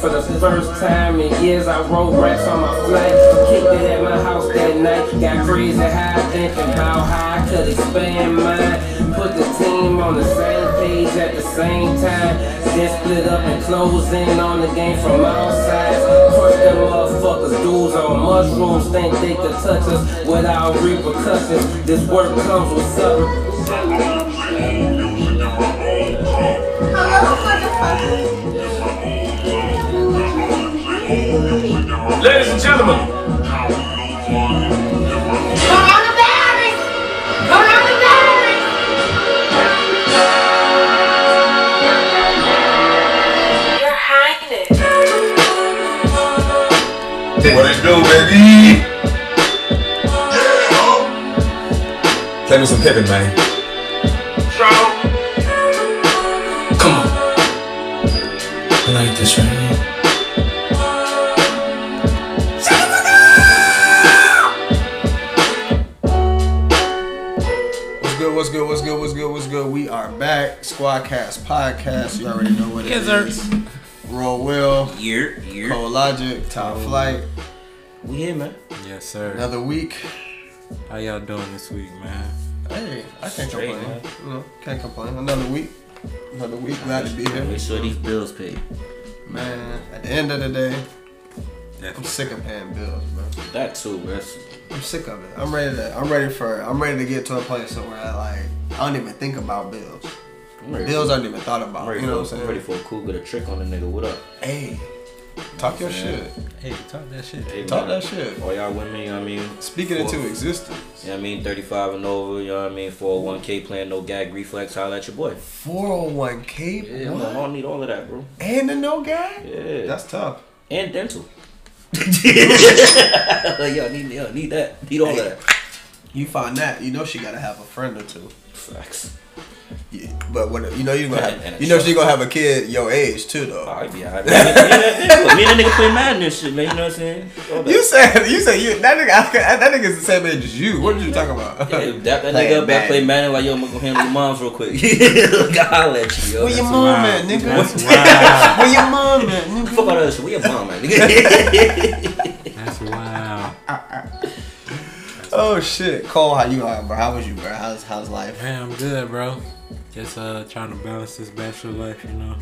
for the first time in years. I rolled racks on my flat, kicked it at my house that night. Got crazy high, thinking how high I could expand mine. Put the team on the same page at the same time. Then split up and close in on the game from all sides. Crush them motherfuckers, dudes on mushrooms think they could touch us without repercussions. This work comes with something. Ladies and gentlemen, Go on the batteries! Go around the batteries! Your Highness. What it do, baby? Play me some Pippin, man. Squadcast podcast. You already know what it Yes, is. sir. Roll Will, Year, year. Cole Logic, Top Flight. We here, man. Yes, sir. Another week. How y'all doing this week, man? Hey, I can't Straight, complain. man. You know, can't complain. Another week. Another week. Glad to be here. Make sure these bills paid. Man, at the end of the day, I'm sick of paying bills, bro. That too, that's I'm sick of it. I'm ready to. I'm ready for. I'm ready to get to a place somewhere I like. I don't even think about bills. I'm ready Bills for, aren't even thought I'm about. ready You know what I'm I'm ready for a cool bit of trick on the nigga. What up? Hey, talk your shit. Hey, talk that shit. Hey, Talk man. that shit. All y'all women, you know what I mean? Speaking it into existence. You know what I mean? 35 and over, you know what I mean? 401k plan, no gag reflex, holla at your boy. 401k, Yeah, what? I don't need all of that, bro. And the no gag? Yeah. That's tough. and dental. y'all need, y'all need that. Need all of that. You find that, you know she gotta have a friend or two. Facts. Yeah, but when you know you gonna And- and you know truck. she gonna have a kid your age too though. Alright, be alright. Me, me, and- me and that nigga play Madden and shit, man. You know what I'm saying? Oh, you said you said you that nigga I- that nigga's the same age as you. What are you talking about? Yeah, dap that nigga up, Madden. Play Madden like yo, I'm gonna go handle your moms real quick. Look, I'll holler at you, yo. Where your That's mom wild. at, nigga? That's wild. Where your mom at, nigga? Fuck all that shit. Where your mom at, nigga? That's wild. Oh shit, Cole, how you are, bro? How was you, bro? How's how's life? Man, I'm good, bro. Just uh trying to balance this bachelor life, you know.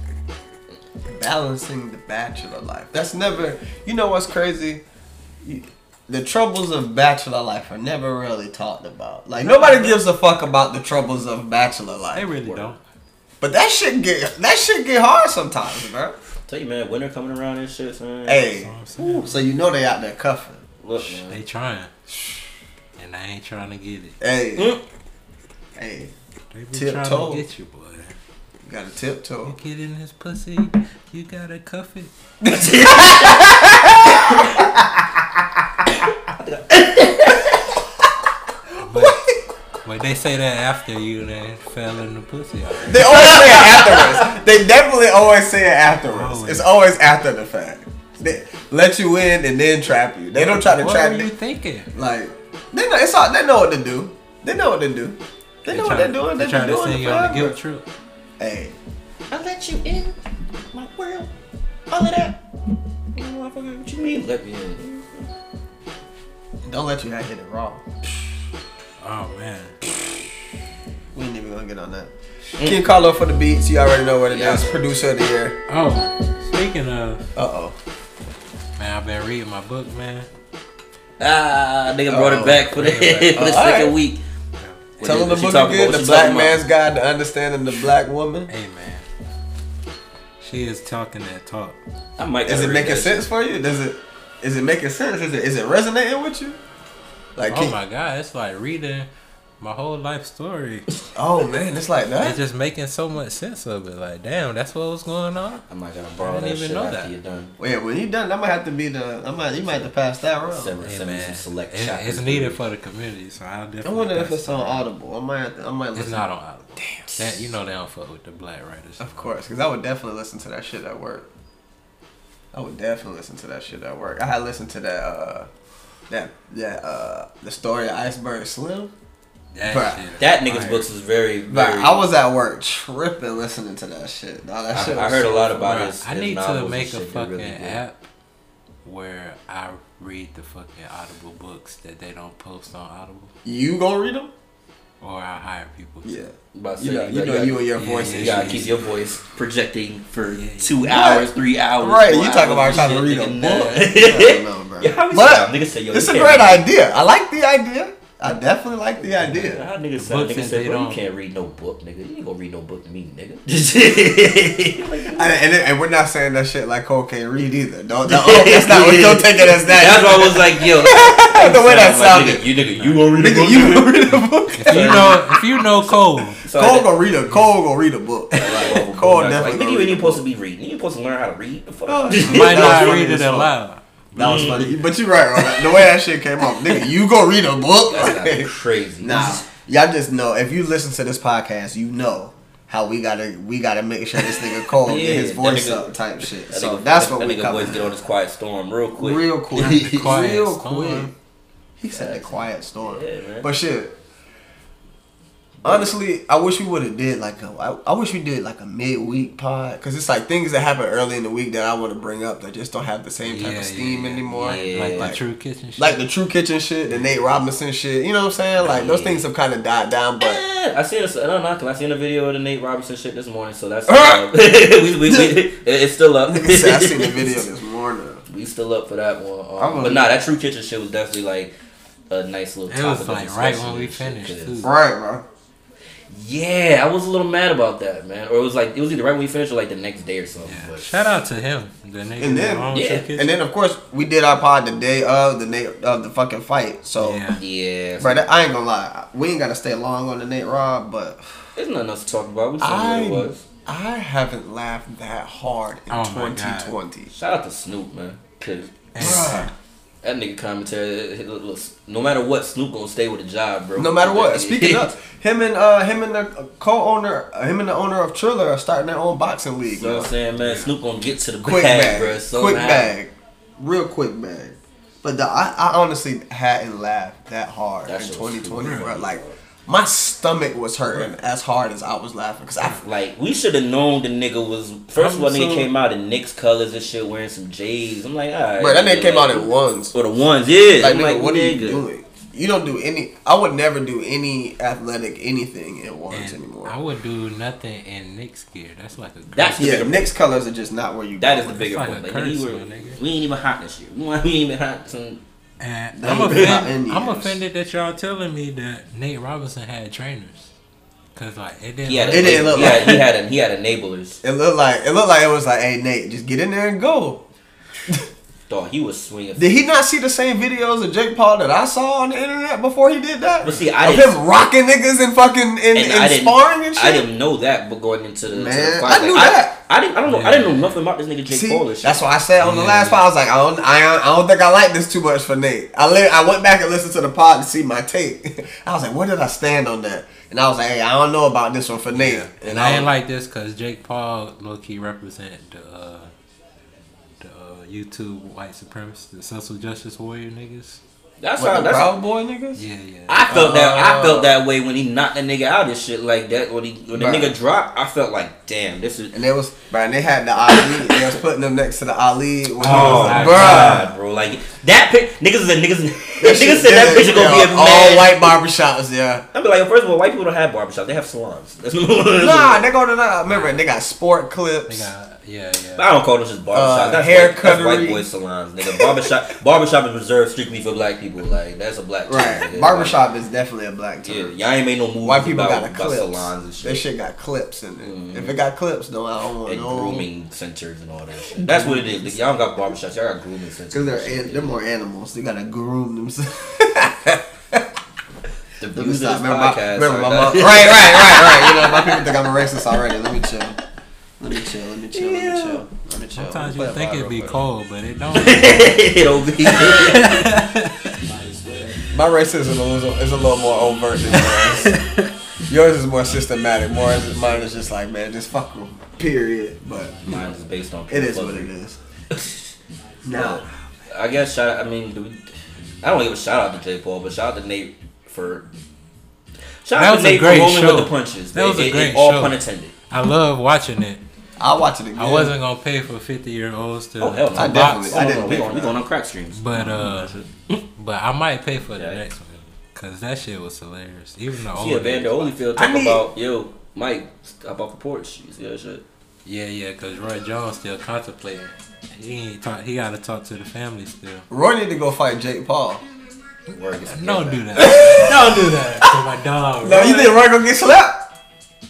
Balancing the bachelor life. That's never. You know what's crazy? You- the troubles of bachelor life are never really talked about. Like nobody gives a fuck about the troubles of bachelor life. They life. really don't. But that shit get that shit get hard sometimes, bro. Tell you, man, winter coming around and shit, man. Hey, That's what I'm saying. so you know they out there cuffing. Look, man. They trying. And I ain't trying to get it. Hey, Mm. hey, They be Tiptoe. trying to get you, boy. you gotta tiptoe. You get in this pussy, you gotta cuff it. but, but they say that after you then fell in the pussy. already. They always say it afterwards. They definitely always say it afterwards. Always. It's always after the fact. They let you in and then trap you. They don't try to What trap you. What are you. thinking? Like they know it's all. They know what to do. They know what to do. They, know what they're doing. They They've trying to doing send it you on the forever. guilt trip. Hey, I let you in my world. All of that. Motherfucker, what you mean let me in? don't let you not hit it wrong. Oh man. We ain't even gonna get on that. King Carlo for the beats. You already know what it is. Yeah. Producer of the year. Oh, speaking of, Uh oh. man, I've been reading my book, man. Ah, nigga brought Uh-oh. it back for the, for the Oh, second alright. week. What Tell is them the book again. about- The Black talking about? Man's Guide to Understanding the Black Woman. Hey man, she is talking that talk. I might Is it making that sense for you? Does it? Is it making sense? Is it? Is it resonating with you? Like, Oh my god, it's like reading my whole life story. oh man, it's like that. It's just making so much sense of it. Like, damn, that's what was going on. I might gotta borrow I that didn't even shit know after that. you're done. Wait, when you done, that might have to be the. I might. You might have to pass that around. Send, Hey send me some man, select it- chapters. it's needed for the community, so I'll definitely. I wonder if it's it on on. Audible. I might. Have to, I might. Listen. It's not on Audible. Damn, that, you know they don't fuck with the black writers. Of course, because I would definitely listen to that shit at work. I would definitely listen to that shit at work. I had listened to that. uh That that uh the story of Iceberg Slim. That Bruh, That nigga's fire. books is very. But very I was at work tripping listening to that shit. Dog, that I, shit I was heard a lot about Bruh, his. I need to make a fucking really app where I read the fucking Audible books that they don't post on Audible, You gonna read them? or I hire people. To. Yeah. About to You know, you know gotta- you and your yeah, voice yeah, You gotta keep your voice projecting for Yeah, yeah. two Right. hours, three hours. Right, you talking about trying to and read a book? nah. I don't know, bro. Yeah, But? Nigga say, yo, it's a great read- idea. I like the idea. I definitely like the idea. How niggas sound? books Nigga that said, they bro, you can't read no book, nigga. You ain't gonna read no book to me, nigga. And, and, and we're not saying that shit like Cole can't read either. Don't, don't oh, that's not what don't take it as that. That's why I was like, yo. the way that Like, sounded. nigga, you nigga, you gonna read a Nigga, book? you nigga? gonna read a book? If you know, if you know Cole, So Cole I- gonna read a Cole gonna read a book. Like, Cole Like, definitely. nigga, gonna you ain't supposed to be reading. You ain't supposed to learn how to read. The fuck? Oh, might That not read it aloud. That was funny, but you're right. Ron. The way that shit came off, nigga, you gonna read a book? That's gotta be Like, crazy. Nah, y'all just know if you listen to this podcast, you know how we gotta we gotta make sure this nigga cold Yeah, get his voice nigga- up type shit. That So nigga, that's that, what we that nigga coming. boys get on this quiet storm real quick. Real quick, quiet real storm. quick. He said the quiet storm. Yeah, man. But shit, honestly, I wish we would have did like a. I, I wish we did like a midweek pod because it's like things that happen early in the week that I want to bring up that just don't have the same type Yeah, of steam yeah, yeah. anymore. Yeah. Like Like- the True Kitchen shit. Like the True Kitchen shit, the Nate Robinson shit. You know what I'm saying? Like those things have kind of died down, but. Eh, I seen this. I don't know. Cause I seen a video of the Nate Robinson shit this morning, so that's we, we, we, it's still up. I seen the video this morning. We still up for that one. Um, but a- nah, that True Kitchen shit was definitely like a nice little. It topic was like right when we and shit, finished, 'cause- too. Right, bro. Yeah, I was a little mad about that, man. Or it was like it was either right when we finished or like the next day or something. Yeah. But Shout out to him, the nigga And then- yeah, And then of course we did our pod the day of the Nate of the fucking fight. So, yeah. yeah, bro, that, I ain't gonna lie, we ain't gotta stay long on the Nate Rob, but there's nothing else to talk about. We said I what it was. I haven't laughed that hard in Oh 2020. Shout out to Snoop, man. Cause Bruh. That nigga commentary, it- look, look, no matter what, Snoop gonna stay with the job, bro. No matter what. Speaking of him and uh him and the co-owner, uh, him and the owner of Triller are starting their own boxing league. You know what. I'm saying, man? Snoop gonna get to the quick bag, bag, bro. So quick now- bag, real quick bag. But the, I, I honestly hadn't laughed that hard That in 2020, stupid. bro. Like my stomach was hurting as hard as I was laughing because I Like we should have known the nigga was first of all, I'm nigga so- came out in Knicks colors and shit, wearing some J's. I'm like, all right, bro that nigga came like, out in ones. or the ones, yeah. Like nigga, like, what are you nigga. doing? You don't do any. I would never do any athletic anything in ones And anymore. I would do nothing in Knicks gear. That's like a curse. That's the yeah, bigger Knicks colors are just not where you. That is going. the bigger like point. a Like, curse, we, were, nigga. we ain't even hot this year. We ain't even hot. Some, And I'm, ain't offended. I'm offended that y'all telling me that Nate Robinson had trainers. Cause like it didn't. he had, look- It didn't look he, like- had, he had a, he had enablers. It looked like it looked like it was like, hey Nate, just get in there and go. Dog, he was swinging. Did he not see the same videos of Jake Paul that I saw on the internet before he did that? But see, I of didn't- him rocking niggas and fucking in, And in sparring and shit. I didn't know that, but going into the, to Man, the fight, I knew like, that. I, didn't. I don't know. I didn't know nothing about this nigga Jake See, Paul. And shit. that's why I said on the Yeah. last pod, I was like, I don't, I, don't- I don't think I like this too much for Nate. I li- I went back and listened to the pod to see my take. I was like, where did I stand on that? And I was like, hey, I don't know about this one for Nate. Yeah. And And I ain't was- like this because Jake Paul low key represent the the uh, YouTube white supremacists, the social justice warrior niggas. that's what, how. the That's Proud Boy niggas. Yeah, yeah. I felt that. I Uh, felt that way when he knocked the nigga out and shit like that. When he when the nigga dropped, I felt like, damn, this is. And they was, bro, and they had the Ali. they was putting them next to the Ali. When he Oh was like, my bruh. god, bro! Like that pic, niggas said niggas. That niggas shit- said that yeah, picture gonna yeah, be a all mad. white barbershops, yeah. I'd be like, first of all, white people don't have barbershops; they have salons. Nah, they go to the remember they got sport They clips. got yeah, yeah. I don't call them just barbershops. Uh, that's, hair white, that's white cuttery. boy salons, nigga. Barbershop, barbershop is reserved strictly for black people. Like that's a black term, Right, nigga. barbershop is definitely a black Like, yeah, y'all ain't made no moves White people about, got a about clips. salons and That shit. shit got clips in it. Mhm. If it got clips, no, I don't want And no. grooming centers and all that shit. That's what it is. Like, y'all don't got barbershops. Y'all got grooming centers. Cause they're and shit, an- they're more animals. They gotta groom themselves. The Let me views of stop. this Remember my, podcast remember my mom. Right, right, right, right. You know, my people think I'm a racist already. Let me chill. Let me chill. Let me chill. Let me chill. Let me chill. Sometimes Play you think it'd be quick. cold, but it don't. It'll be. My racism is a, is a little more overt than yours. yours is more systematic. More mine is just like, man, just fuck them. Period. But Mine is based on. it is what fuckery. it is. No. I guess shout. I mean, do we, I don't give a shout out to J Paul, but shout out to Nate for. Shout That out was to a Nate for great rolling show. with the punches. That was a it- great all show. pun intended. I love watching it. I'll watch it again. I wasn't gonna pay for fifty year olds to, Oh hell no! I to definitely- box, I didn't no, pay we for going, we that. going on crack streams. but uh, but I might pay for the next one because that shit was hilarious. Even the See, old Evander days. Holyfield I talk about yo, Mike, stop off the porch. You see that shit? Yeah, yeah, because Roy Jones still contemplating. He ain't talk. He got to talk to the family still. Roy need to go fight Jake Paul. Word gets Don't together. do that. Don't do that to my dog. No, you think Roy gonna get slapped?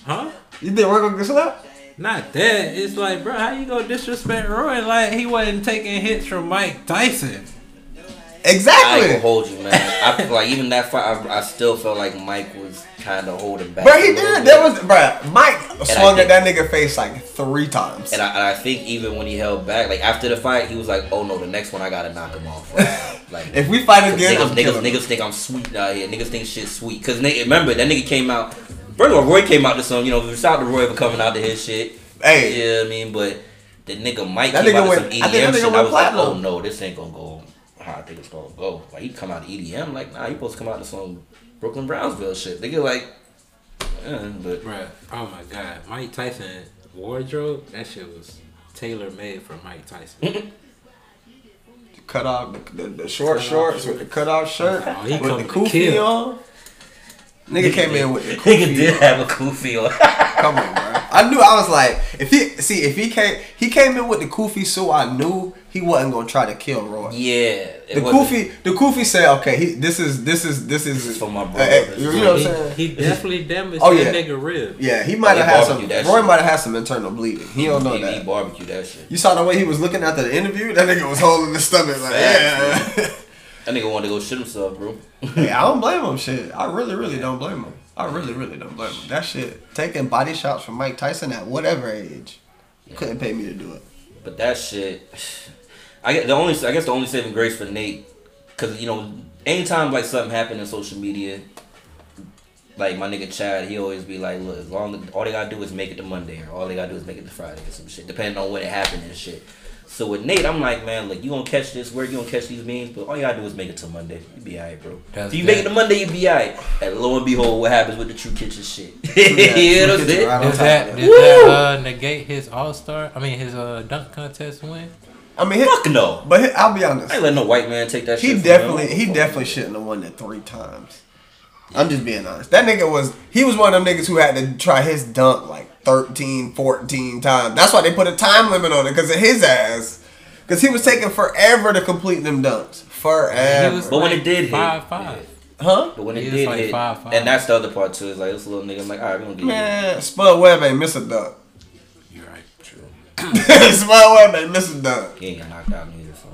Huh? You think Roy gonna get slapped? Not that. It's like, bro, how you gonna disrespect Roy? Like he wasn't taking hits from Mike Tyson. Exactly. I ain't gonna hold you, man. I feel like even that fight, I, I still felt like Mike was kind of holding back. Bro, a he did. There was, bro. Mike swung think- at that nigga face like three times. And I, and I think even when he held back, like after the fight, he was like, "Oh no, the next one I gotta knock him off." Like If we fight again, niggas, I'm niggas, niggas think I'm sweet out here. Niggas think shit sweet. Cause nigga, remember that nigga came out. First of all, Roy came out to some. You know, shout out to Roy for coming out to his shit. Hey, Yeah, I mean, but the nigga Mike That came nigga out went- to I some think that EDM nigga shit. I went was like, oh platinum. no, this ain't gonna go how I think it's gonna go. Like he come out to EDM, like nah, he supposed to come out to some Brooklyn Brownsville shit. They get like, eh, but Bruh, oh my god, Mike Tyson wardrobe, that shit was tailor made for Mike Tyson. cut off the, the, the short shorts with the cut off shirt Oh, he with the kufi on. Nigga came in with the nigga kufi. did have a kufi on. Come on, bro. I knew. I was like, if he see if he came, he came in with the kufi, so I knew he wasn't gonna try to kill Roy. yeah, The wasn't- kufi, the kufi said, okay, he, this is this is this is, This is for my brother. uh, you know what I'm saying? he definitely damaged Oh, that yeah. nigga rib. Yeah, he might Oh, have had some. barbecue that Roy shit. might have had some internal bleeding. He don't know he, he that. barbecue that shit. You saw the way he was looking after the interview. That nigga was holding his stomach like, yeah. Facts, That nigga wanted to go shit himself, bro. hey, I don't blame him. Shit, I really, really don't blame him. I really, really don't blame him. That shit, taking body shots from Mike Tyson at whatever age, couldn't pay me to do it. But that shit, I get the only I guess the only saving grace for Nate, cause you know anytime like something happened in social media, like my nigga Chad, he always be like, look, as long as all they gotta do is make it to Monday, or all they gotta do is make it to Friday, or some shit, depending on when it happened and shit. So with Nate, I'm like, man, look, you gonna catch this word, you gonna catch these memes, but all you gotta do is make it to Monday. You be alright, bro. That's if you make it to Monday, you be alright. And lo and behold, what happens with the True Kitchen shit? Yeah, you know what I'm saying? right on Does top that of did Woo! that uh, negate his All Star? I mean his uh, dunk contest win. I mean, he, Fuck no. but he, I'll be I honest. ain't letting no white man take that shit. He from definitely, him. he definitely shouldn't have won that three times. I'm just being honest. That nigga was, he was one of them niggas who had to try his dunk like 13, 14 times. That's why they put a time limit on it because of his ass. Because he was taking forever to complete them dunks. Forever. was But when it did hit- five five. huh? But when it He was did like hit, five, five. and that's the other part too. Is like this little nigga. I'm like, all right, we gonna get Man, Spud Webb ain't miss a dunk. You're right. you. True. Spud Webb ain't miss a dunk. He ain't got knocked out neither. So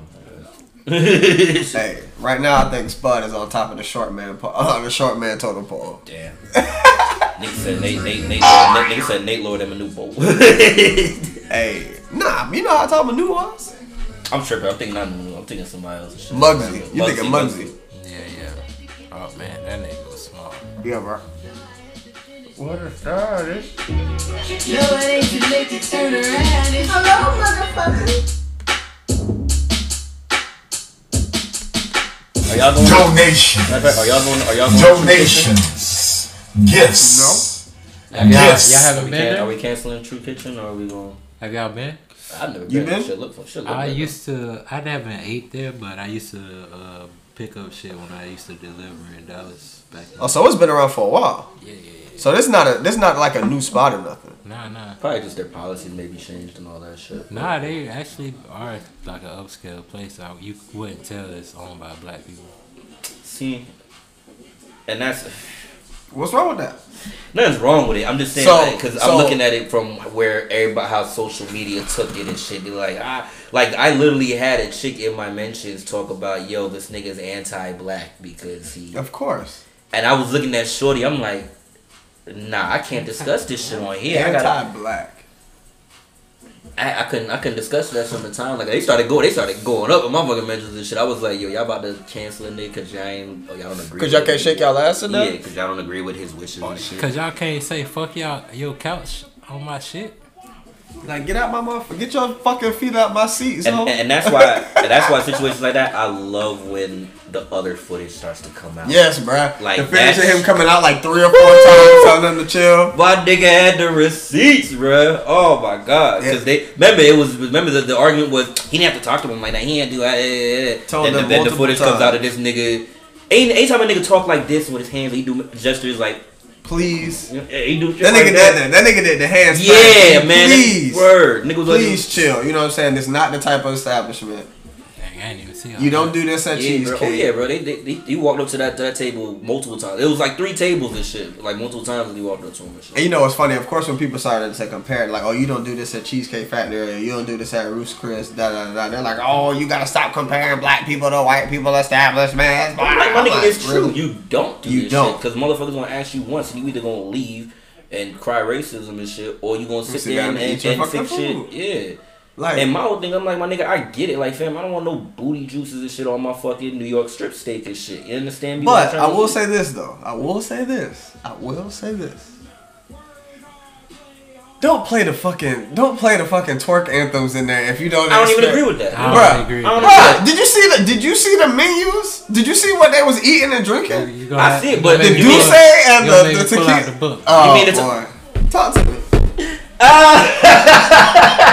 I guess. Hey, right now I think Spud is on top of the short man, po- uh, the short man total pole. Damn. nigga said Nate. Nate. Nate. Nate nigga said Nate lowered him a new boat. Hey, nah, you know how tall Manu was? I'm tripping. I'm thinking not Manu. I'm thinking somebody else. and shit. Muggsy. You thinking Muggsy? Yeah, yeah. Oh man, that nigga was small. Yeah, bro. What a star, this. Are y'all going? Donation. Matter of fact, Are y'all going? Are y'all going? Donations. Gifts. Have y'all, Yes. y'all haven't been can, are we canceling True Kitchen or are we going? Have y'all been? I've never You been. been? Shit look for shit look I good, used to. I haven't ate there, but I used to uh, pick up shit when I used to deliver in Dallas back. In, Oh, so it's been around for a while. yeah, yeah, yeah. So this not a this not like a new spot or nothing. Nah, nah, Probably just their policies maybe changed and all that shit. nah. They actually are like an upscale place. I, you wouldn't tell it's owned by black people. See, and that's What's wrong with that? nothing's wrong with it. I'm just saying So- because so- I'm looking at it from where everybody how social media took it and shit. They like I like I literally had a chick in my mentions talk about yo this nigga's anti-black because he Of course. and I was looking at Shorty. I'm like, nah, I can't discuss this shit on here. I gotta Anti-black. I, I couldn't I couldn't discuss that some of the time. Like they started going they started going up in my fucking mentions and shit. I was like, yo, y'all about to cancel a nigga because y'all ain't oh, y'all don't agree. Cause y'all can't shake y'all ass in Yeah, because y'all don't agree with his wishes and shit. Cause y'all can't say fuck y'all your couch on my shit. Like, get out my motherfucker. Get your fucking feet out my seat, so. And, and that's why and that's why situations like that I love when the other footage starts to come out. yes, bruh. Like, the finish of him coming out like three or four times, telling them to chill. My nigga had the receipts, bruh. Oh my god. Because Yeah. they remember it was remember the, the argument was he didn't have to talk to him like that. He didn't do that. Told and then, then the footage comes out of this nigga. Any anytime a nigga talk like this with his hands, he do gestures like Please. he do. That nigga did that. That nigga did the hands. Yeah, first. man. Please. Word. Nigga was like, Please chill. You know what I'm saying? It's not the type of establishment. Dang, I didn't even see all You don't do this at Yeah, bro. Oh, Cheesecake. Oh yeah, bro. They, they, they he walked up to that to that table multiple times. It was like three tables and shit. Like multiple times that he walked up to him and. And you know what's funny? Of course, when people started to compare, like, oh, you don't do this at Cheesecake Factory, or you don't do this at Ruth's Chris, da da da. They're like, oh, you gotta stop comparing black people to white people establishments. I'm like, my nigga, it's true. You don't do You this don't. because motherfuckers gonna ask you once, and you either gonna leave and cry racism and shit, or you gonna sit sit there and, and and, eat your and fucking fix shit. Yeah. Like, And my whole thing, I'm like, my nigga, I get it. Like, fam, I don't want no booty juices and shit on my fucking New York strip steak and shit. You understand me? But I will do? say this though. I will say this. I will say this. Don't play the fucking don't play the fucking twerk anthems in there if you don't. I don't even agree with that. I don't Bruh, agree. I don't Bruh, did you see the Did you see the menus? Did you see what they was eating and drinking? You I have- see it, but the make me Duce pull- and the, the me the tequila. book. Oh mean it's a- boy, talk to me. There,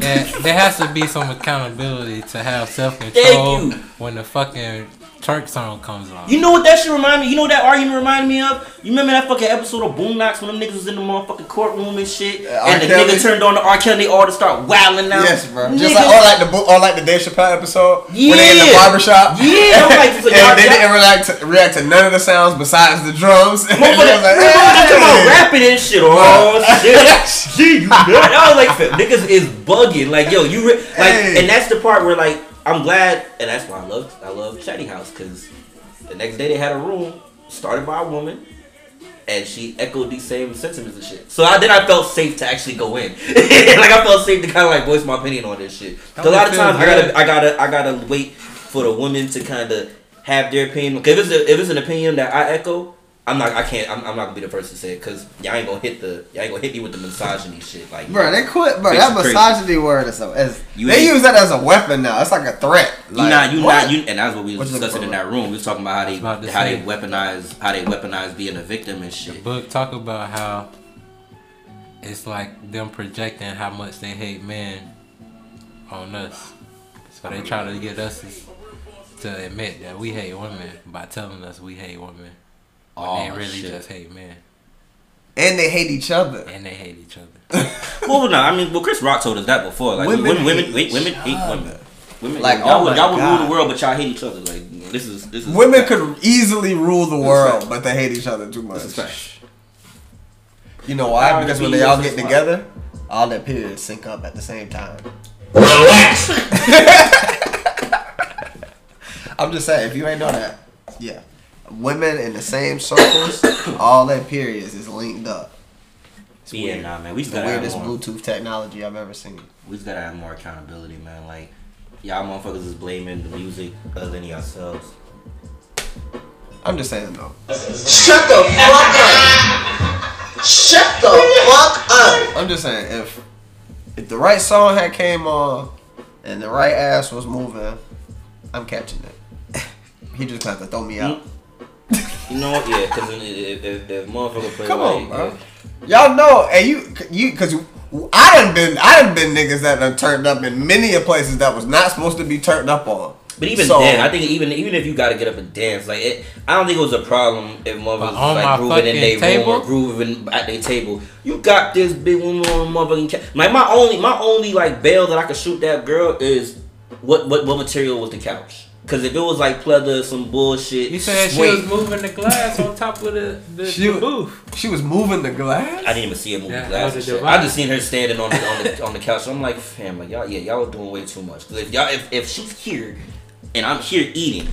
there has to be some accountability to have self control when the fucking Turk song comes on. You know what that shit remind me? You know what that argument reminded me of? You remember that fucking episode of Boondocks when them niggas was in the motherfucking courtroom and shit, Uh, R. and the Kelly? nigga turned on the R. Kelly, they all to start wilding out. Yes, bro. Just like all like the bo- or like the Dave Chappelle episode when they in the barbershop. Yeah, I'm like, so and y'all- they y'all- didn't react to, react to none of the sounds besides the drums. And they was Motherfucker, like, motherfucker come on, rapping and shit. Oh shit, Gee, you nut. I was like, fam, niggas is bugging. Like, yo, you re- like, Hey. and that's the part where like I'm glad, and that's why I love I love Chatty House because the next day they had a room started by a woman. And she echoed these same sentiments and shit. So I, then I felt safe to actually go in. like I felt safe to kind of like voice my opinion on this shit. 'Cause a lot of times would I gotta, I gotta, I gotta wait for the women to kind of have their opinion. Because if it's a, if it's an opinion that I echo, I'm not, I can't, I'm, I'm not gonna be the first to say it. Cause y'all ain't gonna hit the, y'all ain't gonna hit me with the misogyny shit. Like, Bro, they quit. Bro, that you crazy. misogyny word is so. Is, You they use that as a weapon now. It's like a threat. you not, you what? not, you, and that's what we What was discussing in that room. We was talking about how they, about to how they say. weaponize, how they weaponize being a victim and shit. book talk about how it's like them projecting how much they hate men on us. So they try to get us to admit that we hate women by telling us we hate women. When Oh, they really shit. just hate men. and they hate each other. And they hate each other. Well, no, I mean, well, Chris Rock told us that before. Like, Women women, women, hate women hate other. women. Women, Like, like, y'all, oh would, y'all would rule the world, but y'all hate each other. Like, this is, this is. Women could easily rule the world, but they hate each other too much. This. You know why? Because to when they all get power. together, all their periods sync up at the same time. Relax. I'm just saying, if you ain't know that, yeah. Women in the same circles, all that periods is linked up. It's Yeah, weird. nah, man. We It's just the weirdest more. Bluetooth technology I've ever seen. We just gotta have more accountability, man. Like, y'all motherfuckers is blaming the music other than yourselves. I'm just saying though. Shut the fuck up. Shut the fuck up. I'm just saying if if the right song had came on and the right ass was moving, I'm catching it. he just got to throw me out. Mm. You know what? Yeah, because if, if, if motherfucker play Come like, on, bro. yeah. Y'all know, and you, you, cause I done been, I done been niggas that done turned up in many of places that was not supposed to be turned up on. But even So- then, I think even even if you gotta get up and dance, like it, I don't think it was a problem if motherfuckers was my like grooving in their fucking room or table? grooving at their table. You got this big woman on motherfucking ca- like my only my only like bail that I could shoot that girl is what what what material was the couch? Cause if it was like pleather, some bullshit. You said she was moving the glass on top of the, the, She the was- booth. She was moving the glass. I didn't even see her move Yeah, the glass. was and a shit. device. I just seen her standing on the on the on the couch. I'm like, fam, like y'all, yeah, y'all are doing way too much. Cause if y'all, if, if she's here, and I'm here eating,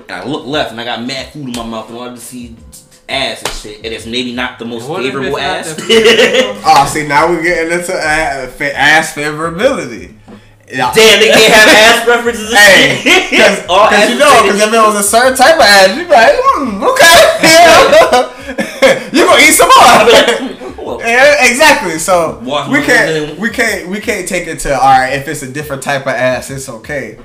and I look left and I got mad food in my mouth and all I just see ass and shit, and it's maybe not the most favorable ass. Oh, see, now we're getting into ass, ass favorability. Yeah. Damn, they can't have ass references. and Hey, because you know, because if it was a certain type of ass, you'd be like, mm, okay, yeah. you gonna eat some more. well, Yeah, exactly. So Walk we can't we can't we can't take it to all right. If it's a different type of ass, it's okay.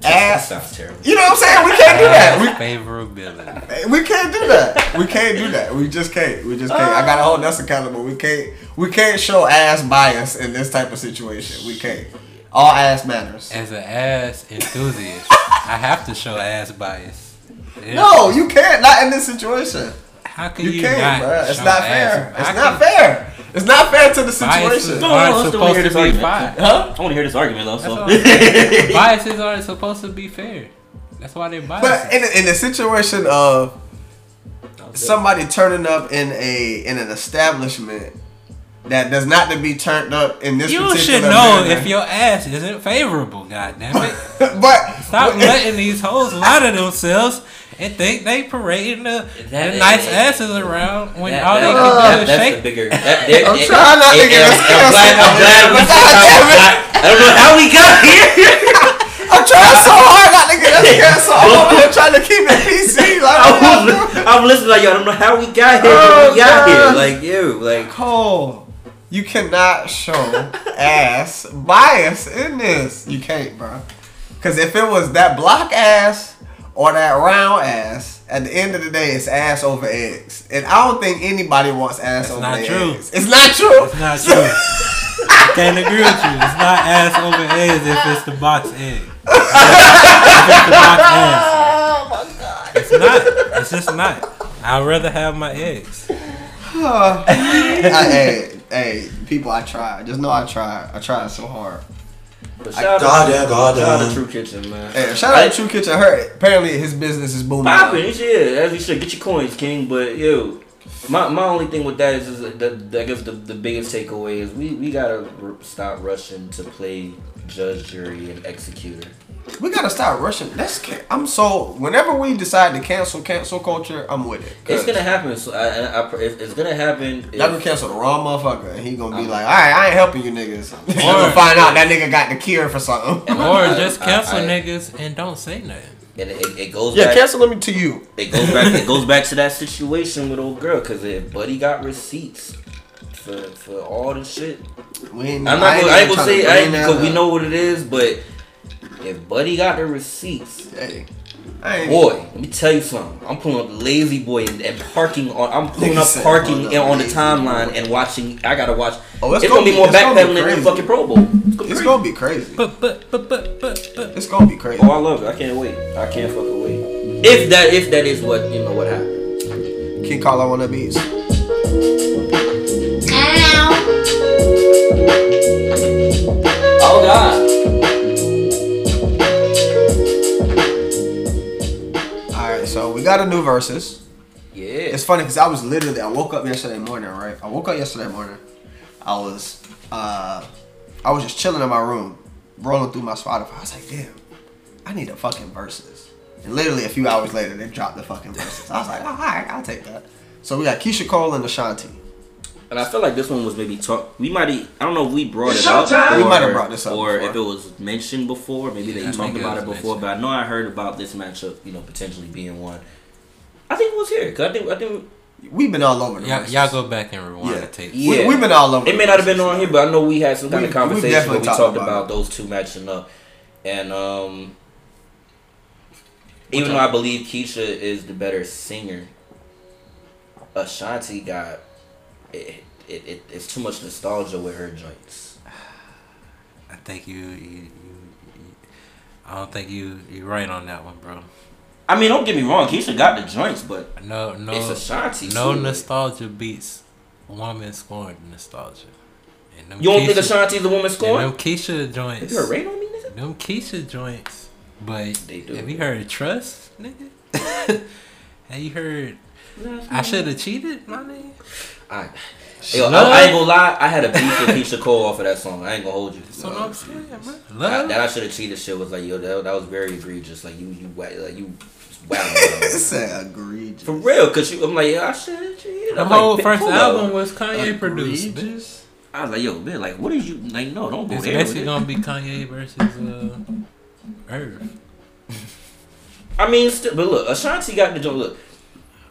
That Ass, sounds terrible. you know what I'm saying? We can't do that. Favorability. We we can't do that. We can't do that. We just can't. We just can't. I gotta hold us accountable. We can't we can't show ass bias in this type of situation. We can't. All ass matters. As an ass enthusiast, I have to show ass bias. Yeah. No, you can't. Not in this situation. How can You you, can't, not bro. It's show not ass- fair. It's how not can- fair. It's not fair to the situation. No, no, aren't no, still supposed hear to this be argument. fine. Huh? I want to hear this argument though. So biases aren't supposed to be fair. That's why they're biased. But in, in the situation of somebody turning up in a in an establishment that does not to be turned up in this you particular should know manner. if your ass isn't favorable. God damn it! but Stop but- letting these hoes lie to themselves and think they parading the, That- the nice asses around when That- all they that- can do that- is that's shake. the bigger. That, that, I'm that- trying not to and- get and- us I'm glad. I'm glad we. God damn it. I, I don't know how we got here. I'm trying so hard not to get us canceled. I'm over here trying to keep it PC. Like, I what y'all was, doing? I'm listening like yo. I don't know how we got here. Oh, we got God. here. Like you. Like Cole, you cannot show ass bias in this. You can't, bro. Because if it was that block ass or that round ass, at the end of the day, it's ass over eggs. And I don't think anybody wants ass That's over not true. eggs. It's not true. It's not true. I can't agree with you. It's not ass over eggs if it's the box egg. the box. Oh my god. It's not. It's just not. I'd rather have my eggs. I, hey, hey, people, I tried. Just know I tried. I tried so hard. but shout out, God to, damn, God shout out to. True Kitchen, man. Hey, shout out to True Kitchen. Her apparently his business is booming. Popping, yeah, as you should get your coins, King. But yo, my my only thing with that is, is the, the I guess the, the biggest takeaway is we we gotta r- stop rushing to play judge, jury, and executor. We gotta stop rushing. That's ca- I'm so. Whenever we decide to cancel cancel culture, I'm with it. It's gonna happen. So I, I, I, if it's gonna happen. Y'all gonna cancel the wrong motherfucker, and he gonna be like, "All right, I ain't helping you niggas." Or I'm gonna find out that nigga got the cure for something. Or just cancel I- niggas and don't say nothing. and it, it goes Yeah, back. cancel them to you. It goes back. it goes back to that situation with old girl because if Buddy got receipts for for all the shit. We ain't, I'm not. Gonna, I ain't gonna tryna say I bring ain't that because we know what it is, but if Buddy got the receipts. Hey, I ain't. Boy, let me tell you something. I'm pulling up La-Z-Boy and, and parking on. I'm pulling up parking pull up in- on the timeline Boy. and watching. I gotta watch. Oh, it's, gonna, be more gonna be backpedaling than fucking Pro Bowl. It's gonna be, It's crazy. gonna be crazy. But but but but but but. It's gonna be crazy. Oh, I love it. I can't wait. I can't fucking wait. If that if that is what you know what happened. King Carlo on the beats. Oh God. So we got a new Verzuz. Yeah. It's funny because I was literally I woke up yesterday morning, right? I woke up yesterday morning. I was uh I was just chilling in my room, rolling through my Spotify. I was like, damn, I need a fucking Verzuz. And literally a few hours later, they dropped the fucking Verzuz. I was like, all right, I'll take that. So we got Keyshia Cole and Ashanti. And I feel like this one was maybe talk. We might. I don't know if we brought It's it up. showtime. We might have brought this up or before. if it was mentioned before. Maybe they I talked think it about it before. mentioned. But I know I heard about this matchup. You know, potentially being one. I think it was here. Cause I think I think We've been all over the Y'all, y'all go back and rewind Yeah. the tape. Yeah. We, we've been all over. it may not have been on here, but I know we had some kind We- of conversation definitely where we talked talked about about, it. those two matching up. And um, even though I believe Keyshia is the better singer, Ashanti got it. It, it, it's too much nostalgia with her joints. I think you, you, you, I don't think you you right on that one, bro. I mean, don't get me wrong, Keyshia got the joints, but No, no, it's Ashanti. no too. nostalgia beats woman scoring nostalgia. And them You don't think Keyshia- Ashanti's the woman scoring? them Keyshia joints? you heard rain on me, nigga? Them Keyshia joints, but They do. have you heard trust, nigga? have you heard? I should have cheated, my nigga. I, yo, I, I ain't gonna lie. I had a beef with Keyshia Cole off of that song. I ain't gonna hold you. That's what I'm saying, bro. That, I should have cheated. Shit was like, yo, that, that was very egregious. Like you, you, like you, wow. It said egregious. For real, cause you, I'm like, yeah, I should have cheated. the whole like, first album up. was Kanye produced. bitch. Egregious? I was like, yo, man, like, what is you like? No, don't go It's there. with basically it. gonna be Kanye versus uh, Irv. I mean, still, but look, Ashanti got the joint. Look,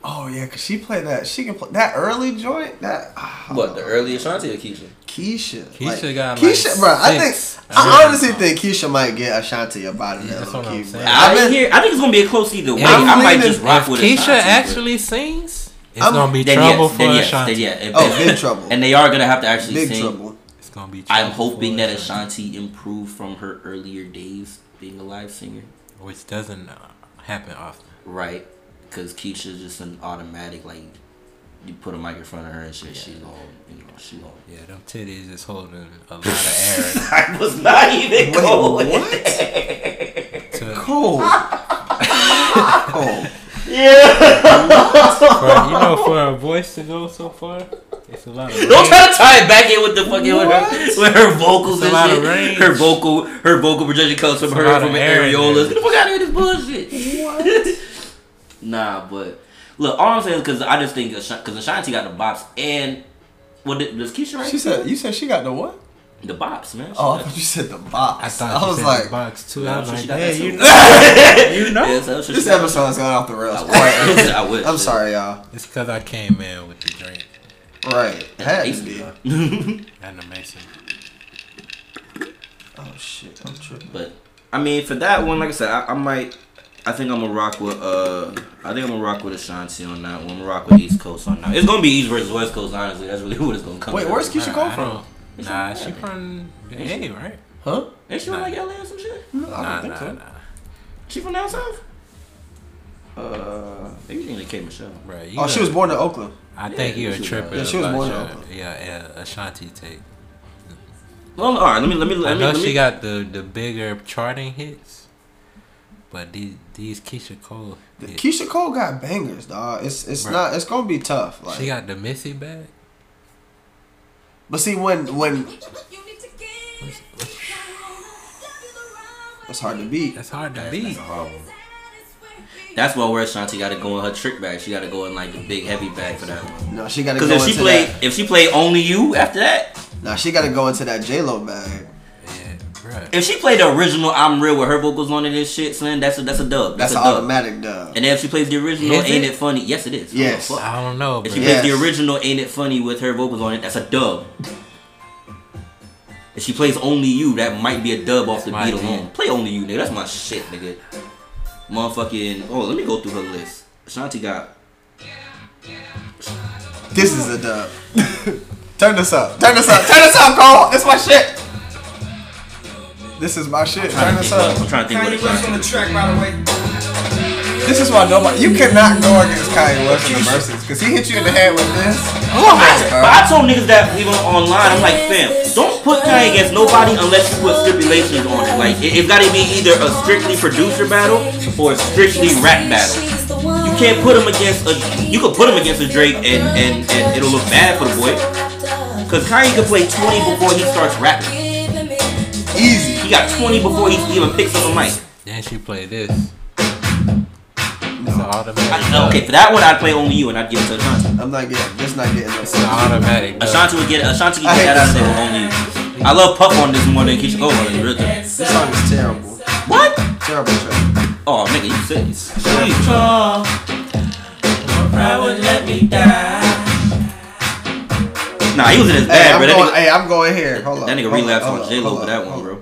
Oh yeah, cause she played that. She can play that early joint. That ah, What the early Ashanti or Keyshia? Keyshia. Keyshia got, like, Keyshia, bro. I think six. I honestly think Keyshia might get Ashanti about it. Yeah, that's what I'm saying. I, I've been hear, I think it's gonna be a close either way. I'm I might leaning- just rock with Keyshia Ashanti, but- actually sings, it's I'm- gonna be then trouble yes, for then yes, Ashanti. then yeah. If- Oh, big trouble. And they are gonna have to actually big sing. trouble. It's gonna be. I'm hoping that Ashanti, Ashanti improved from her earlier days being a live singer. which doesn't uh, happen often. Right. Because Keyshia's just an automatic, like, you put a mic in front of her and shit, she's on, you know, she on. Yeah, them titties is holding a lot of air. I was not even Wait, going what? To, Cold. Cold. for, you know, for a voice to go so far, it's a lot of. Don't range. try to tie it back in with the fucking with her, with her vocals It's a lot and of shit. range. Her vocal, her vocal projection comes from It's her from areolas. Get the fuck out of here, this bullshit. Nah, but look, all I'm saying is because I just think because Ashanti got the bops and what did, does Keyshia right? She said. You said she got the what? the bops, man. She Oh, I thought you said the box. I I, thought you was said like, the box too. No, I was so like, she hey, you know, you know. Yeah, so this got- episode's gone off the rails. I wish. I wish. I'm sorry, y'all. It's because I came in with the drink Right. Had to be. and the mason. Oh shit, I'm tripping. But I mean, for that one, like I said, I, I might. I think I'm gonna rock with. uh I think I'm gonna rock with Ashanti on that one. I'm gonna rock with East Coast on that. It's gonna be East versus West Coast. Honestly, that's really what it's gonna come. Wait, down where's to. Keyshia I- come from? Nah, she from the A, right? Huh? Ain't she from like LA or some shit? No, I don't Nah, think nah, so. nah. She from down south? Uh, maybe you think K Michelle. Bro, you Oh, she was born in Oakland. I think you're a tripper. Yeah, she was born in Oakland. Yeah, yeah, Ashanti take. Well, all right. Let me let me I let me. know Let she me got the the bigger charting hits, but these these Keyshia Cole, hits, Keyshia Cole got bangers, dog. It's it's Bruh. not. It's gonna be tough. Like, she got the Missy bag. but see, when when it's hard to beat. That's hard to beat. That's why where Ashanti got to go in her trick bag. She got to go in like the big heavy bag for that one. No, she gotta go Because if she played, that. if she played only you after that, No, she gotta go into that J Lo bag. Yeah, if she played the original "I'm Real" with her vocals on it and shit, son, that's a that's a dub. That's, That's, an a dub. automatic dub. And then if she plays the original Is "Ain't it? It Funny," yes, it is. Yes. Oh. I don't know, If she Yeah. plays the original "Ain't It Funny" with her vocals on it, that's a dub. If she plays "Only You," that might be a dub off the beat be. alone. Play "Only You," nigga. That's my shit, nigga. Motherfucking. Oh, let me go through her list. Ashanti got. This is a dub. Turn this up. Turn this up. Turn this up, Cole. This my shit. This is my shit. Turn this up. I'm trying to think what Ashanti. the track, by the way. This is why nobody. You cannot go against Kanye West in the Verzuz because he hit you in the head with this. Come on, But. I told niggas that even online, I'm like, fam, don't put Kanye against nobody unless you put stipulations on it. Like, it, it's gotta be either a strictly producer battle or a strictly rap battle. You can't put him against a. You could put him against a Drake and and, and it'll look bad for the boy. Cause Kanye could play 20 before he starts rapping. Easy. He got 20 before he even picks up a mic. Then she played this. It's an automatic. I, okay, for that one, I'd play only you and I'd give it to Ashanti. I'm not getting. This not getting. It's an automatic. dub. Ashanti would get Ashanti I could hate get that out that there only you. I love Puff on this more than Keyshia Cole on it. Oh, Real. This song is terrible. What? Terrible track. Oh, nigga, you sick. would let me die. Nah, he was in his Hey, bag, I'm bro. Going, nigga, hey, I'm going here. Hold on. that nigga hold on, relapsed on on, J Lo hold for that one, bro.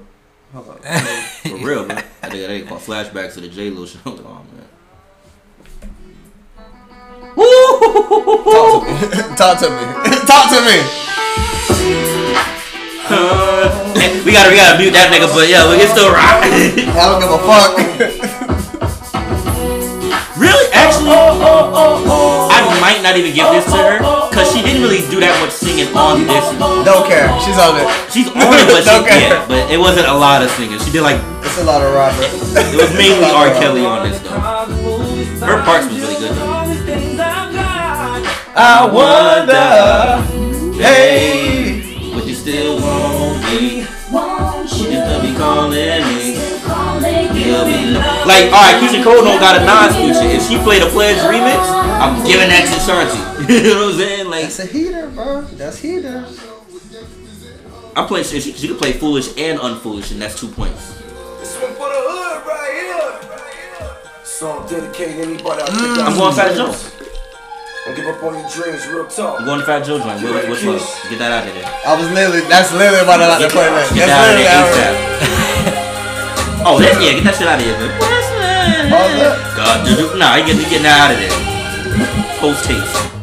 On, hold on. For real, bro. That nigga, they call flashbacks to the J Lo shit. I was like, oh man. Woo! Talk to me. Talk to me. Hey, we gotta, we gotta mute that nigga, but yeah, we can still rock. I don't give a fuck. really? Actually, oh, oh, oh, I might not even give this to her because she didn't really do that much singing on this. Don't care. She's on it. She's on it, but she, Don't yeah, but it wasn't a lot of singing. She did like It's a lot of Robert. it was mainly R. Kelly on this though. Her parts was really good though. I wonder. Hey. But you still want me. You still be calling me. You'll be like, alright, Keyshia Cole don't got a Nas feature. If she played a Pledge remix, I'm giving that to Shanti. you know what I'm saying? Like, That's a heater, bro. That's heater. I'm playing. She, she could play Foolish and Unfoolish, and that's two points. This one for the hood right here. Song dedicated anybody out there. Mm. I'm going Fat Joe's. Don't give up on your dreams, real talk. You going to Fat Joe joint? What, what's up? Get that out of there. I was literally, that's literally about to, about play that. Get That's that out of literally there ASAP. oh, that, yeah, get that shit out of here, man. All that. God, dude, nah, you get, you getting that out of there. Post haste.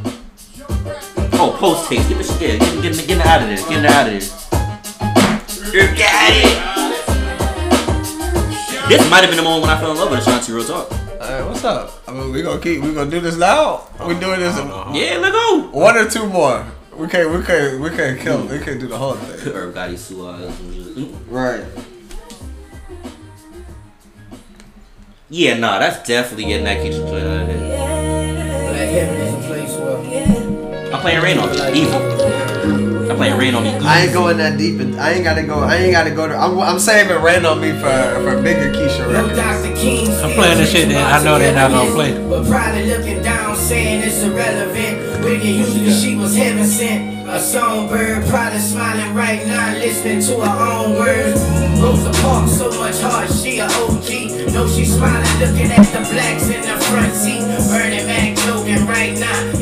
Oh, post haste. Get this shit, yeah, get, get, get it out of there. Get it out of there. You got it. This might have been the moment when I fell in love with Ashanti Real Talk. Alright, what's up? I mean, we gonna keep, we gonna do this now? We doing this Yeah, let go. one or two more. We can't, we can't, we can't kill, we can't do the whole thing. Irv Gotti Suave. Right. Yeah, nah, that's definitely getting that kitchen joint out of there. I'm playing Rain on me. Easy. I'm playing Rain on me. I ain't going that deep, and I ain't gotta go. I ain't gotta go to. I'm, I'm saving Rain on me for for bigger Keisha no records. Dr. King. I'm playing this shit that I know they're not gonna play. But probably looking down, saying it's irrelevant. Wicked usually she was heaven sent. A songbird, probably smiling right now, listening to her own words. Rosa Parks, so much heart, she a OG. No, she smiling, looking at the blacks in the front seat. Bernie Mac joking right now,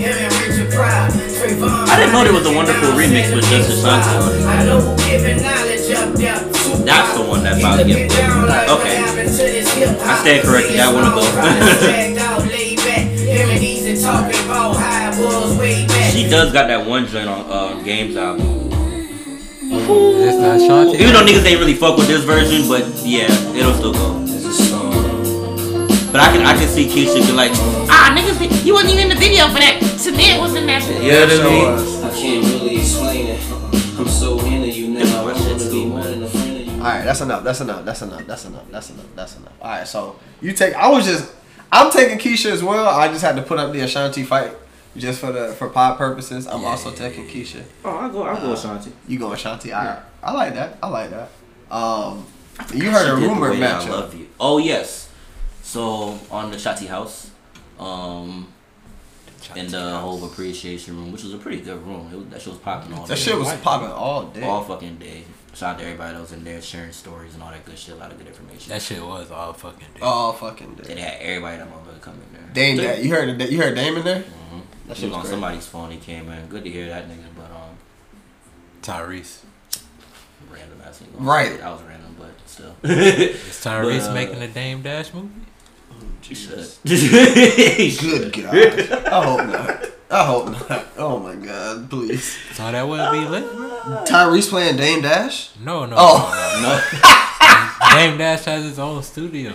I didn't know there was a wonderful remix with Just Ashanti on it. I know who giving knowledge up there. That's the one that about to get played. Okay. I stand corrected. That one will go. She does got that one joint on uh, Games album. It's not Shanti. Even though niggas ain't really fuck with this version, but yeah, it'll still go. But I can I can see Keyshia be like, Ah, niggas, you wasn't even in the video for that. Samir was in that. you know what I mean? I can't really explain it. I'm so into you now. I wanna be more than a friend of you. All right, that's enough. That's enough. That's enough. That's enough. That's enough. That's enough. All right, so you take. I was just. I'm taking Keyshia as well. I just had to put up the Ashanti fight just for the for pod purposes. I'm also taking Keyshia. Oh, I'll go. I'll go Ashanti. You go Ashanti. All right. I like that. I like that. Um, you heard a She did the rumor way that I matchup. love you. Oh yes. So on the Shotty house, um, in the whole appreciation room, which was a pretty good room. It was, that shit was popping all That day. That shit was popping all day. all fucking day. Shout out to everybody that was in there sharing stories and all that good shit. A lot of good information. That shit was all fucking day. All fucking day. They had everybody that motherfucker come in there. Dame that. You heard. You heard Dame in there? Mm-hmm. That That shit shit was on great. somebody's phone. He came in. Good to hear that nigga, but um, Tyrese. random ass nigga. Right. That was random, but still. Is Tyrese But, uh, making a Dame Dash movie? He should. He should. Good God. I hope not. I hope not. Oh my God, please. So that would be lit? Tyrese playing Dame Dash? No, no. Oh. no, no. Dame Dash has his own studio.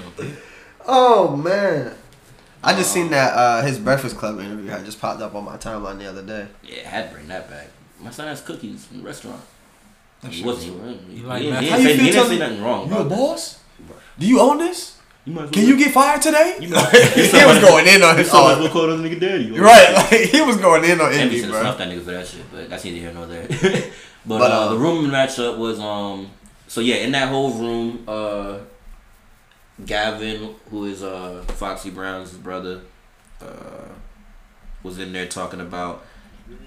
Oh man. I just seen that uh, his Breakfast Club interview had just popped up on my timeline the other day. Yeah, I had to bring that back. My son has cookies in the restaurant. That He shit wasn't. was- He, he, like he, that? didn't How you he feel didn't say nothing wrong. You a about that. boss? Do you own this? You might as Can you get fired today? You know- he was going in on his So much own. more call this nigga daddy. Right, like he was going in on Maybe Indy, bro. snuffed that nigga for that shit, but that's neither here nor there. but, But, uh, uh, the room matchup was um. So yeah, in that whole room, uh, Gavin, who is uh Foxy Brown's brother, uh, was in there talking about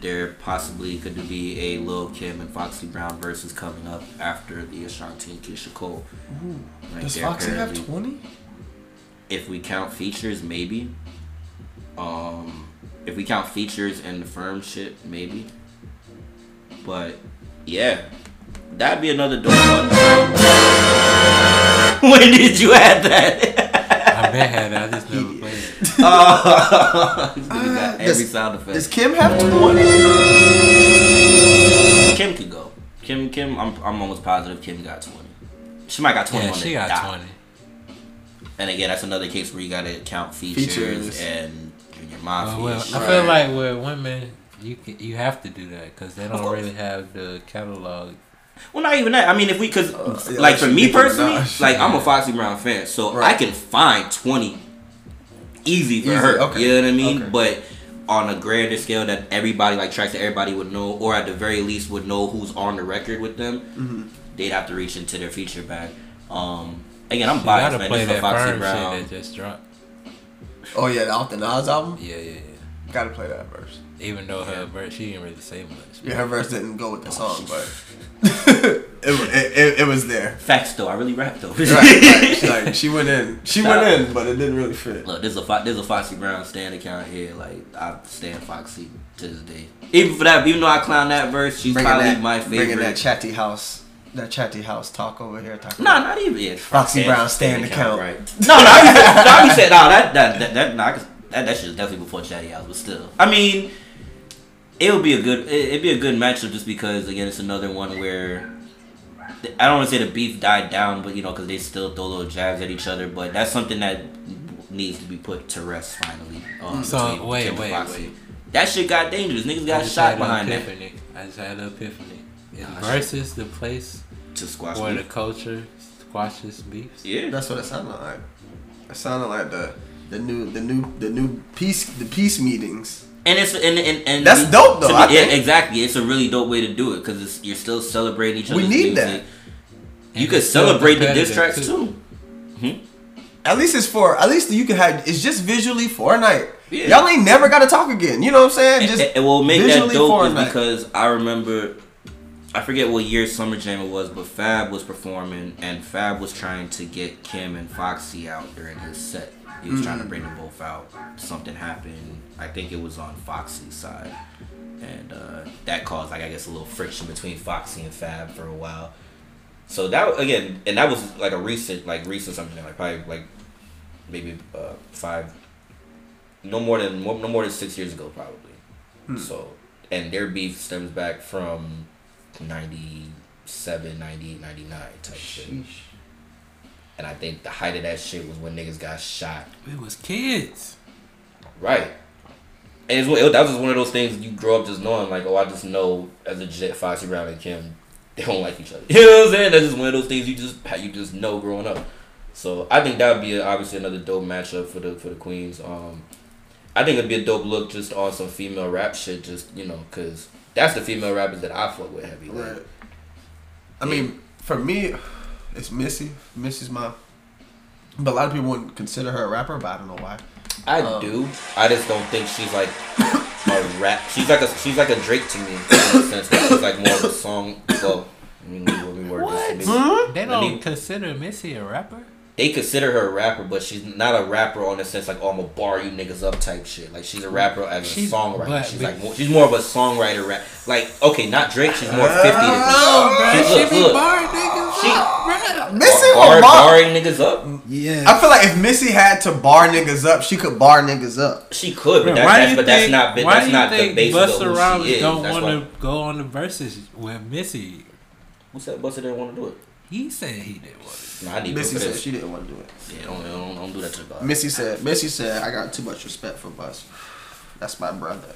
there possibly could be a Lil Kim and Foxy Brown Verzuz coming up after the Ashanti and Keyshia Cole. Right Does there, Foxy have apparently. 20? if we count features, maybe. Um, if we count features and the firm shit, maybe. But yeah, that'd be another dope one. when did you add that? I bet had that. I just never played it. oh, this nigga got Uh, every does- sound effect. Does Kim have 20? Kim could go. Kim, Kim, I'm, I'm almost positive Kim got twenty. She might got twenty. Yeah, on she got dot. 20. And again, that's another case where you gotta count features, Features. and Junior Uh, Mafia. well, shit. I feel like with women, you can, you have to do that because they don't really have the catalog. Well, not even that. I mean, if we, cause Uh, yeah, like for me personally, Minaj. like I'm a Foxy Brown fan, so Right. I can find twenty easy for Easy, her. okay. You know what I mean? Okay. But on a grander scale that everybody like tracks that everybody would know, or at the very least would know who's on the record with them, Mm-hmm. they'd have to reach into their feature bag. Um, again, I'm You biased, gotta man. play This is that Foxy Brown. shit that just dropped. Oh, yeah, the Off the Nas album? Yeah, yeah, yeah. Gotta play that verse. Even though her verse, she didn't really say much. Yeah, her verse didn't go with the oh, song, but it, it, it, it was there. Facts though, I really rap though. Right, right. She, like, she went in. She went in, but it didn't really fit. Look, there's a Fo- there's a Foxy Brown stand account here. Like I stand Foxy to this day. Even for that, even though I clown that verse, she's Bringing probably that, my favorite. bringing that chatty house, that chatty house talk over here. Talking No, not even yeah, Foxy Brown stand account. right? No, no, I be saying, no, I be saying, no, that that that that, no, that, that shit is definitely before Chatty House, but still, I mean, it would be a good, it, it'd be a good matchup just because again, it's another one where I don't want to say the beef died down, but you know, because they still throw little jabs at each other, but that's something that needs to be put to rest finally. Um, So, between wait, Kim wait, Foxy. wait. That shit got dangerous. Niggas got shot had an behind that. I just had an epiphany. Is Verzuz the place To squash where the culture squashes beefs? Yeah. That's what it sounded like. It sounded like the the new the new the new peace the peace meetings. And it's and and, and That's dope, though, to I yeah, think. exactly. It's a really dope way to do it because you're still celebrating each other. We need music. that. You could celebrate the diss tracks too. Hmm? At least it's for at least you can have it's just visually for a night. Yeah. Y'all ain't never gotta talk again. You know what I'm saying? Just It, it will make that visually dope for is because I remember, I forget what year Summer Jam it was, but Fab was performing and Fab was trying to get Kim and Foxy out during his set. He was trying to bring them both out. Something happened. I think it was on Foxy's side, and uh, that caused like I guess a little friction between Foxy and Fab for a while. So that again, and that was like a recent, like recent something, like probably like maybe uh, five, no more than no more than six years ago, probably. So, and their beef stems back from 97, 98, 99 type shit. And I think the height of that shit was when niggas got shot. We was kids. Right. And it's, it, that was just one of those things you grow up just knowing, like, oh, I just know as a jet, Foxy Brown and Kim, they don't like each other. You know what I'm saying? That's just one of those things you just you just know growing up. So I think that would be a, obviously another dope matchup for the for the queens. Um, I think it'd be a dope look just on some female rap shit, just you know, cause that's the female rappers that I fuck with heavy. Like, Right. I mean, for me, it's Missy. Missy's my. But a lot of people wouldn't consider her a rapper, but I don't know why. I Um, do. I just don't think she's like a rap. She's like a she's like a Drake to me in a sense. That she's like more of a song. Well, I mean, let me word this. Maybe- They don't me- consider Missy a rapper. They consider her a rapper, but she's not a rapper on the sense like, oh, I'm gonna bar you niggas up type shit. Like she's a rapper as a songwriter. but- she's like more, she's more of a songwriter rap. Like okay, not Drake. She's more fifty. than No, bro, She- she look, be look. barring niggas She- up, bro. Missy bar, will bar. barring niggas up. Yeah. I feel like if Missy had to bar niggas up, she could bar niggas up. She could, but, Bro, that, why do that's, you but that's think- not. why That's do you not the think basis Busta of who Rhymes she is. don't want to go on the Verzuz with Missy? Who said Busta didn't want to do it? He said he didn't want it. Nah, Missy said she didn't want to do it. Yeah, don't, don't, don't do that to the God. Missy said. Missy said, "I got too much respect for Bus. That's my brother."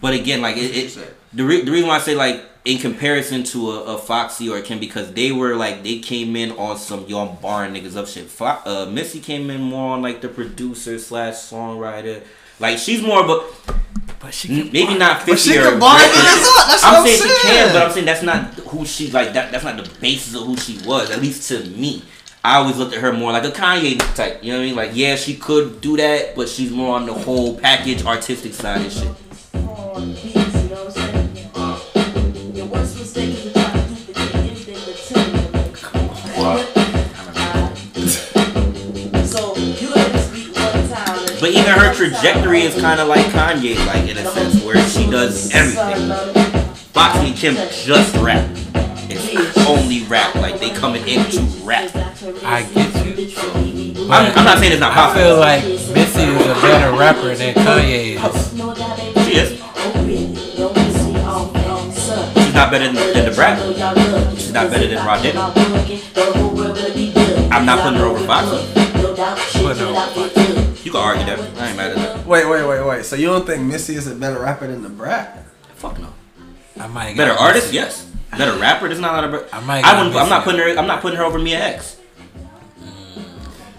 But again, like it, it the re- the reason why I say like in comparison to a, a Foxy or a Kim because they were like they came in on some young barring niggas up shit. Fo- uh, Missy came in more on like the producer slash songwriter. Like she's more of a But she n- maybe not But she fifty or can bar great, niggas up. That's I'm what I'm saying saying. she can, but I'm saying that's not who she like. That that's not the basis of who she was. At least to me, I always looked at her more like a Kanye type. You know what I mean? Like yeah, she could do that, but she's more on the whole package, artistic side and shit. But even her trajectory is kind of like Kanye, like in a sense, where she does everything. Foxy and Kim just rap. It's only rap. Like they coming in to rap. I get you. I'm, I'm not saying it's not I feel like Missy is a better rapper than Kanye is. She is. She's not better than, than the Brat. She's not better than Rod I'm not putting her over Foxy. Putting her over can argue that. I ain't mad at that. Wait, wait, wait, wait. So you don't think Missy is a better rapper than the Brat? Fuck no. I might Better artist, Missy. yes. Better rapper, there's not a lot of. I might I wouldn't. I'm not putting her. I'm not putting her over Mia X.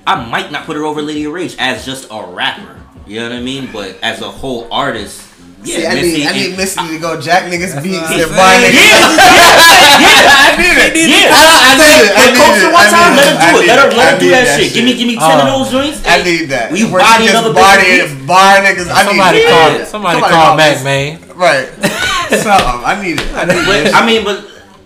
I might not put her over Lady of Rage as just a rapper. You know what I mean? But as a whole artist, Yeah, See, I Missy need, I need Missy to go jack niggas beats what and I'm bar saying. niggas. I need it. Yeah, I need it. I need coach it. her one I time, need let it. her do I it. Let her let her do that that shit. Give me give me ten of Uh, those joints. I need that. We Where she body another bar bitch niggas, bar niggas. I need Somebody it. call somebody call Mac man. Right. Something. I need it. I need it. I mean, but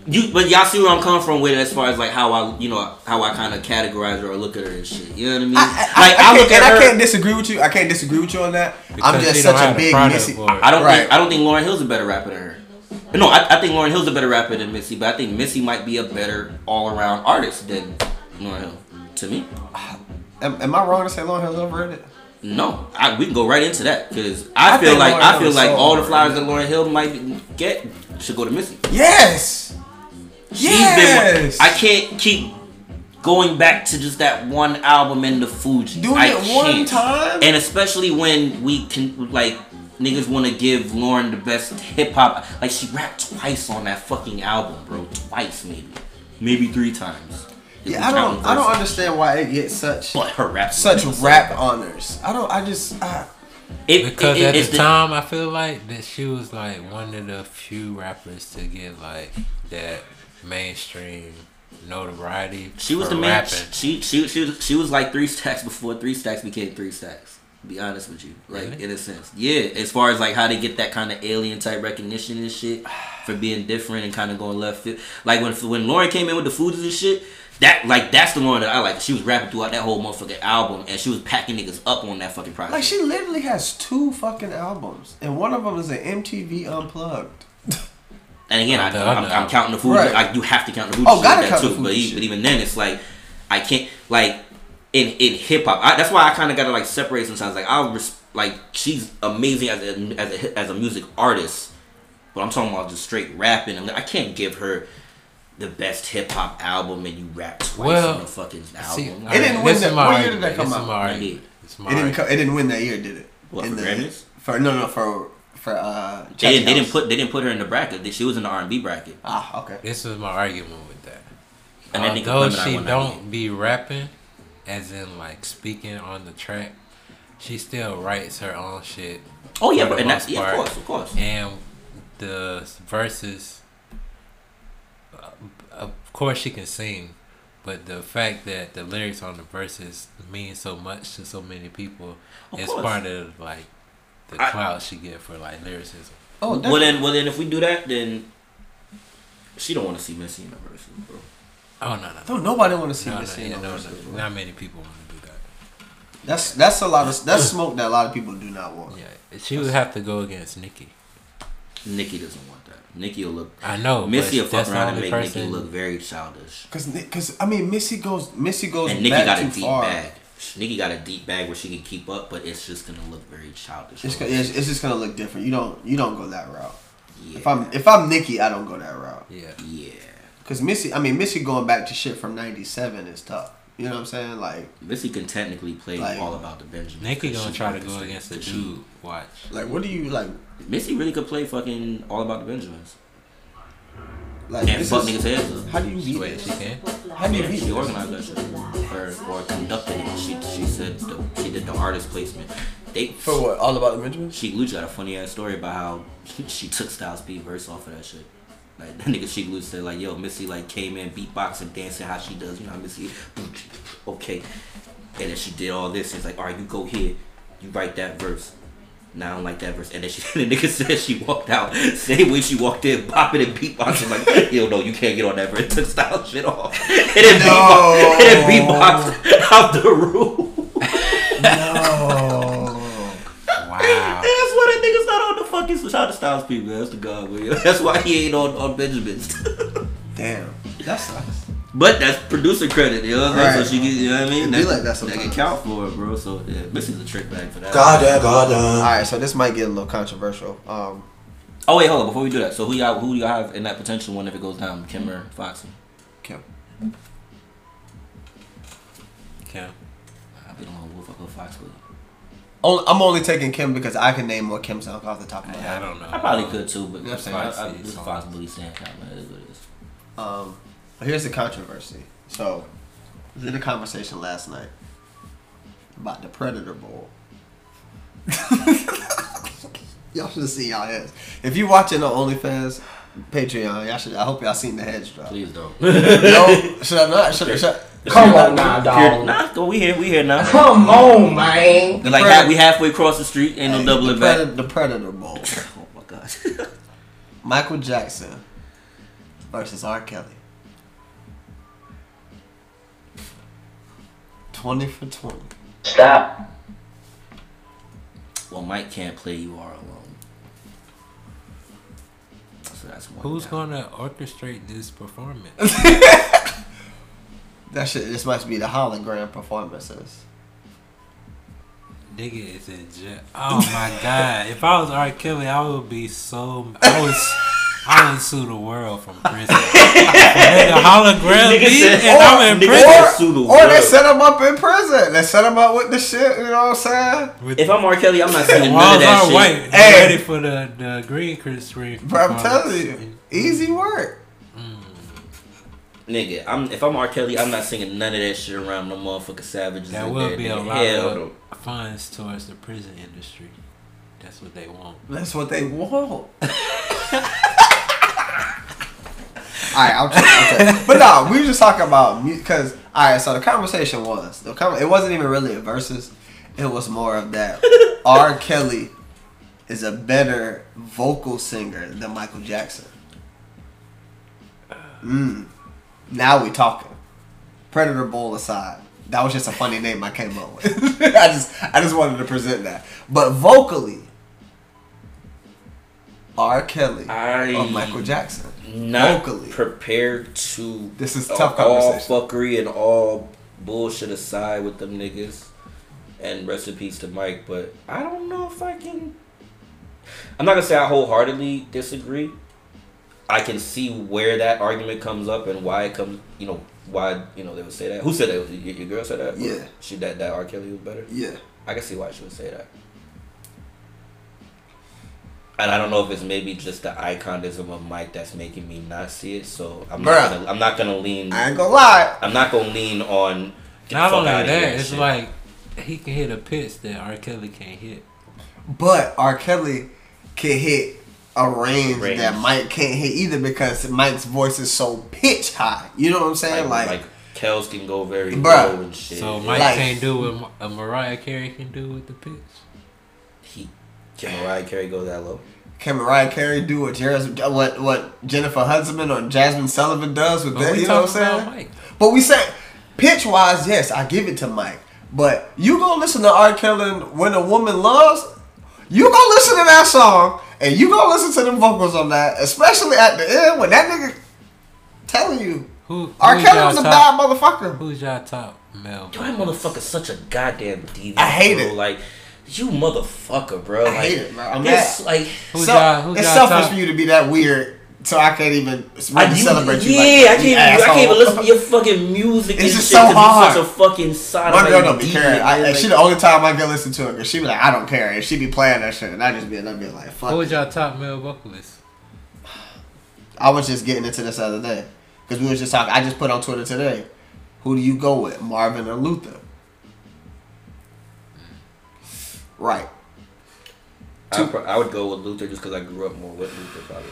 you, but y'all see where I'm coming from with it as far as like how I, you know, how I kind of categorize her or look at her and shit. You know what I mean? I, I, like I, I, can't, look at and her. I can't disagree with you. I can't disagree with you on that. I'm just such a big Missy. I don't Right. think I don't think Lauryn Hill's a better rapper than her. No, I, I think Lauryn Hill's a better rapper than Missy, but I think Missy might be a better all around artist than Lauryn Hill. To me, Am, am I wrong to say Lauryn Hill's overrated? no. I, we can go right into that because I, I feel like Lauryn I feel is like so all the overrated. flowers that Lauryn Hill might get should go to Missy. Yes. She's Yes. been. I can't keep going back to just that one album and the Fugees. Doing I it one can't. time? and especially when we can like niggas want to give Lauryn the best hip hop. Like she rapped twice on that fucking album, bro. Twice maybe, maybe three times. Yeah, I don't. I don't understand why it gets such But her rap, such rap honors. I don't. I just. I, It, Because it- at it's the time, I feel like that she was like one of the few rappers to get like that mainstream notoriety. She was for the man. rapping. She she she was, she was like three stacks before three stacks became three stacks. Be honest with you, like Really? in a sense, yeah. As far as like how they get that kind of alien type recognition and shit for being different and kind of going left field. Like when when Lauryn came in with the foods and shit, that like that's the one that I like. She was rapping throughout that whole motherfucking album and she was packing niggas up on that fucking project. like she literally has two fucking albums, and one of them is an MTV Unplugged. And again, oh, I, I'm, other I'm counting the food. Right. Like you have to count the food. Oh, shit gotta with count that the too. Fugees But, e- shit. but even then, it's like I can't like in in hip hop. That's why I kind of gotta like separate sometimes. Like I'll res- like she's amazing as a as a as a music artist, but I'm talking about just straight rapping. And I can't give her the best hip hop album and you rap twice Well, on the fucking See, album. It didn't win this that- is what year did that come out? my argument. Ninety-eight. It's my It didn't. argument. It didn't win that year, did it? What, In for the- Grammys? For no, no, for for uh. They didn't, they didn't put they didn't put her in the bracket. She was in the R and B bracket. Ah, okay. This is my argument with that. And then they could Although she on don't be rapping, as in like speaking on the track, she still writes her own shit. Oh yeah, for but the and that's yeah, of course, of course. And the verses, uh, of course, she can sing, but the fact that the lyrics on the verses mean so much to so many people Of is course. part of like the I- clout she get for like lyricism. Oh, Well then, well then, if we do that, then she don't want to see Missy in the Verzuz, bro. Oh no no no. Don't nobody want to see No, no, Missy yeah, in no, no no, not many people want to do that. That's that's a lot of that's smoke that a lot of people do not want. Yeah, she would have to go against Nicki. Nikki doesn't want that. Nicki will look. I know. Missy will fuck around and make person- Nicki look very childish. Cause, cause I mean, Missy goes, Missy goes And Nicki back got a deep far. bag. Nicki got a deep bag where she can keep up, but it's just gonna look very childish. It's, gonna- it's, it's just gonna look different. You don't you don't go that route. yeah. If I'm if I'm Nicki, I don't go that route. Yeah. yeah. Cause Missy, I mean Missy going back to shit from '97 is tough. You know what I'm saying? Like Missy can technically play Like- all about the Benjamin. Nicki gonna try to go against the the dude. Watch. like what do you like? Missy really could play fucking all about the Benjamins Like and this fuck is- niggas' heads up. How do you beat Wait, she can. How do you Yeah, beat she organized that shit, or or conducted it. She she said the, she did the artist placement. They For what? All about the Benjamins? Sheek Louch got a funny ass story about how she took Styles P verse off of that shit. Like that nigga Sheek Louch said like, yo, Missy like came in beatboxing, dancing how she does, you know how Missy okay. And then she did all this, and it's like, alright, you go here, you write that verse. Now I don't like that verse. And then she the nigga said she walked out. Same way she walked in, popping and beatboxing like, yo no, you can't get on that verse. Took Styles shit off. And then No. beatbox and then beatboxed out the room. No. Wow. That's why that nigga's not on the fucking shout out to Styles P, man. That's the god, man. That's why he ain't on, on Benjamin's. Damn. That sucks. But that's producer credit, you know what I'm saying? Right. So she get, you know what I mean? It be like that that can count for it, bro. So yeah, Missy's a trick bag for that. God damn, God damn. All right, so this might get a little controversial. Um, Oh wait, hold on. Before we do that, so who y'all who do y'all have in that potential one if it goes down? Kim or Foxy? Kim. Kim. I don't know who fuck with Fox with. Only, I'm only taking Kim because I can name more Kim songs off the top of my I, I head. don't know. I probably could too, but Yeah, I'm saying, I, I, Foxy this is songs. Fox Bully Sand count, man. It is what it is. Um, but here's the controversy. So, we did a conversation last night about the Predator Bowl. Y'all should see y'all heads. If you watching the OnlyFans Patreon, y'all should. I hope y'all seen the heads drop. Please don't. no, should I not? Should I? Should I Come on now, dog. Nah, go. We here. We here now. Come on, man. They're like Predator. we halfway across the street. Ain't no the, doubling back. Predator, the Predator Bowl. Oh my god. Michael Jackson versus R. Kelly. 20 for 20. Stop. well, Mike can't play. You are alone. So that's one. Who's gonna orchestrate this performance? That shit, this must be the hologram performances. Nigga is in jail. Oh my god! If I was R. Kelly, I would be so. I would. I would sue the world from prison. Nigga, hologram Nigga me said- and I'm in Nigga prison. said sue the Or they set him up in prison. They set him up with the shit, you know what I'm saying? With If I'm R. Kelly, I'm not singing none of that are shit. white. Hey. Hey. ready for the the green screen. Bro, I'm telling you, easy work. Mm. Nigga, I'm if I'm R. Kelly, I'm not singing none of that shit around no motherfucking savages. That will there, be a lot Hell of no. funds towards the prison industry. That's what they want. That's what they want. I'm tripping, I'm tripping. But no, we were just talking about because alright, so the conversation was the con- it wasn't even really a versus. It was more of that R. Kelly is a better vocal singer than Michael Jackson. Mm. Now we talking. Predator Bowl aside. That was just a funny name I came up with. I just I just wanted to present that. But vocally, R. Kelly I or Michael Jackson. not vocally. prepared to. This is tough all fuckery and all bullshit aside with them niggas, and rest in peace to Mike. But I don't know if I can. I'm not gonna say I wholeheartedly disagree. I can see where that argument comes up and why it comes. You know why you know they would say that. Who said that? Your, your girl said that. Yeah. She that that R. Kelly was better. Yeah. I can see why she would say that. And I don't know if it's maybe just the iconism of Mike that's making me not see it. So I'm Bruh. not gonna, I'm not gonna lean. I ain't gonna lie. I'm not gonna lean on. Not fuck only outta that, it's shit. like he can hit a pitch that R. Kelly can't hit. But R. Kelly can hit a range, Range. that Mike can't hit either because Mike's voice is so pitch high. You know what I'm saying? like, Like, like Kels can go very Bruh. low and shit. So Mike Like- can't do what a uh, Mariah Carey can do with the pitch. He can Mariah Carey go that low? can Mariah Carey do what, Jas- what what Jennifer Hudson or Jazmine Sullivan does with that? You know what I'm saying? Mike. But we say pitch wise, yes, I give it to Mike. But you go listen to R. Kelly when a woman loves, you go listen to that song and you go listen to them vocals on that, especially at the end when that nigga telling you Who, R. who's Kelly y'all was a top- bad motherfucker. Who's y'all top male? Yo, that motherfucker's such a goddamn deviant. I hate bro. it. Like you motherfucker, bro. I like, hate it, bro. I'm it's mad. like Who's So- y'all? Who's it's y'all selfish top? for you to be that weird, so I can't even I, you, celebrate you. yeah, like I can't. you Even, I can't even listen to your fucking music. It's and just shit so 'cause you hard. Such a fucking side. My girl don't be caring. I, and she the only time I can listen to it because she be like, I don't care, and she be playing that shit, and I just be, I be like, fuck. Who it. was y'all top male vocalist? I was just getting into this the other day because we was just talking. I just put on Twitter today. Who do you go with, Marvin or Luther? Right. I, pro- I would go with Luther just because I grew up more with Luther, probably.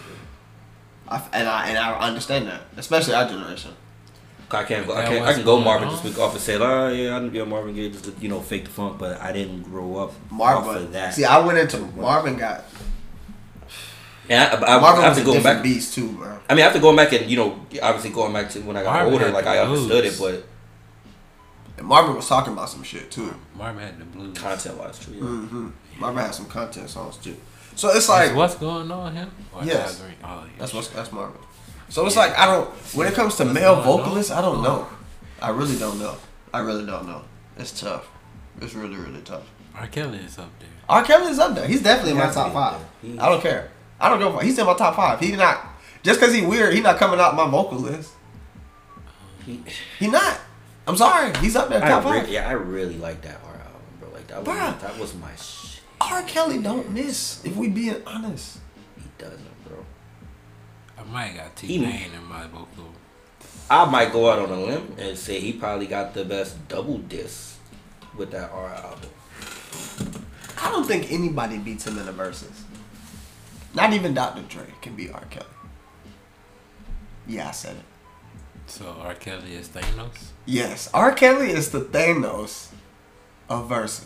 I, and I and I understand that, especially our generation. I can't go. I can't. I can go Marvin on. just speak off and say, oh yeah, I didn't be a Marvin Gaye just to you know fake the funk, but I didn't grow up off Marvin. of that. See, I went into Marvin got and I, I, I, Marvin I have was to go different back. beast too, bro. I mean, after going back and you know, obviously going back to when I got Marvin older, like I understood it, but And Marvin was talking about some shit too. Marvin had the blues. content wise, true. Yeah. hmm Marvin had some content songs too. So it's Is like what's going on him? Or Yes. Al Oh, yeah. That's what's that's Marvin. So it's like I don't. When it comes to male going on? vocalists, I don't know. I really don't know. I really don't know. It's tough. It's really really tough. R. Kelly is up there. R. Kelly is up there. He's definitely in my He has to top five. up there. He- I don't care. I don't go for. He's in my top five. He not just because he weird. He not coming out my vocal list. He, He not. I'm sorry. He's up there top I five. yeah, I really like that R album, bro. Like that was Bruh. that was my shit. R. Kelly don't miss. If we being honest. He doesn't, bro. I might got T Pain in my vocal. I might go out on a limb and say he probably got the best double disc with that R album. I don't think anybody beats him in the Verzuz. Not even Dr. Dre can be R. Kelly. Yeah, I said it. So R. Kelly is Thanos. Yes, R. Kelly is the Thanos of Verzuz.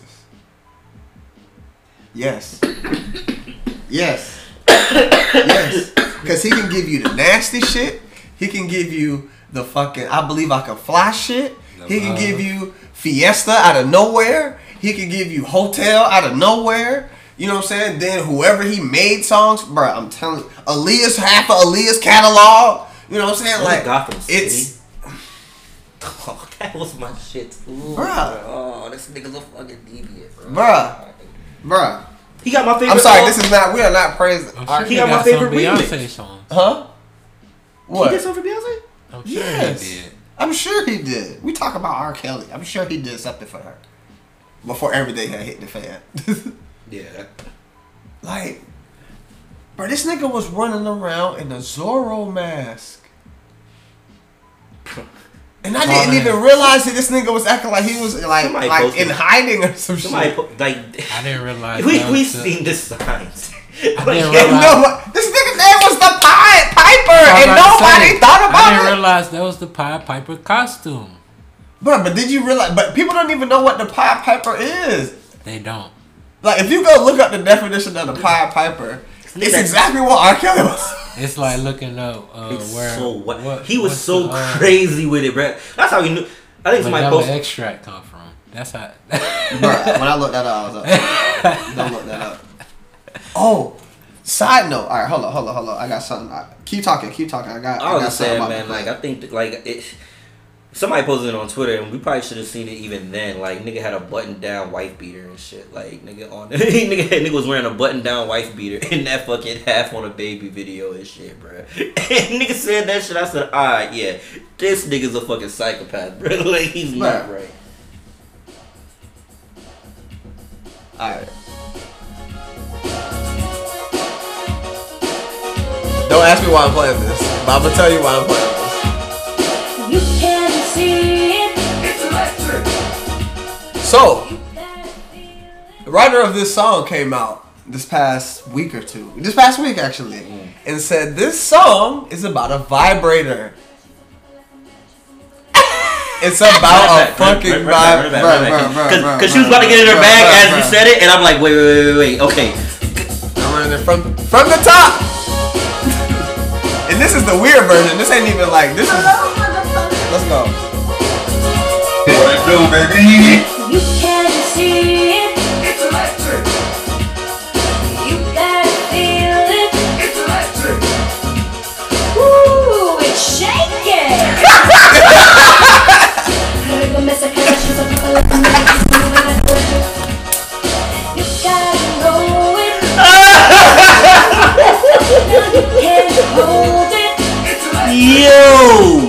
Yes. yes. yes. Because he can give you the nasty shit. He can give you the fucking I believe I can fly shit. He can give you Fiesta out of nowhere. He can give you Hotel out of nowhere. You know what I'm saying? Then whoever he made songs, bruh, I'm telling you, Aaliyah's half of Aaliyah's catalog. You know what I'm saying? Like Gotham City? it's Oh, that was my shit too. Bruh. Oh, this nigga's a fucking deviant, bro. bruh, bruh. He got my favorite. I'm sorry, song. this is not. We are not praising. I'm sure he he, got my got, favorite some Beyonce remix. songs. Huh? He What? did something for Beyonce. I'm sure Yes. he did. I'm sure he did. We talk about R. Kelly. I'm sure he did something for her before everything had hit the fan. Yeah. Like, bro, this nigga was running around in a Zorro mask. And I didn't man. even realize that this nigga was acting like he was like Somebody like in it. hiding or some somebody shit. put, like I didn't realize. we we was seen the signs. I didn't realize- know what? This nigga name was the Pied Piper, I and nobody say, thought about it. I didn't it. realize that was the Pied Piper costume. Bro, but did you realize? But people don't even know what the Pied Piper is. They don't. Like, if you go look up the definition of the Pied Piper, it's exactly what R. Kelly was. It's like looking up uh, It's where. so what, what- he was so the, uh, crazy with it, bro. That's how he knew. I think somebody vanilla posted. extract come from. That's how. Bruh, when I looked that up, I was like, don't look that up. Oh, side note. All right, hold on, hold on, hold on. I got something. I, keep talking, keep talking. I got. I I was got just saying, man. Like. I think like it. Somebody posted it on Twitter, and we probably should have seen it even then. Like nigga had a button down wife beater and shit. Like nigga on nigga nigga was wearing a button down wife beater in that fucking half on a baby video and shit, bro. And nigga said that shit. I said, alright, yeah, this nigga's a fucking psychopath, bro. like he's not right. All right. Don't ask me why I'm playing this, but I'm gonna tell you why I'm playing So, the writer of this song came out this past week or two, this past week actually, mm. and said this song is about a vibrator. It's about a fucking vibrator. Because she was about to get in her bag as you said it, and I'm like, wait, wait, wait, wait, okay. I'm running from from the top. and this is the weird version. This ain't even like this is. Let's go. What do, baby? You can see it. It's electric. You gotta feel it. It's electric. Ooh, it's shaking. Heard the mess of connections of people like me. You gotta know it. Now you can't hold it, Yo!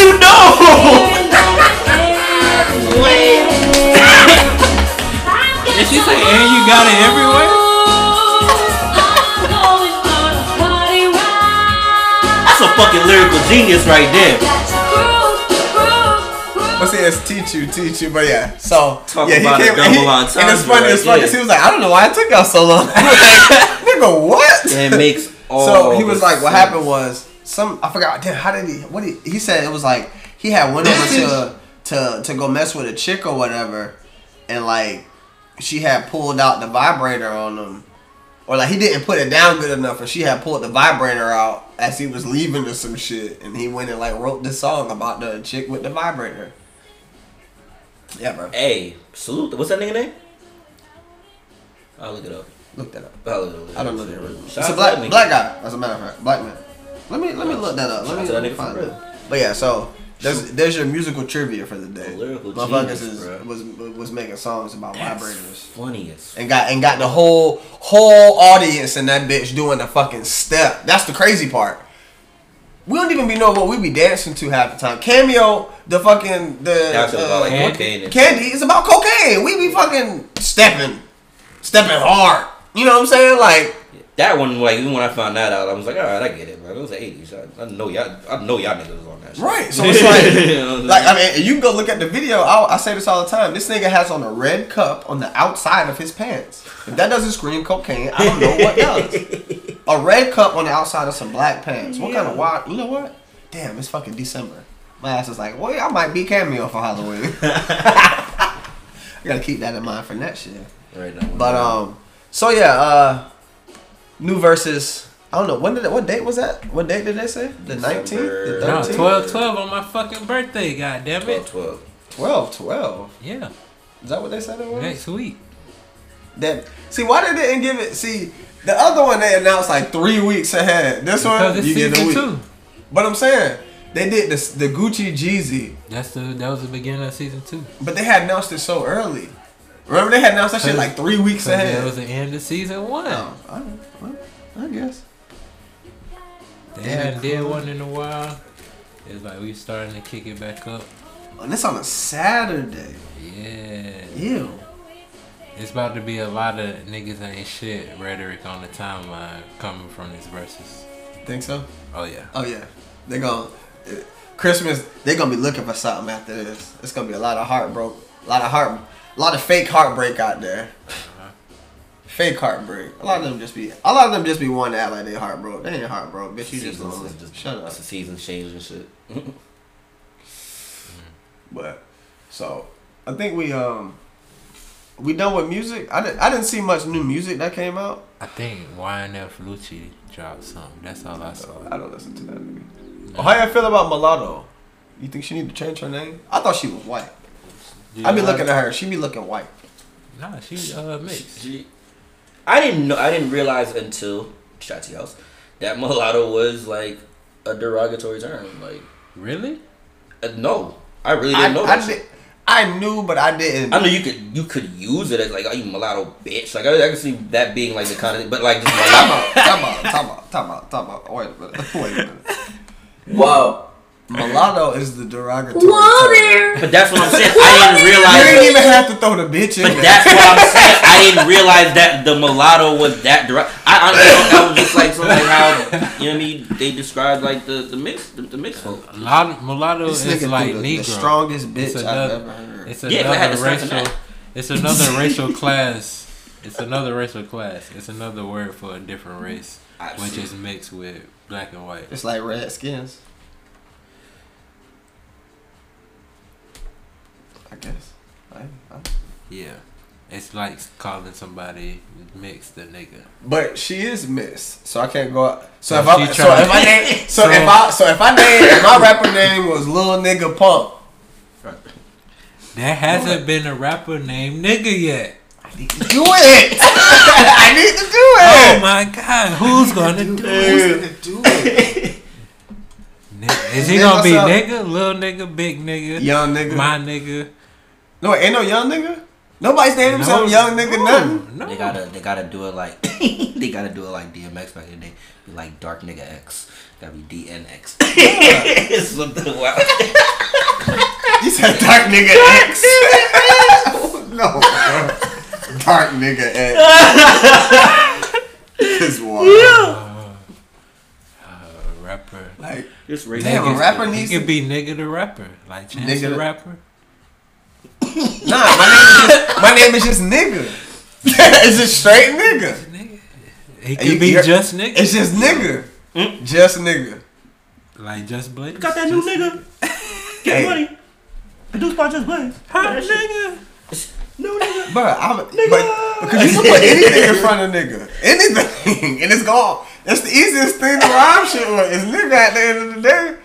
You know! Did she say, and you got it everywhere? That's a fucking lyrical genius right there. Let's see, it's teach you, teach you, but yeah. So Talk yeah, about a double and, he, entendre and it's funny right as fuck. 'cause there. He was like, I don't know why it took y'all so long. I was like, Nigga, what? It makes all so he was the like, what happened was some I forgot. Damn, how did he? What did he? He said it was like he had went over to to to go mess with a chick or whatever, and like she had pulled out the vibrator on him, or like he didn't put it down good enough, or she had pulled the vibrator out as he was leaving or some shit, and he went and like wrote this song about the chick with the vibrator. Yeah, bro. Hey, salute. What's that nigga name? I'll look it up. Look that up. Look it up. I don't know the original. It's a black to that nigga. black guy, as a matter of fact, black man. Let me let me look that up. Let me, let me find it. But yeah, so there's there's your musical trivia for the day. Lyrical Motherfuckers is, was was making songs about That's vibrators Funniest. and got and got the whole whole audience in that bitch doing the fucking step. That's the crazy part. We don't even be know what we be dancing to half the time. Cameo, the fucking the That's about like uh, cocaine candy is about cocaine. We be fucking stepping, stepping hard. You know what I'm saying? Like that one, like even when I found that out, I was like, all right, I get it, man. It was the '80s. I, I know y'all. I know y'all niggas was on that. Shit. Right. So it's like, You know like I mean, you can go look at the video. I, I say this all the time. This nigga has on a red cup on the outside of his pants. If that doesn't scream cocaine, I don't know what does. A red cup on the outside of some black pants. What kind of wild? You know what? Damn, it's fucking December. My ass is like, well, I might be cameo for Halloween. I gotta keep that in mind for next year. right now. But um, so yeah, uh, new Verzuz. I don't know when did it, what date was that? What date did they say? The nineteenth, the December- No, thirteenth, 12 12 on my fucking birthday, god damn 12, it. 12. 12, 12. Yeah, Is that what they said it was? next week. That see why they didn't give it. See the other one they announced like three weeks ahead. This Because one it's you get a season week. two. But I'm saying they did this the Gucci Jeezy, That's the that was the beginning of season two. but they had announced it so early. Remember they had announced that shit like three weeks ahead. that was the end of season one. oh, I, well, I guess. They hadn't did one in a while. It's like we starting to kick it back up. And this on a Saturday. Yeah. Ew. It's about to be a lot of niggas ain't shit rhetoric on the timeline coming from these Verzuz. Think so? Oh yeah. Oh yeah, they gonna Christmas. They gonna be looking for something after this. It's gonna be a lot of heartbreak, a lot of heart, a lot of fake heartbreak out there. Fake heartbreak. A lot of them just be. A lot of them just be wanting to act like they heartbroke. They ain't heartbroke, bitch. You just Seasons lonely. just- Shut up. It's a season change and shit. But so I think we um we done with music. I didn't. I didn't see much new music that came out. I think YFN Lucci dropped something. That's all I saw. I don't listen to that nigga. Oh, how you feel about Mulatto? You think she need to change her name? I thought she was white. I be looking at her. She be looking white. Nah, she uh mixed. She- I didn't know. I didn't realize until Shotty House that mulatto was like a derogatory term. Like, Really? uh, no, I really didn't know I, that. shit. did, I knew, but I didn't. I know you could you could use it as like, oh you mulatto bitch. Like I, I can see that being like the kind of but like just Time mulatto. out, time out, time out, time out, time out. Wait a minute. Wait a minute. Whoa. Mulatto is the derogatory. Whoa term. there. But that's what I'm saying. I didn't realize. You didn't even have to throw the bitch in But there. that's what I'm saying. I didn't realize that the mulatto was that direct. I honestly thought that was just like something like how you know what I mean. They described like the the mix the, the mix folk. A lot of mulatto This is like the, Negro. the strongest It's bitch I've ever heard. It's Yeah, but another to start racial. It's another racial class. It's another racial class. It's another word for a different race, I've which seen- is mixed with black and white. It's like red skins. Guess. I, Yeah, it's like calling somebody mixed a nigga. but she is Miss, so I can't go. Out. So if I so if I name so, So- if I so if I name if my rapper name was Lil Nigga Pump, There hasn't been a rapper named nigga yet. I need to do it. I need to do it. Oh my god, who's gonna do it? Who's gonna do it? Nigga- Is he Name gonna be nigga, little nigga, big nigga, Young nigga. my nigga? No, ain't no young nigga. Nobody's named himself No, young nigga. no, Nothing. No. They gotta they gotta do it like they gotta do it like DMX back in the day. Be like Dark Nigga X. Gotta be DNX. it's something wild. You said dark nigga X. no, bro. dark nigga X. This one. Uh, rapper. Like, It's racist. damn, a Niggas- rapper he needs could to be nigga the rapper, like Chance Nigga the the- rapper. Nah, my name is just, my name is just nigga. it's just straight nigga. Nigga. He could you- be just nigga. It's just nigga. Mm. Just nigga. like just Blaze. Got that new nigga. Get Hey. money. Produced by Just Blaze. Hot nigga. No nigga. But I'm but because you can put anything in front of nigga. Anything. And it's gone. That's the easiest thing to rhyme shit with is nigga at the end of the day.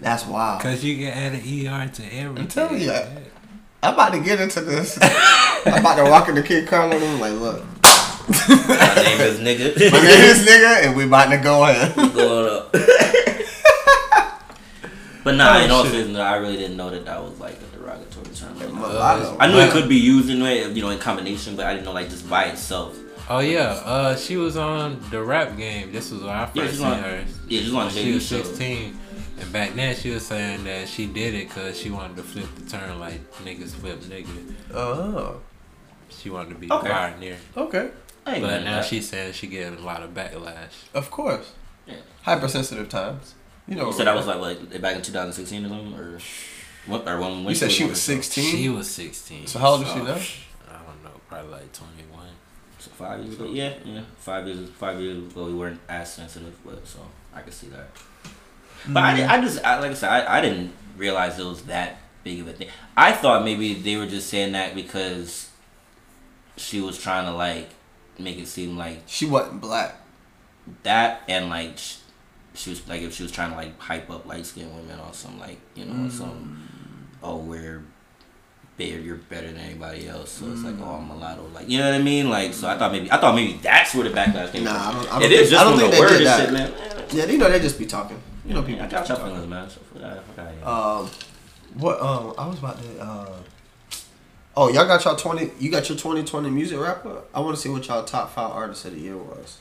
That's wild. Cause you can add an ER to everything. I'm telling you. I'm about to get into this. I'm about to walk into Kid Carlo room like, look, My name is nigga. my name is nigga, and we about to go in. going up. but nah, Oh, in all shit. seriousness, I really didn't know that that was like a derogatory term. Like, Mulatto. I knew it could be used in way, you know, in combination, but I didn't know like just by itself. Oh yeah, uh, she was on the rap game. This was when I first she's seen on- her. yeah, she's on when she JV was show. 16, and back then she was saying that she did it because she wanted to flip the turn like niggas flip nigga. Oh, She wanted to be Okay. pioneer. okay. I But mad at now that. she's saying she getting a lot of backlash. Of course. Yeah. Hypersensitive times. You know. You said that was like like back in 2016 or something, or what? Or when, when You said she was on the show? 16. She was 16. So how old is she oh. now? I don't know, probably like 21. So five years ago, yeah, yeah, five years, five years ago, we weren't as sensitive, but so I could see that. But I, didn't- mm. I just, I, like I said, I, I didn't realize it was that big of a thing. I thought maybe they were just saying that because she was trying to like make it seem like She wasn't black. that, and like sh- she was like if she was trying to like hype up light skinned women or some like you know some mm. oh we're better you're better than anybody else so it's like mm. oh I'm a mulatto like you know what I mean like so I thought maybe I thought maybe that's where the backlash came Nah, I from. don't- I don't If it's think- just I don't think the they did that. shit, man. Yeah, you know they just be talking. You know people I just got be your feelings, man. So fuck that, fuck that, yeah. Um, what? Um, I was about to. Uh, oh, y'all got y'all twenty. You got your twenty twenty music rapper. I want to see what y'all top five artists of the year was.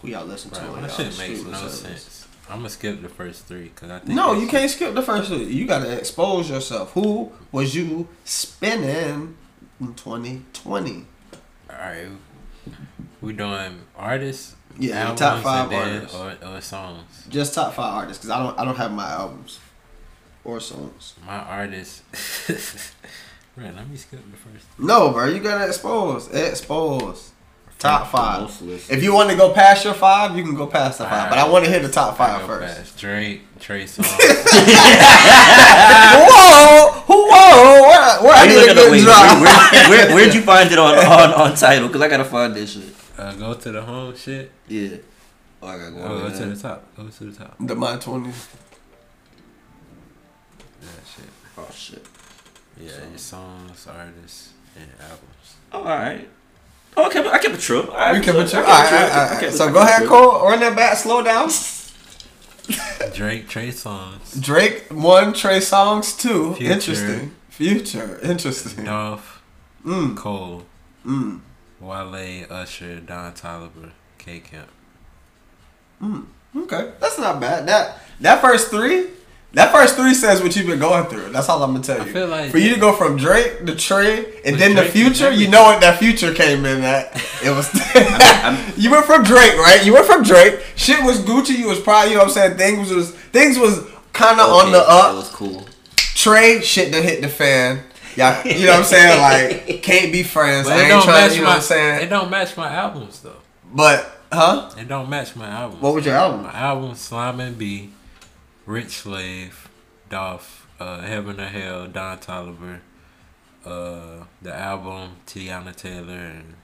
Who y'all listen to? Right, on that y'all shit makes no service. sense. I'm gonna skip the first three because I think No, you can't skip the first two. You gotta expose yourself. Who was you spinning in twenty twenty? All right, we doing artists. Yeah, albums, top five and artists. or, or songs. Just top five artists, because I don't I don't have my albums or songs. My artists. right, let me skip the first. No, bro, you gotta expose. Expose. Top five. If you want to go past your five, you can go past the five. But I want to hear the top I five go first. past Drake, Trey Songz. whoa, whoa, where, where I Where you need a looking at? good Wait, drop. where, where, where, where'd you find it on on, on title? Cause I gotta find this shit. Uh, go to the home shit. Yeah. Oh, I gotta go. Oh, go to the top. Go to the top. The my twenties. Yeah, shit. Oh shit. Yeah, your songs, artists, and albums. Oh, all right. Oh, I kept, I kept it true. All right, You kept it so- true. I All kept right, it true. all I right, all kept right. it- So go ahead. Cole. Run that back. Slow down. Drake, Trey Songz, Drake one, Trey Songz two. Future. Interesting. Future. Interesting. Dolph, Mm. Cole, Mm. Wale, Usher, Don Toliver, K Camp. Hmm, okay, that's not bad. That that first three, that first three says what you've been going through. That's all I'm gonna tell I you. feel like- For you to go from Drake to Trey and then the Drake is future, you know what that future came in at. It was. I'm- you went from Drake, right? You went from Drake. Shit was Gucci. You was probably, you know what I'm saying. Things was things was kind of on Okay, the It up. was cool. Trey, shit that hit the fan. Yeah, you know what I'm saying. Like can't be friends. But I it ain't don't trying. to, You know my. what I'm saying. It don't match my albums though. But huh? It don't match my albums. What was your album? My album Slime and B, Rich Slave, Dolph, uh, Heaven or Hell, Don Toliver, uh, the album Teyana Taylor, and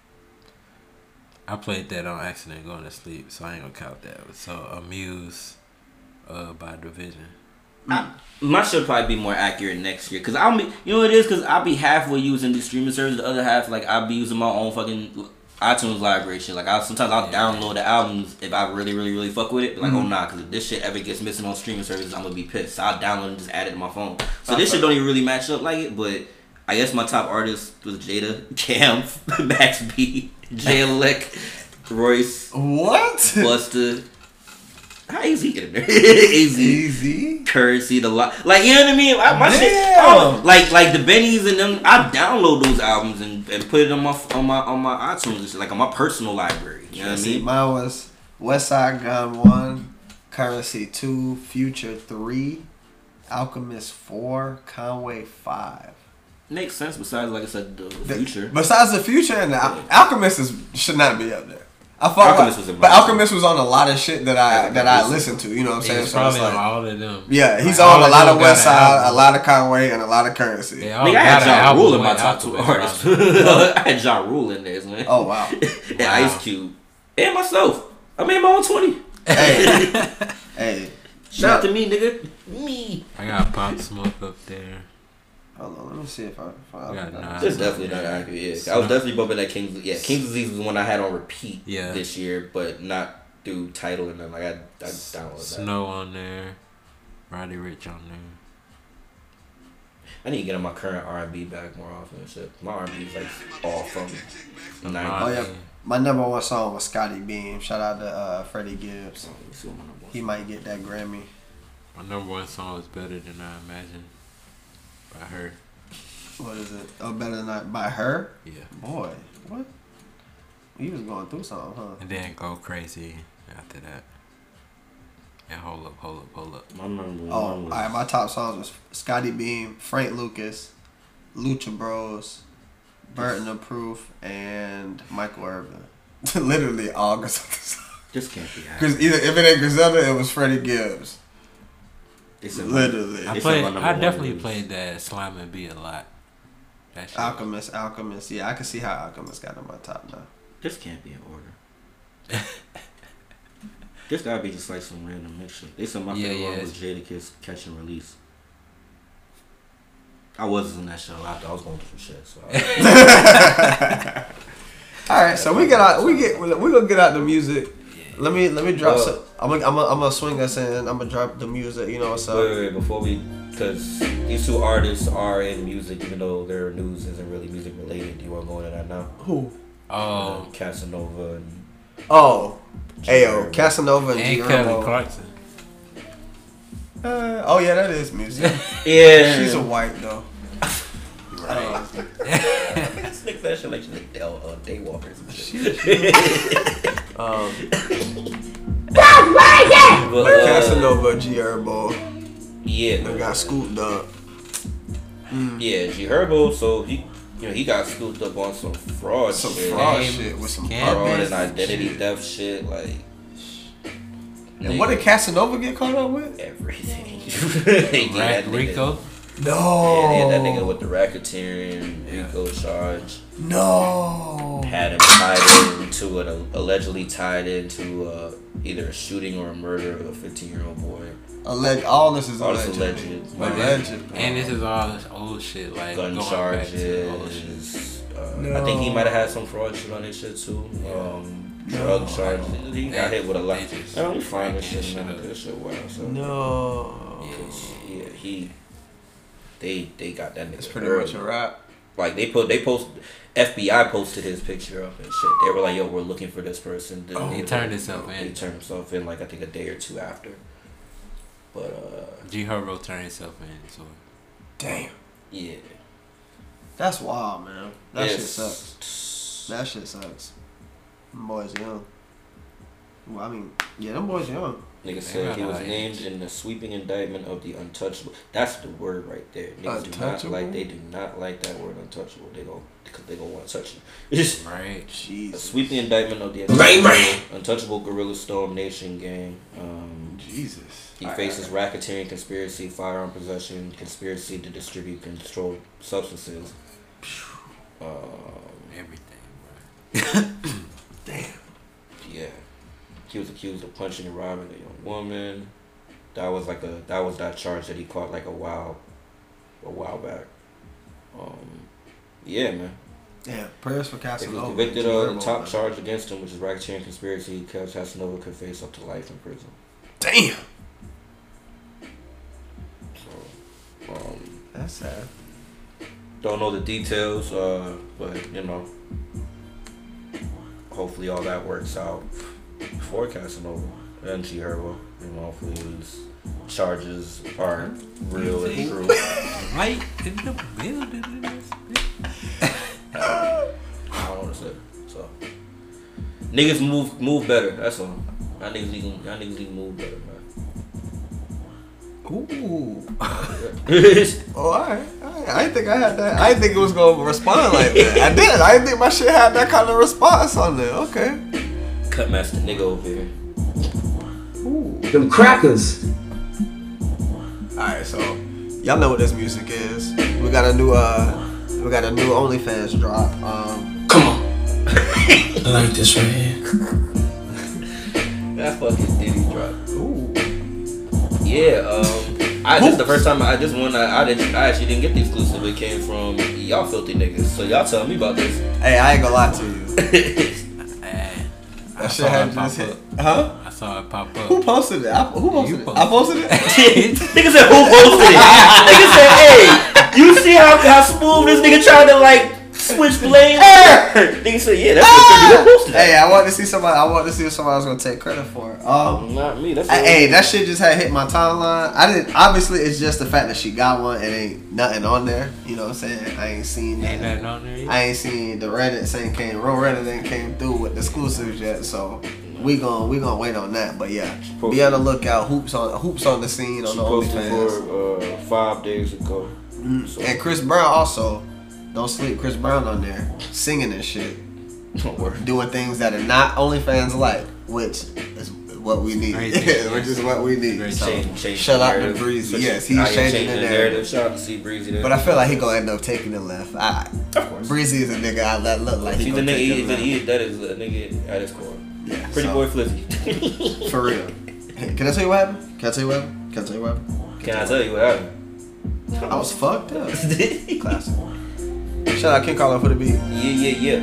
I played that on accident going to sleep, so I ain't gonna count that. So Amuse, uh, by Division. My should probably be more accurate next year, cause I'll be, you know what it is, cause I'll be halfway using the streaming service, the other half like I'll be using my own fucking iTunes library shit. Like I sometimes I'll download the albums if I really really really fuck with it. But like oh mm-hmm. nah, cause if this shit ever gets missing on streaming services, I'm gonna be pissed. So I'll download and just add it to my phone. So this shit don't even really match up like it, but. I guess my top artist was Jada, Cam, Max B, Jay Lick, Royce, What? Buster. How easy get there? easy Easy. currency, the lot, like you know what I mean. I, my shit, oh, like like the Bennies and them. I download those albums and, and put it on my on my on my iTunes, and shit, like on my personal library. You know what I See, mean? mine was Westside Gunn one, Currency two, Future three, Alchemist four, Conway five. Makes sense. Besides, like I said, the, the The- future. Besides the Future and the Al- Alchemist is should not be up there. I thought, Alchemist was but Alchemist was on a lot of shit that I Yeah, that I listened to. You know what I'm saying? He's So it's probably like, on all of them. yeah, he's Like, on a lot of got Westside, a lot of Conway, and a lot of Currency. They all Nigga, I had an Ja album Rule in my with top two Alchemist artists. I had Ja Rule in there, man. Oh wow. and Wow. Ice Cube and myself. I made my own twenty. hey, hey. Shout out to me, nigga. Me. I got Pop Smoke up there. Hold on, let me see if I. If I Yeah, nah. This definitely not accurate. Yeah, I was definitely bumping that King's. Yeah, King's Disease was the one I had on repeat Yeah. this year, but not through title and then like I, I downloaded that. Snow on there. Roddy Ricch on there. I need to get on my current R and B back more often. and Shit, my R and B is like all from Some. Oh yeah, my number one song was Scottie Beam. Shout out to uh, Freddie Gibbs. Let me see what my number one He might get that Grammy. My number one song was Better Than I Imagined by her. What is it? Oh, better than that by her. Yeah. Boy, what? He was going through something, huh? And then go crazy after that. And hold up, hold up, hold up. My number one Oh, all was right. My top songs was Scottie Beam, Frank Lucas, Lucha Bros, Burton the Proof, and Michael Irvin. Literally all Griselda songs. this can't be happening. Because either if it ain't Griselda, it was Freddie Gibbs. It's in Literally. I It's played. on my number I one definitely played that Slime and Beat a lot. Alchemist, Alchemist. Yeah, I can see how Alchemist got on my top now. This can't be in order. this gotta be just like some random mixture. They said my Yeah, favorite yeah, one was Jadakiss Catch and Release. I wasn't in that show. I, I was going through some shit. So All right, so we get out. We get. We gonna get out the music. Let me let me drop. Well- some, I'm gonna I'm gonna I'm gonna swing us in. I'm gonna drop the music. You know what's wait, wait, wait, before we, because these two artists are in music, even though their news isn't really music related. Do you want to go into that now? Who? Oh, Um, Casanova and Oh, Ayo, Herbo. Casanova and, and G Kelly Herbo. Clarkson. Uh, oh yeah, that is music. yeah, She's a white though. right. Stick that shit like she's a uh, daywalkers and shit. Um, But, but uh, Casanova, G Herbo, yeah, they got scooped up. Yeah, G Herbo, so he you know, he got scooped up on some fraud Some shit. fraud Name, shit with some Fraud puppets. and identity theft shit, like And what did Casanova get caught up with? everything. they gave Rack Rico. No. Yeah, they had that nigga with the racketeering, Rico charge. No. Had him tied into an allegedly tied into uh, either a shooting or a murder of a 15 year old boy. Alleg- all this is All this alleged. alleged. But Alleged. and this is all this old shit, like gun going back to old shit. charges. Uh, I think he might have had some fraud shit on his shit too. Um, drug charges. He got hit with a lot. I don't find this fucking shit, man. shit up. This shit wild. So No. yeah, he. They they got that nigga. It's pretty early. much a wrap. Like they put they post FBI posted his picture up and shit. They were like, "Yo, we're looking for this person." Then Oh, he turned himself in. He in. turned himself in like I think a day or two after. But uh, G Herbo turned himself in. So Damn. yeah, That's wild, man. That shit sucks. That shit sucks. Them boys young. Well, I mean, yeah, them boys young. Nigga said he was named in the sweeping indictment of the untouchable. That's the word right there. Niggas do not like. They do not like that word untouchable. They go because they gonna want to touch you. It's right. a Jesus. sweeping indictment of the Bang, untouchable, untouchable Gorilla Stone Nation gang. Um, Jesus. he faces racketeering, conspiracy, firearm possession, conspiracy to distribute controlled substances. Um, Everything, bro. Damn. Yeah. He was accused of punching and robbing a young woman. That was like a that was that charge that he caught like a while a while back. Um yeah, man. Yeah, prayers for If he Casanova. was convicted of the top charge against him, which is racketeering conspiracy, Casanova could face up to life in prison. Damn. So um That's sad. don't know the details, uh, but you know hopefully all that works out for Casanova and G Herbo. You know, hopefully these charges are real and true. right in the building. I don't know what to say. So niggas move move better. That's all. Y'all niggas need y'all niggas need move better, man. Ooh. Oh, alright. alright. I didn't think I had that. I didn't think it was gonna respond like that. I did. I didn't think my shit had that kind of response on there. Okay. Cut master nigga over here. Ooh, Them crackers. Alright, so y'all know what this music is. We got a new uh we got a new OnlyFans drop. Um Come on. I like this right here. That fucking Diddy drop. ooh. Yeah, um, I just the first time I just one I, I didn't I actually didn't get the exclusive. It came from y'all filthy niggas. So y'all tell me about this. Hey, I ain't gonna lie to you. Hey, I That shit saw had it pop just hit. up. Huh? I saw it pop Who posted it? I, who posted You it? I posted it? nigga said who posted it? nigga said, hey, you see how how smooth this nigga tried to like Switchblade. Nigga said, yeah, that's Ah! what they posted. Hey, I want to see somebody. I want to see if somebody was gonna take credit for it. Um, Not me. That's I- hey, that shit just had hit my timeline. I didn't. Obviously, it's just the fact that she got one. It ain't nothing on there. You know what I'm saying? I ain't seen Ain't that. nothing on there yet? I ain't seen the Reddit saying came. Real Reddit ain't came through with the exclusives yet. So we gon' we gonna wait on that. But yeah, be on the lookout. Hoops on hoops on the scene on She the posted OnlyFans. for uh, five days ago. So, And Chris Brown also. Don't sleep. Chris Brown on there singing and shit. doing things that are not OnlyFans like, which is what we need. Which is what we need. So, Change, change shout the out to. Breezy. Yes, he's am changing the narrative. Shout out to see Breezy there. But I feel like he gonna end up taking the left. I, Breezy is a nigga I that look like He's a gonna nigga. He, the he, that is a nigga at his core. Yeah, Pretty so, boy Flizzy. for real. Can I tell you what happened? Can I tell you what happened? Can I tell you what happened? Can I tell you what happened? I was fucked up. Classic. Shout out King Carlo for the beat. Yeah, yeah, yeah.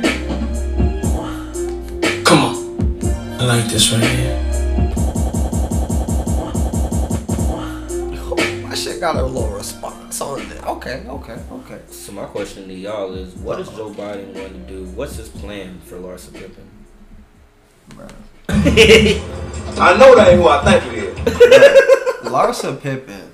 Come on. I like this right here. My shit got a little response on it. Okay, okay, okay. So my question to y'all is, what does Joe Biden want to do? What's his plan for Larsa Pippen? I know that ain't who I think it is. Larsa Pippen.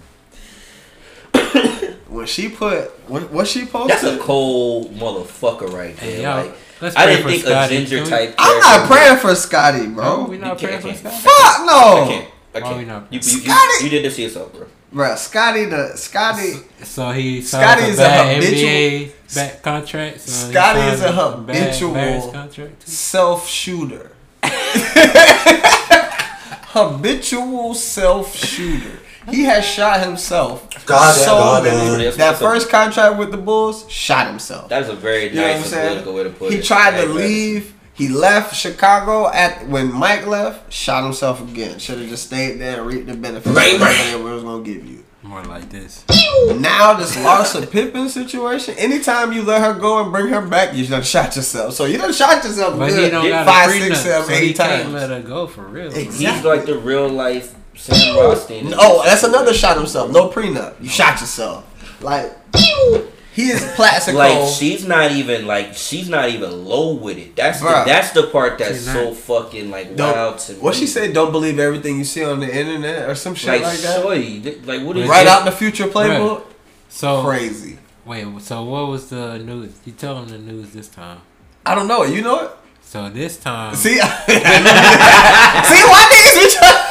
when she put what what she posted. That's a cold motherfucker right there. Hey, y'all, like, let's I didn't for think Scotty. a ginger Can we- type. I'm not praying for Scotty, No, bro. we You not praying for Scotty. Fuck no. I no, can't. I Why can't. we not- You, you, you, Scotty- you did this to yourself, bro. bro. Scotty the Scotty. So he Scotty is a a habitual- NBA back contract. So Scotty is a habitual- marriage contract. too. self shooter. Habitual self shooter. He has shot himself. God so damn, God many- That first contract with the Bulls, shot himself. That is a very You know what I'm nice political way to put He it. He tried to leave. He left Chicago at when Mike left. Shot himself again. Should have just stayed there and reaped the benefits. Bang, of bang. was gonna give you. More like this. Now this Larsa Pippen situation. Anytime you let her go and bring her back, you done shot yourself. So you done shot yourself But good he don't got five, a six, so he eight can't times. let her go for real. Exactly. He's like the real life Sam Rothstein. Oh, that's another shot himself. No prenup. You shot yourself. Like he is plastic. Like she's not even like she's not even low with it. That's the, that's the part that's so fucking like Don't- wild to me. what she said? Don't believe everything you see on the internet or some shit Like, like, that. shorty, th- like what is Right Yeah. out the future playbook. So Crazy. wait, so what was the news? You tell him the news this time. I don't know. You know it. So this time, See, see why niggas be trying.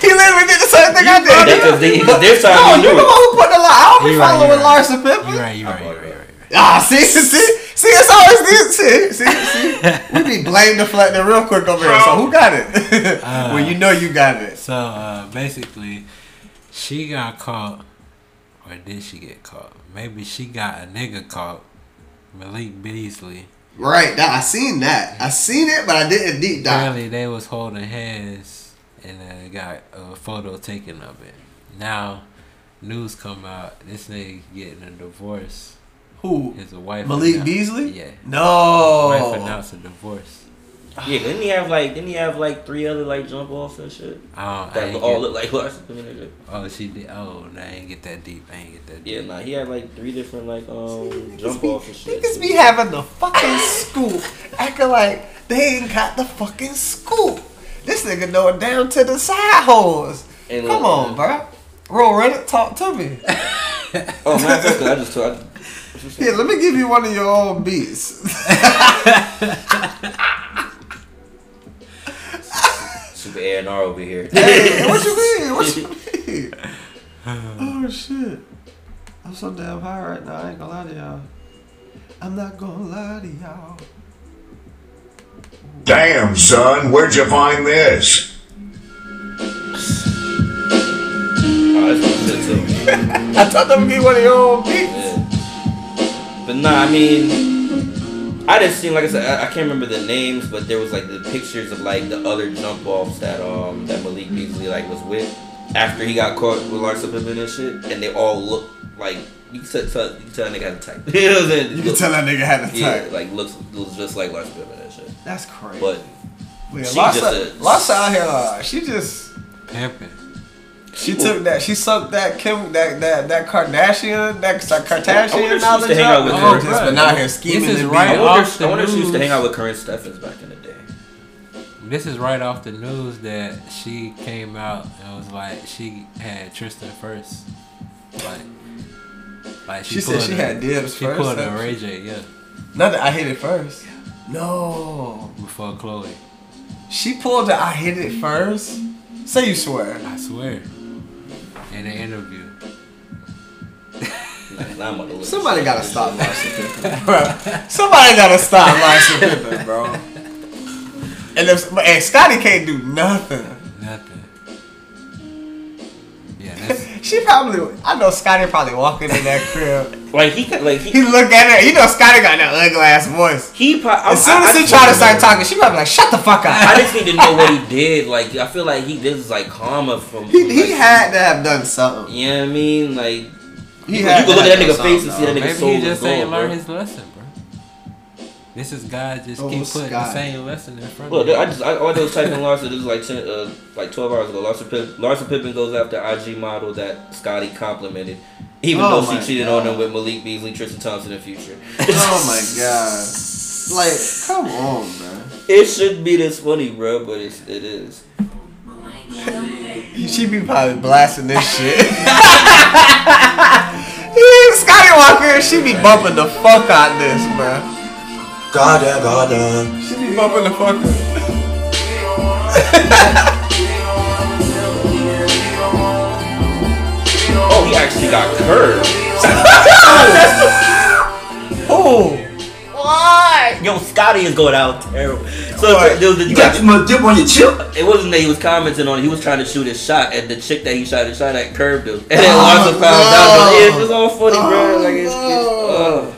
He literally did the same thing I did. Because they- this time no, you you the one who put the lie. I don't be You right, you following right. Larsa Pippen. you right, you right, you right. Ah, see, see, see, it's always this. See, see, see. We be blame deflecting real quick over here. So who got it? Uh, well, you know you got it. So uh, basically, she got caught, or did she get caught? Maybe she got a nigga caught. Malik Beasley. Right. That, I seen that. I seen it, but I didn't deep dive. Apparently, they was holding hands, and they got a photo taken of it. Now, news come out. This nigga getting a divorce. Who? His wife. Malik annou- Beasley? Yeah. No. Wife No. announced a divorce. Yeah, didn't he have like didn't he have like three other like jump offs and shit? I don't, I That all get, look like Larsa Pippen oh, she did. Oh, no, I ain't get that deep. I ain't get that deep. Yeah, nah, he had like three different like um jump offs and shit. Niggas be having the fucking scoop, acting like they ain't got the fucking scoop. This nigga know it down to the side holes. And Come look, on, bro. Roll Reddit, talk to me. Oh man, that's good. I just told. Here, let me give you one of your old beats. Super A and R over here. hey, what you mean? What you mean? Oh shit. I'm so damn high right now. I ain't gonna lie to y'all. I'm not gonna lie to y'all. Damn, son, where'd you find this? Oh, that's my shit too. I thought that would be one of your old beats. Yeah. But nah, I mean, I just seen like I said, I, I can't remember the names, but there was like the pictures of like the other jump offs that um that Malik Beasley like was with after he got caught with Larsa Pippen and shit, and they all look like you can tell, tell you can tell that nigga had a type. you know what I'm saying? You can tell that nigga had a type. Yeah, like looks looks just like Larsa Pippen and shit. That's crazy. But Yeah, she Larsa, just a- Larsa out here, uh, she just Pimping. She took that. She sucked that Kim, that that that Kardashian, that Kardashian I wonder if she used to knowledge hang out with up. her. Oh, just been out here scheming. This is and right being- I wonder, off the I wonder if she used to hang news. out with Karrine Steffans back in the day. This is right off the news that she came out and was like she had Tristan first. Like, like She said she a- had dibs she first, pulled a that Ray J, yeah, Not that I hit it first. No, before Khloé. she pulled the I hit it first. Say you swear. I swear. In an interview. Like, I'm about to Somebody gotta stop Larsa Pippen, bro. Somebody gotta stop Larsa Pippen, bro. And if and Scotty can't do nothing. Nothing. Yeah, that's She probably, I know Scotty probably walking in that crib. Like he, could, like he, He look at her. You know Scotty got that ugly ass voice. he. pro- As soon I- as I he just try to start know. talking, she probably like, "Shut the fuck up." I just need to know what he did. Like I feel like he this is like karma from. He, he had to have done something. You know what I mean? Like He you, had you can look at that nigga face and see that nigga maybe soul he was just gone, ain't bro. learned his lesson, bro. This is God just Oh, keep putting the Scott. same lesson in front Look, of you. I just I, all those typing was type in Larsa. This is like ten, uh, like twelve hours ago. Larsa Pippen, Larsa Pippen goes after IG model that Scotty complimented, even Oh though she cheated God. on him with Malik Beasley, Tristan Thompson in the future. Oh my god! Like, come on, man. It shouldn't be this funny, bro, but it's it is. She be probably blasting this shit. Yeah, Scotty Walker, she be bumping the fuck out this, bro. God damn, God damn. She be bumping the fuck out. He got curved. Oh, Why? Yo, Scotty is going out terrible. So What? there was the, You got too much dip on your chip? It wasn't that he was commenting on it. He was trying to shoot his shot, and the chick that he shot his shot at curved him. And then Oh, Larsa found out. no. But yeah, it's all funny, bro. Oh, Like it's, no. it's uh.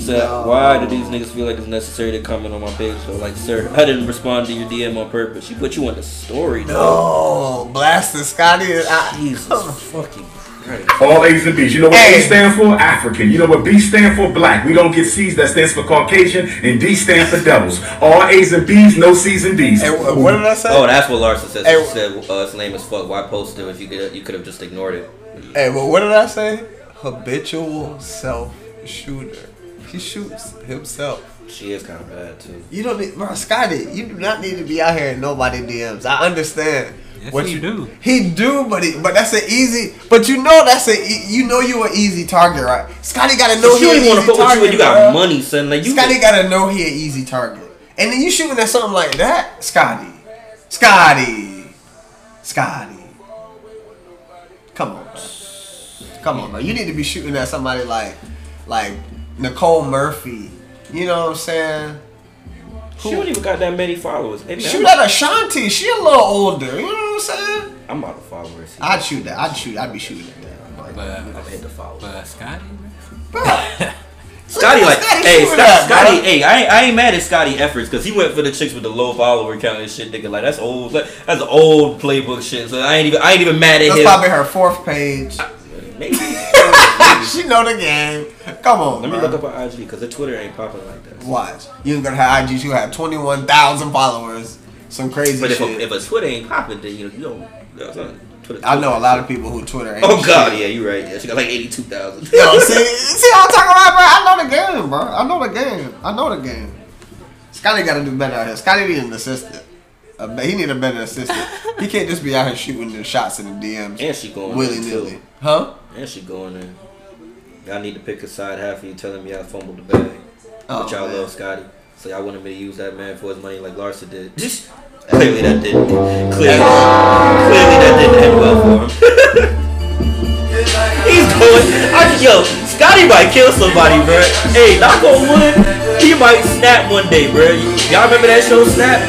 She said, No. "Why do these niggas feel like it's necessary to comment on my page?" So, like, sir, I didn't respond to your DM on purpose. She put you on the story, No, No, blasting Scotty. I, Jesus fucking Christ. All A's and B's. You know what Hey. A stand for? African. You know what B stand for? Black. We don't get C's. That stands for Caucasian. And D stands for devils. All A's and B's, no C's and D's. Hey, what did I say? Oh, that's what Larsa said. Hey, She said, uh, "It's lame as fuck. Why post it if you could you could have just ignored it?" Hey, well, what did I say? Habitual self shooter. He shoots himself. She is kind of bad too. You don't need, bro, Scotty. You do not need to be out here in nobody DMs. I understand. Yes, you do. He do, but he, but that's an easy. But you know that's a you know you an easy target, right? Scotty gotta know She he an easy to fuck with you target. you got bro. money, son. Like you. Scotty gotta know he an easy target, and then you shooting at something like that, Scotty, Scotty, Scotty. Come on, man. come on, man. You need to be shooting at somebody like, like Nicole Murphy. You know what I'm saying? She don't even got that many followers. Hey, man, Shoot I'm, at Ashanti. She a little older. You know what I'm saying? I'm about to follow her. see. I'd shoot that. I'd shoot. I'd be shooting at that. Like, But, I'm gonna hit the follow. but Scotty, bro, Scotty, like, Scotty hey, Scotty, at. Scotty, hey, I ain't, I ain't mad at Scotty efforts because he went for the chicks with the low follower count and shit, nigga. Like that's old, that's old playbook shit. So I ain't even, I ain't even mad at That's him. probably her fourth page. Maybe. she know the game. Come on, Let me bro. look up her IG because her Twitter ain't popping like that. Watch. You ain't gonna have IG. You have twenty one thousand followers. Some crazy But if shit. a, if a Twitter ain't popping, then you know you don't. You know. Twitter, I know a lot of people who Twitter. Ain't Oh God, shit. yeah, you're right. Yeah, she got like eighty two thousand. Yo, see, see how I'm talking about, bro? I know the game, bro. I know the game. I know the game. Scotty got to do better out here. Scotty need an assistant. But he need a better assistant. he can't just be out here shooting the shots in the DMs And she going willy nilly. Huh? And she going in. Y'all need to pick a side half of you telling me I fumbled the bag. Oh, but y'all man. love Scotty. So y'all wanted me to use that man for his money like Larsa did. clearly that didn't. Clearly, clearly that didn't end well for him. He's going. I, yo, Scotty might kill somebody, bro. Hey, knock on wood. He might snap one day, bro. Y'all remember that show Snap?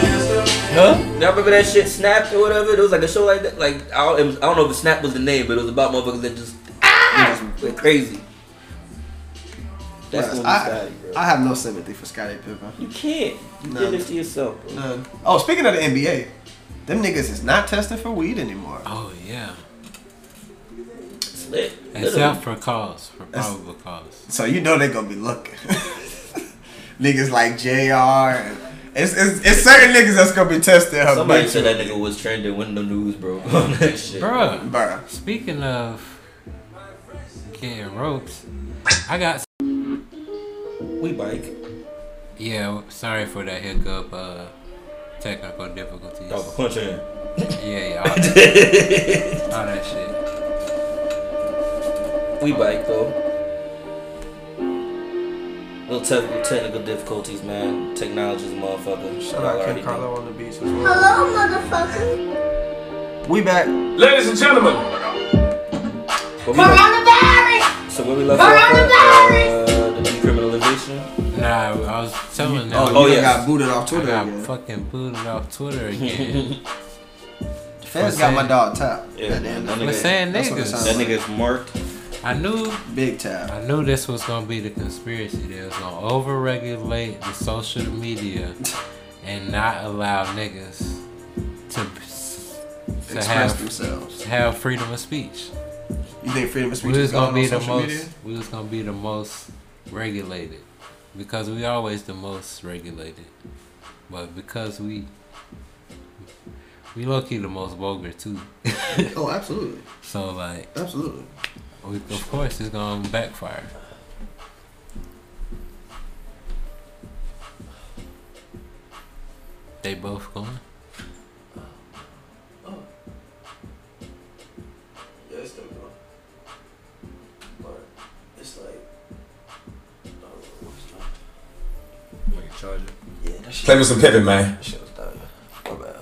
Huh? Y'all remember that shit Snapped or whatever? It was like a show like that. Like I don't, it was, I don't know if Snap was the name, but it was about motherfuckers that just ah, went crazy. That's Yes, when I, Scotty, bro. I have no sympathy for Scottie Pippen. You can't. You None. did this to yourself, bro. None. Oh, speaking of the NBA, them niggas is not testing for weed anymore. Oh yeah. It's lit. Except for cause, for probable cause. So you know they gonna be looking. niggas like Jr. and It's, it's, it's certain niggas that's gonna be testing her. Somebody said that nigga was trending when the news broke on that shit. Bruh. Bruh. Speaking of getting ropes, I got. We bike. Yeah, sorry for that hiccup. Uh, technical difficulties. Dog, punch in. Yeah, yeah. All that, all that shit. We bike though. Little technical, technical difficulties, man. Technology's a motherfucker. Shout out already Ken Carlo on the beach as well. Hello, motherfucker. We back. Ladies and gentlemen, What we left, Coronavirus. So where we left off at? Uh, the decriminalization. Nah, I was telling them. Oh, Oh, you got booted off I Twitter got again. fucking booted off Twitter again. Fans got my dog tap. Yeah, At the man. That of But the nigga, saying That's what it niggas. sounds that like. nigga marked. I knew Big tap. I knew this was gonna be the conspiracy. They was gonna overregulate the social media and not allow niggas to to Express have themselves. have freedom of speech. You think freedom of speech is gonna be the most. media? We was gonna be the most regulated because we always the most regulated, but because we we low key the most vulgar too. Oh, absolutely. so like, Absolutely. we, of course, it's gonna backfire. They both going. Charger. Yeah, that shit, Play me some Pippin, man. that shit was done. My bad.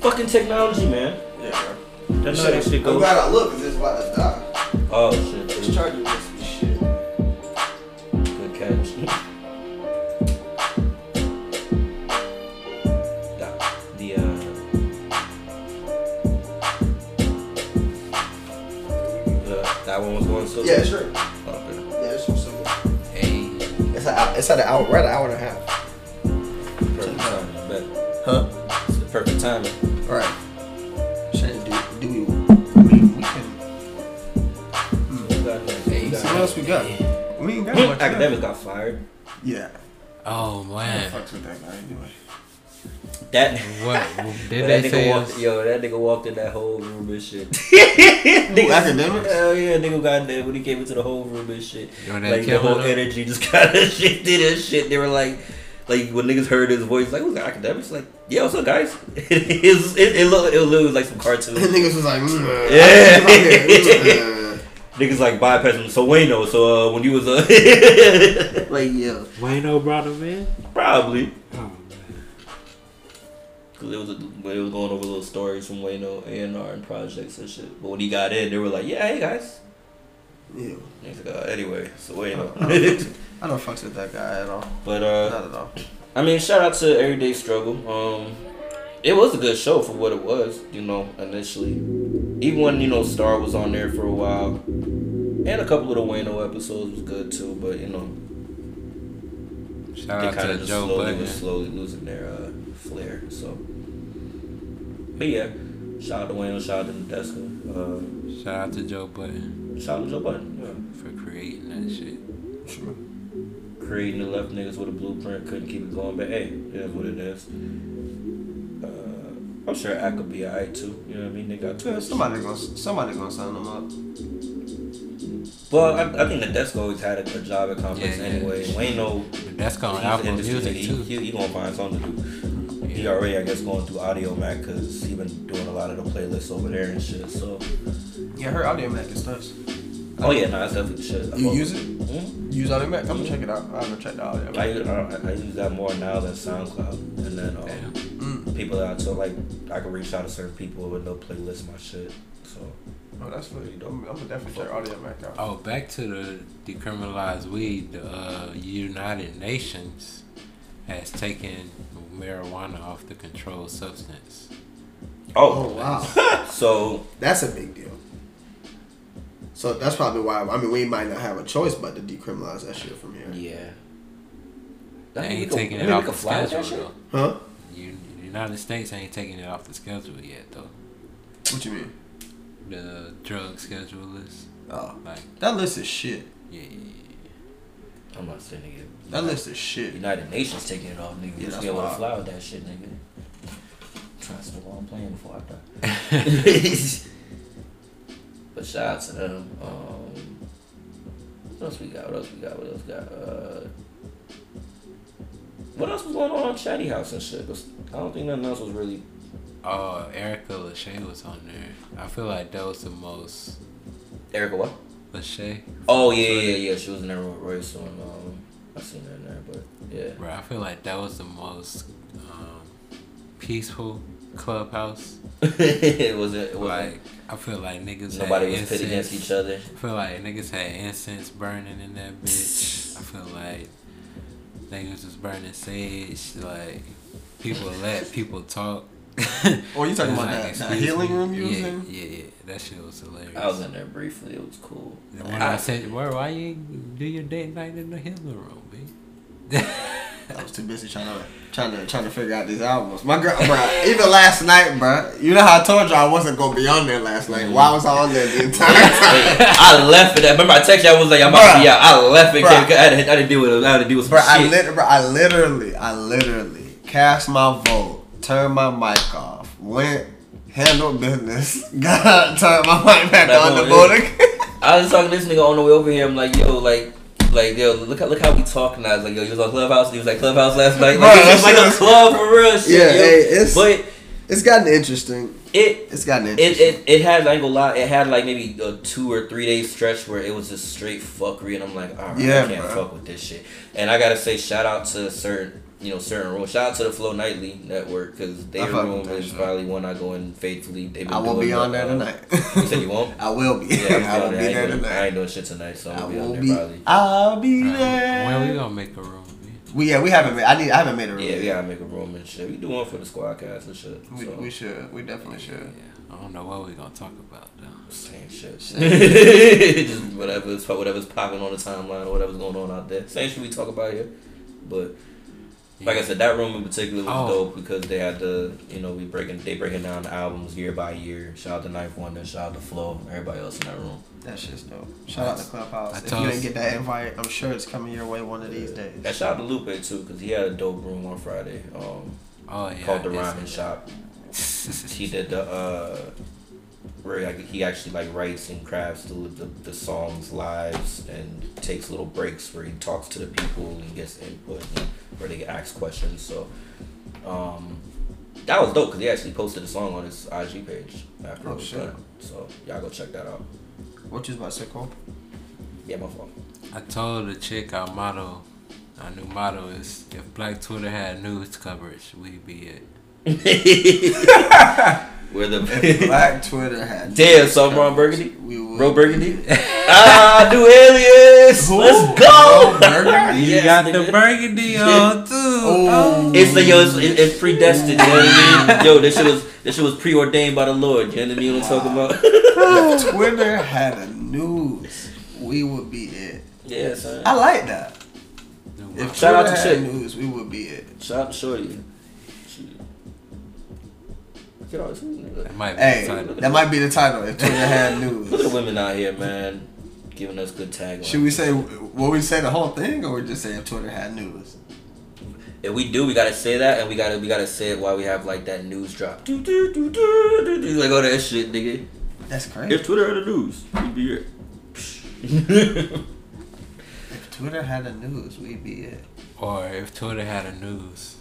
Fucking technology, man. Yeah, That know that shit I'm glad I look because it's about to die. Oh shit. This dude. charger must be shit. Good catch. That- the uh, the that one was going so. Yeah, sure. It's, a, it's at an hour, right? An hour and a half. Perfect timing. I bet. Huh? It's the perfect timing. All right. Shit, do, do we? I mean, we can. Hey, So what else we got? We ain't got much. left. Akademiks got fired. Yeah. oh man, Fucks with that guy anyway. That. what did that they nigga say? walked, yo, that nigga walked in that whole room and shit. Who, Akademiks? Hell yeah, nigga got in there when he came into the whole room and shit. Yo, that Like the whole though? energy just kind of shifted and shit. They were like, like when niggas heard his voice, like, who's Akademiks? Like, yeah, what's up, guys? it, was- it, it looked, it looked like some cartoon. Niggas was like, mm, Yeah. yeah. niggas like bypassing. So Wayno, so uh, when you was uh, like, yeah. Wayno brought him in. probably. Man. Cause it was a, when it was going over little stories from Wayno, A and R, and projects and shit. But when he got in, they were like, "Yeah, hey guys." Yeah. He's like, uh, anyway, so Wayno. I don't fucks with that guy at all. but uh, Not at all. I mean, shout out to Everyday Struggle. Um, it was a good show for what it was, you know, initially. Even when, you know, Star was on there for a while. And a couple of the Wayno episodes was good too, but, you know, Shout they out kind to of just Joe slowly Budden. slowly losing their uh, flair. So, but yeah, shout out to Wayne, shout out to Nadeska, uh, Shout out to Joe Budden shout out to Joe Budden. Yeah. for creating that shit. True. Creating the left niggas with a blueprint, couldn't keep it going, but hey, it is what it is. Uh, I'm sure Act could be alright too. You know what I mean? They got Yeah, Twitch. somebody gonna somebody gonna sign them up. Well, I, I think Nadeska always had a, a job at Complex Yeah, yeah. anyway. Wayno gonna he's album industry music nigga. He, too. he, he gonna find something to do. He already, I guess, going through Audiomack because he been doing a lot of the playlists over there and shit. So, Yeah, her audio Mac is nice. oh yeah, no, that's definitely the shit. You use it? Mhm. Use Audiomack? I'm gonna check it out. I haven't checked the audio I, Mac. use- I, I use that more now than SoundCloud, and then um, Damn. Mm. people that I told like I can reach out to certain people with they'll playlist my shit. So Oh, that's really dope. I'm gonna definitely check Audiomack out. Oh, back to the decriminalized weed. The uh, United Nations has taken marijuana off the controlled substance. Oh, oh wow, so that's a big deal. So that's probably why. I mean, we might not have a choice but to decriminalize that shit from here. yeah. They I mean, we ain't could- taking I it off the fly schedule though. Huh? You, the United States ain't taking it off the schedule yet though. What you mean? The drug schedule list. Oh, Like that list is shit. yeah, yeah, yeah. I'm not saying nigga. That list is shit. United Nations taking it off, nigga. Yeah, Yeah, that's be able to fly with that shit, nigga. trying to stop on playing before I die. but shout out to them. Um, what else we got? What else we got? What else we got? Uh, what else was going on on Chatty House and shit? 'Cause I don't think nothing else was really. Oh, Erica Lachey was on there. I feel like that was the most. Erica what? Lachey. Oh yeah, yeah, yeah. She was in there with Royce on. Um, I seen her in there, but yeah. Bro, I feel like that was the most um, peaceful clubhouse. it was it was Like I feel like niggas. Nobody had was pitted against each other. I feel like niggas had incense burning in that bitch. I feel like niggas was burning sage. Like people let people talk. Oh, you talking about like, that- that healing me. room you was in? Yeah, yeah, that shit was hilarious. I was in there briefly. It was cool. And when I, said, "Why, why you do your date night in the healing room, B?" I was too busy trying to trying to trying to figure out these albums. My girl, bro, even last night, bro. You know how I told you I wasn't gonna be on there last night. Why was I on there the entire time? I left it. Remember, I texted you. I was like, I'm about to be out. I left it. Bruh. 'cause I had, I had to deal with. I had to deal with some Bro, I, shit. lit- bro, I literally, I literally cast my vote, turned my mic off, went, handled business, got turn my mic back Back on on, the board. I was talking to this nigga on the way over here. I'm like, yo, like, like, yo, look how look how we talking now. It's like, yo, he was on Clubhouse. He was like Clubhouse last night. Like, that it's like a club for real. Shit, Yeah, yo. hey, it's- but It's gotten interesting. it It's gotten it, interesting. it it had like a gonna it had like maybe a two or three day stretch where it was just straight fuckery, and I'm like, all right, Yeah, I can't bruh. fuck with this shit. And I gotta say, shout out to certain you know certain rooms. Shout out to the Flow Nightly Network because their I fuck room with that is probably one I go in faithfully. They've been I won't be the, on there uh, tonight. You said you won't. I will be. Yeah, I'm I will on be there. I ain't there doing- I ain't doing shit tonight, so I'm I gonna be on will there be. probably. I'll be there. When we there. gonna make a room? We yeah, we haven't made. I need. I haven't made a room. Yeah, we yet. gotta make a room and shit. We do one for the squad cast and shit. We, so. we should. We definitely should. Yeah, I don't know what we're gonna talk about though. Same shit. Just whatever's whatever's popping on the timeline or whatever's going on out there. Same shit we talk about here. But like I said, that room in particular was Oh. dope because they had the you know we breaking they breaking down the albums year by year. Shout out to Knife Wonder, shout out to Flow, everybody else in that room. That shit's dope. Shout out to Clubhouse. I if you told- didn't get that invite, I'm sure it's coming your way one of these days. And shout out to Lupe too because he had a dope room on Friday. Um, Oh yeah, called the I Rhyming Shop. he did the uh where like, he actually like writes and crafts the, the the songs lives and takes little breaks where he talks to the people and gets input and where they get asked questions. So um that was dope because he actually posted a song on his IG page after Oh, it was shit. done. So y'all go check that out. What you about to say, Cole? Yeah, my fault. I told the chick our motto, our new motto is if Black Twitter had news coverage, we'd be it. Where the If Black Twitter had Damn, so Ron Burgundy? we would. Bro Burgundy? ah, new alias! Let's go! Burgundy? You Yes, got nigga. the burgundy on too. Oh. It's the yo, it's, it's predestined. You know what I mean? Yo, this shit was this shit was preordained by the Lord. You know what I mean? What I'm talking about? If Twitter had a news, we would be it. yeah, son. I like that. If Shout out to had Chick. news, we would be it. Shout out to Shorty. Shit. All That might be Hey, the title. that might be the title. If Twitter had news. Look at the news, women out here, man, giving us good taglines. should we say what we say the whole thing, or we just say if Twitter had news? If we do, we gotta say that, and we gotta we gotta say it while we have like that news drop. Do, do, do, do, do, do, like all that shit, nigga. That's crazy. If Twitter had the news, we'd be here. If Twitter had a news, we'd be it. Or if Twitter had a news.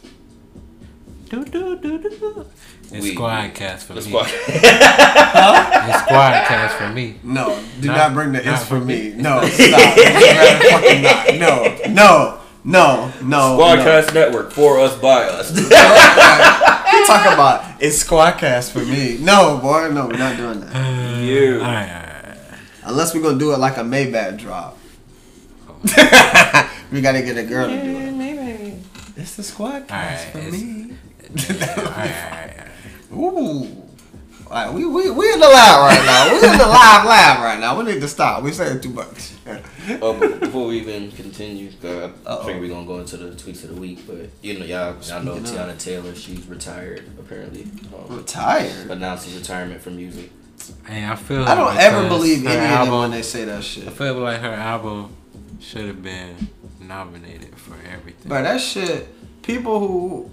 Do do do do. It's We- Squadcast for The me. squad. It's Squadcast for me. No, do Not- not, bring the not it's for for me. No, stop. fucking not. No, no, no, no. Squadcast Network for us by us. No. You talk about it's Squadcast for me. No, boy, no, we're not doing that. Uh, you. Alright, alright. Unless we're gonna do it like a Maybach drop. we gotta get a girl to do it. Maybe. It's the Squadcast Alright, for it's- Ooh. Alright, we, we, we in the live right now. We in the live live right now. We need to stop. We saying too much. Oh, but before we even continue, I Uh-oh. figure we're gonna go into the tweets of the week. But you know, y'all, y'all know Speaking of. Teyana Taylor. She's retired apparently. Um, Retired. announced his retirement from music. And I feel I don't like ever because believe her any of them album- when they say that shit. I feel like her album should have been nominated for everything. But that shit, people who,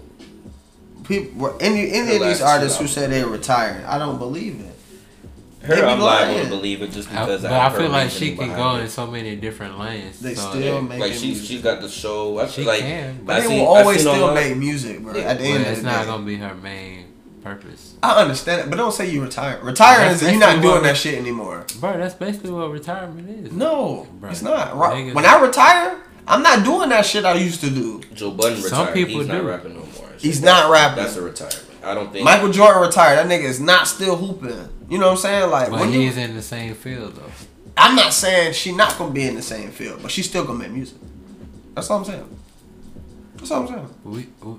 people, any any of these artists who say they're retiring, I don't believe it. Her, They be I'm liable to believe it just I- because but I, I feel like she can go it. in so many different lanes. They so still yeah. make like it she's she's got the show. I She like, can, But but they I seen- will always still online- make music, bro. Yeah, At the But end of it's the not day, gonna be her main purpose. I understand it, but don't say you retire. Retiring That's is you're not doing what- that shit anymore. Bro, that's basically what retirement is. No, Bro, it's not. Ri- When I retire, I'm not doing that shit I used to do. Joe Budden Some retired. people He's not rapping no more. He's not rapping. That's a retirement. I don't think. Michael Jordan retired. That nigga is not still hooping. You know what I'm saying? Like But when you, he's in the same field though. I'm not saying she not gonna be in the same field, but she's still gonna make music. That's all I'm saying. That's all I'm saying. We, we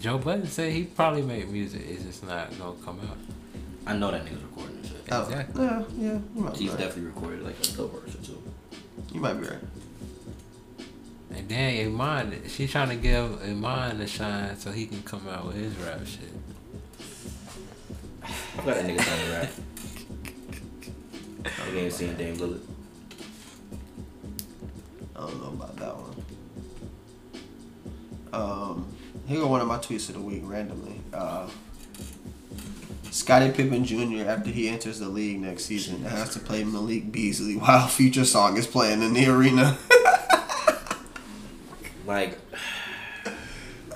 Joe Budden said he probably make music. It's just not gonna come out. I know that nigga's recording this shit. Oh, Exactly. Yeah, yeah, you might be He's right. definitely recorded like a dope verse or two. You might be right. And then Iman, she trying to give Iman the shine so he can come out with his rap shit. I'm glad that nigga trying to rap. I ain't seen Dame Lillard. I don't know about that one. Um, here go one of my tweets of the week randomly. Uh, Scottie Pippen Jr. after he enters the league next season has to play Malik Beasley while Future Song is playing in the arena. Like,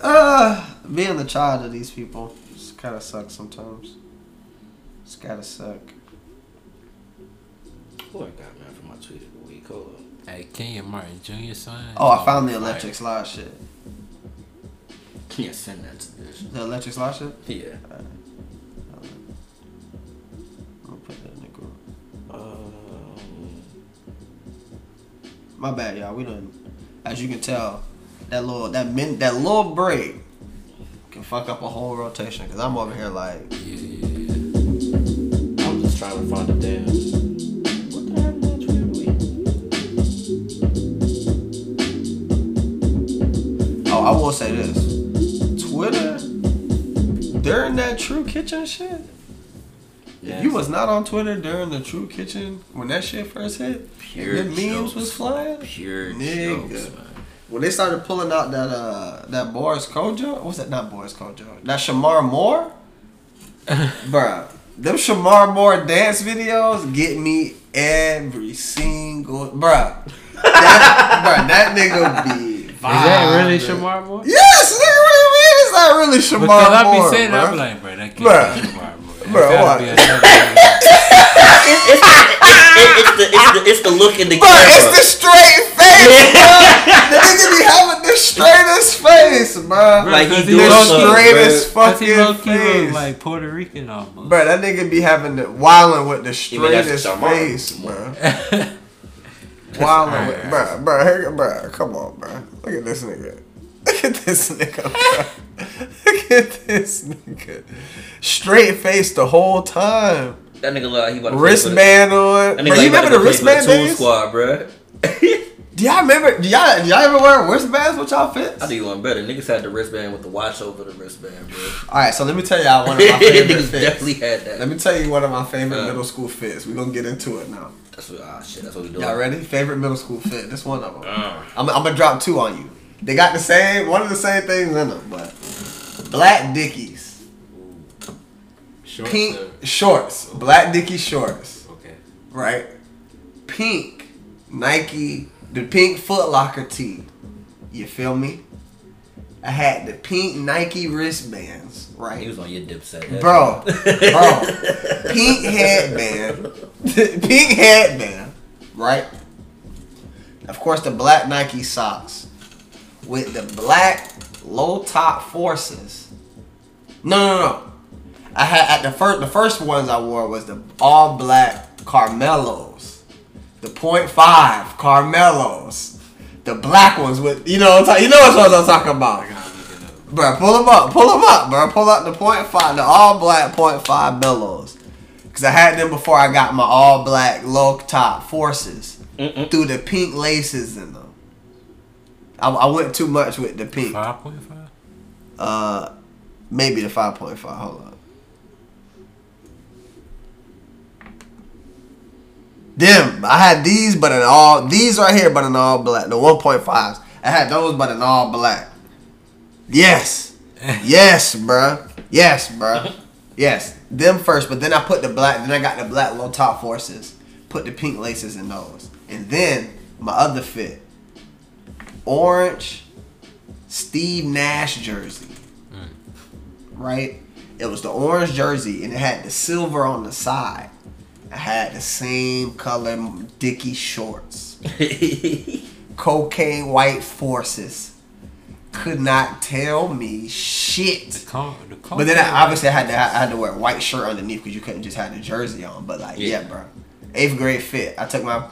uh, being the child of these people it's kind of sucks sometimes. It's gotta suck. who I got man for my tweet of the week? Hold up. Hey, Kenyon Martin Jr. son. Oh, I found the fire. electric slide shit. Yeah, send that to this. The electric slide shit. Yeah. I'm gonna put that in the group. Um, My bad, y'all. We done, as you can tell, that little that min that little break can fuck up a whole rotation. Cause I'm over here like, I'm just trying to find a damn. What the hell is my tweet of the week? oh, I will say this: Twitter during that True Kitchen shit. If you was not on Twitter during the True Kitchen when that shit first hit, Pure the memes jokes. was flying. Pure Nigga. jokes. When they started pulling out that uh that Boris Kodjoe, what's that? Not Boris Kodjoe. That Shemar Moore, bruh. Them Shemar Moore dance videos get me every single bruh. That, bruh, that nigga be. Is that really vibing. Shemar Moore? Yes, nigga. What do you mean? It's not really Shemar Because I Moore. be saying bruh. I'm like, bro, that can't Bruh. be Shemar Moore. It Bruh, gotta what? be another It, it's, the, it's, the, it's the look in the Bruh, camera. it's the straight face, bruh. the nigga be having the straightest face, bruh. Like he Because he doing the something, straightest Because fucking key look face. like Puerto Rican almost. Bruh, that nigga be having the wildin' with the You mean that's straightest face, bro. Wildin' with, bruh, bruh, here- bruh, come on, bruh. Look at this nigga. Look at this nigga, bruh. Look at this nigga. Straight face the whole time. That nigga look like he about to Wristband on. Play for the, that nigga you like he about remember the go play for the wristband days? Squad, bruh. Do y'all remember? Do y'all, do y'all ever wear wristbands with y'all fits? I do one better. Niggas had the wristband with the watch over the wristband, bro. All right, so let me tell y'all one of my favorite Niggas fits. definitely had that. Let me tell you one of my favorite Uh. middle school fits. We're gonna get into it now. That's what, ah, shit, that's what we doing. Y'all ready? Favorite middle school fit. This one of them. Uh. I'm, I'm gonna drop two on you. They got the same, one of the same things in them, but black Dickies, Short pink stuff. shorts, black Dickie shorts, Okay. right? Pink Nike, the pink Foot Locker tee. You feel me? I had the pink Nike wristbands, right? He was on your dip set. Bro, bro, pink headband, pink headband, right? Of course, the black Nike socks with the black low top forces. No, no, no. I had at the first the first ones I wore was the all black Carmelos, the point five Carmelos, the black ones with you know what I'm talking- you know what I'm talking about. Bro, pull them up, pull them up, bro. Pull up the point five, the all black point five Melos, cause I had them before I got my all black low top forces through the pink laces in them. I, I went too much with the pink. Five point five. Uh, maybe the five point five. Hold on. Them. I had these, but in all these right here, but in all black. The 1.5s. I had those, but in all black. Yes. yes, bruh. Yes, bruh. Yes. Them first, but then I put the black. Then I got the black low top forces. Put the pink laces in those, and then my other fit. Orange. Steve Nash jersey. Mm. Right. It was the orange jersey, and it had the silver on the side. I had the same color Dickie shorts. Cocaine white forces. Could not tell me shit. Car, the car But then I, obviously I had to I had to wear a white shirt underneath because you couldn't just have the jersey on. But like yeah, Yeah. bro. Eighth grade fit. I took my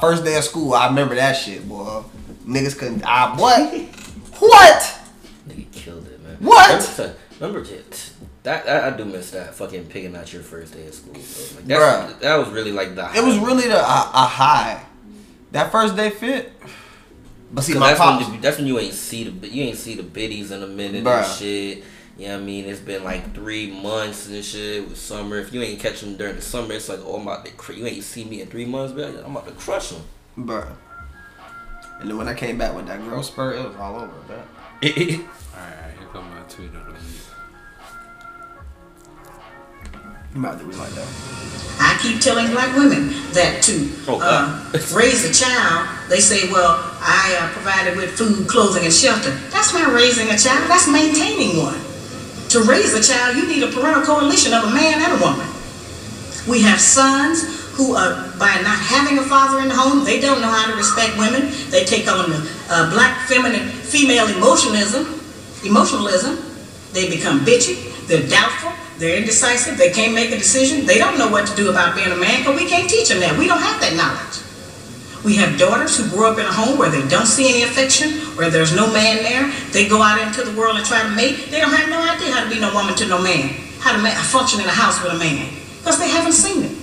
first day of school. I remember that shit, boy. Niggas couldn't. I what? what? Nigga killed it, man. What? Remember, remember it. That, that I do miss that fucking picking out your first day of school. Bro. Like, that's, Bruh. that was really like the. It was really the a, a high. That first day fit. But see, my that's pops. when, you- that's when you ain't see the you ain't see the biddies in a minute Bruh. and shit. You know what I mean? It's been like three months and shit with summer. If you ain't catch them during the summer, it's like, oh, I'm about to, cr- you ain't see me in three months, man. I'm about to crush them. Bruh. And then when I came back with that growth spurt, it was all over, man. Alright, here come my tweet of the week. You might do like that. I keep telling black women that to Oh, uh, raise a child, they say, well, I uh, provided with food, clothing, and shelter. That's not raising a child, that's maintaining one. To raise a child, you need a parental coalition of a man and a woman. We have sons who, uh, by not having a father in the home, they don't know how to respect women. They take on the uh, black feminine, female emotionalism, emotionalism. They become bitchy. They're doubtful. They're indecisive. They can't make a decision. They don't know what to do about being a man because we can't teach them that. We don't have that knowledge. We have daughters who grow up in a home where they don't see any affection, where there's no man there. They go out into the world and try to mate. They don't have no idea how to be no woman to no man, how to function in a house with a man, because they haven't seen it.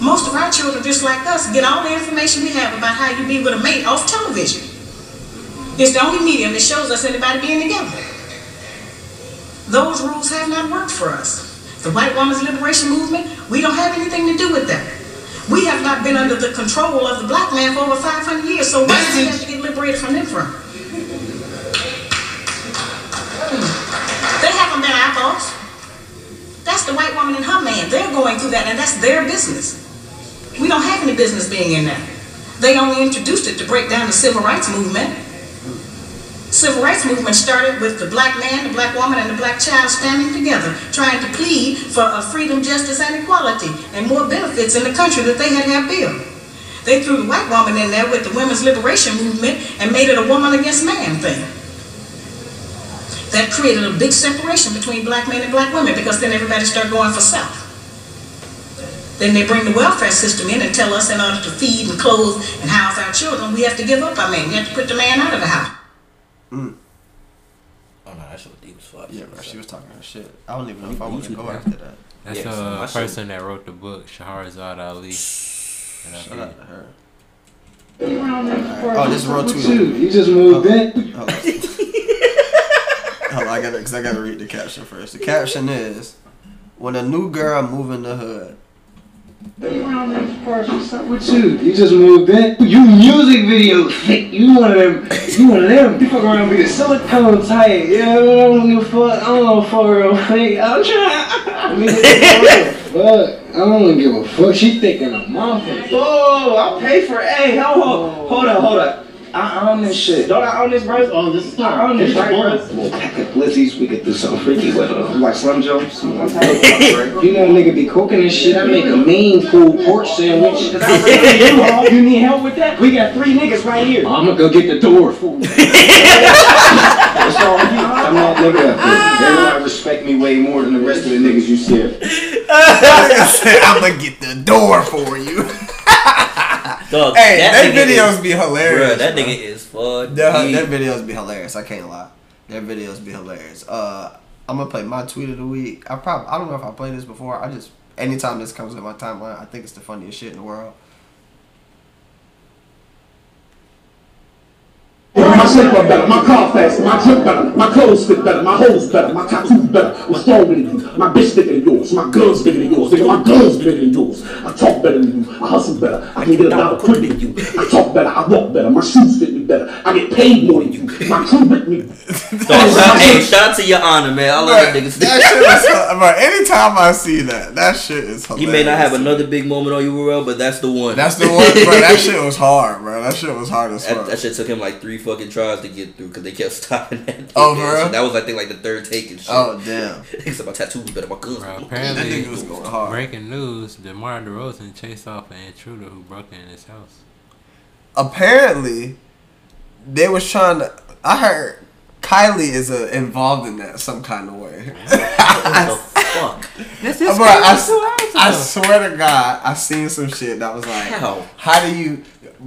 Most of our children, just like us, get all the information we have about how you be with a mate off television. It's the only medium that shows us anybody being together. Those rules have not worked for us. The white woman's liberation movement, we don't have anything to do with that. We have not been under the control of the black man for over 500 years, so why do we have to get liberated from them from? Hmm. They haven't been our boss. That's the white woman and her man. They're going through that, and that's their business. We don't have any business being in that. They only introduced it to break down the civil rights movement. Civil rights movement started with the black man, the black woman, and the black child standing together, trying to plead for uh, freedom, justice, and equality, and more benefits in the country that they had had built. They threw the white woman in there with the women's liberation movement and made it a woman against man thing. That created a big separation between black men and black women because then everybody started going for self. Then they bring the welfare system in and tell us in order to feed and clothe and house our children, we have to give up our man. You have to put the man out of the house. Mm. Oh no, that shit was deep as fuck. Yeah, bro, she was talking her shit. I don't even know if I want to go after that. That's the so my shit- person that wrote the book, Shahrazad Ali. Shout out to her. Oh, this is row two. You just moved in. Hold on. Hold on, I gotta, cause I gotta read the caption first. The caption is, when a new girl move in the hood. What's up with you? You just moved in. You music video fake. You one of them. You one of them. You fuck around with the silicone tight. Yeah, I don't give a fuck. I don't fuck real fake. I'm trying. Fuck. I don't give a fuck. She thinking I'm motherfucker. Oh, I'll pay for. Hey, hold, hold, hold up, hold up. I own this shit. Don't I own this, bro? Oh, this is I own this, right, bro? We'll pack up Blizzies. We could do something freaky with them. Like Slim Jones. You know nigga be cooking this shit. I make a mean pulled pork sandwich. Oh. you, you need help with that? We got three niggas right here. I'm gonna go get the door. Fool. That's all you. I'm that nigga up here. Everyone respect me way more than the rest of the niggas you see. I'm gonna get the door for you. Dog, hey, that that videos is- be hilarious. Bruh, that bro. nigga is fucked. Their, deep. their videos be hilarious. I can't lie. Their videos be hilarious. Uh, I'm gonna play my tweet of the week. I probably I don't know if I played this before. I just anytime this comes in my timeline, I think it's the funniest shit in the world. Slipper better, my car faster, my drip better, my clothes fit better, my hoes better, my tattoos better, I'm stronger than you, my bitch bigger than yours, my guns bigger than yours, nigga, my guns bigger than yours. I talk better than you, I hustle better, I can get a dollar quicker than you. I talk better, I walk better, my shoes fit me better, I get paid more than you, my crew with me. Dog, shout, hey, shout out to your honor, man. I love that nigga. That shit is, bro, anytime I see that, that shit is He hilarious. may not have another big moment on URL, but that's the one. That's the one, bro. That shit was hard, bro. That shit was hard as That, fuck. that shit took him like three fucking tries to get through because they kept stopping that. Oh, thing, for man. That was I think like the third take and shit. Oh, damn. Niggas said my tattoos better, my guns. Bro, better. apparently, breaking news: DeMar DeRozan chased off an intruder who broke in his house. Apparently, they was trying to. I heard Kylie is uh, involved in that some kind of way. fuck? This Bro, is I, crazy two hours I swear to God, I seen some shit that was like, How? How do you,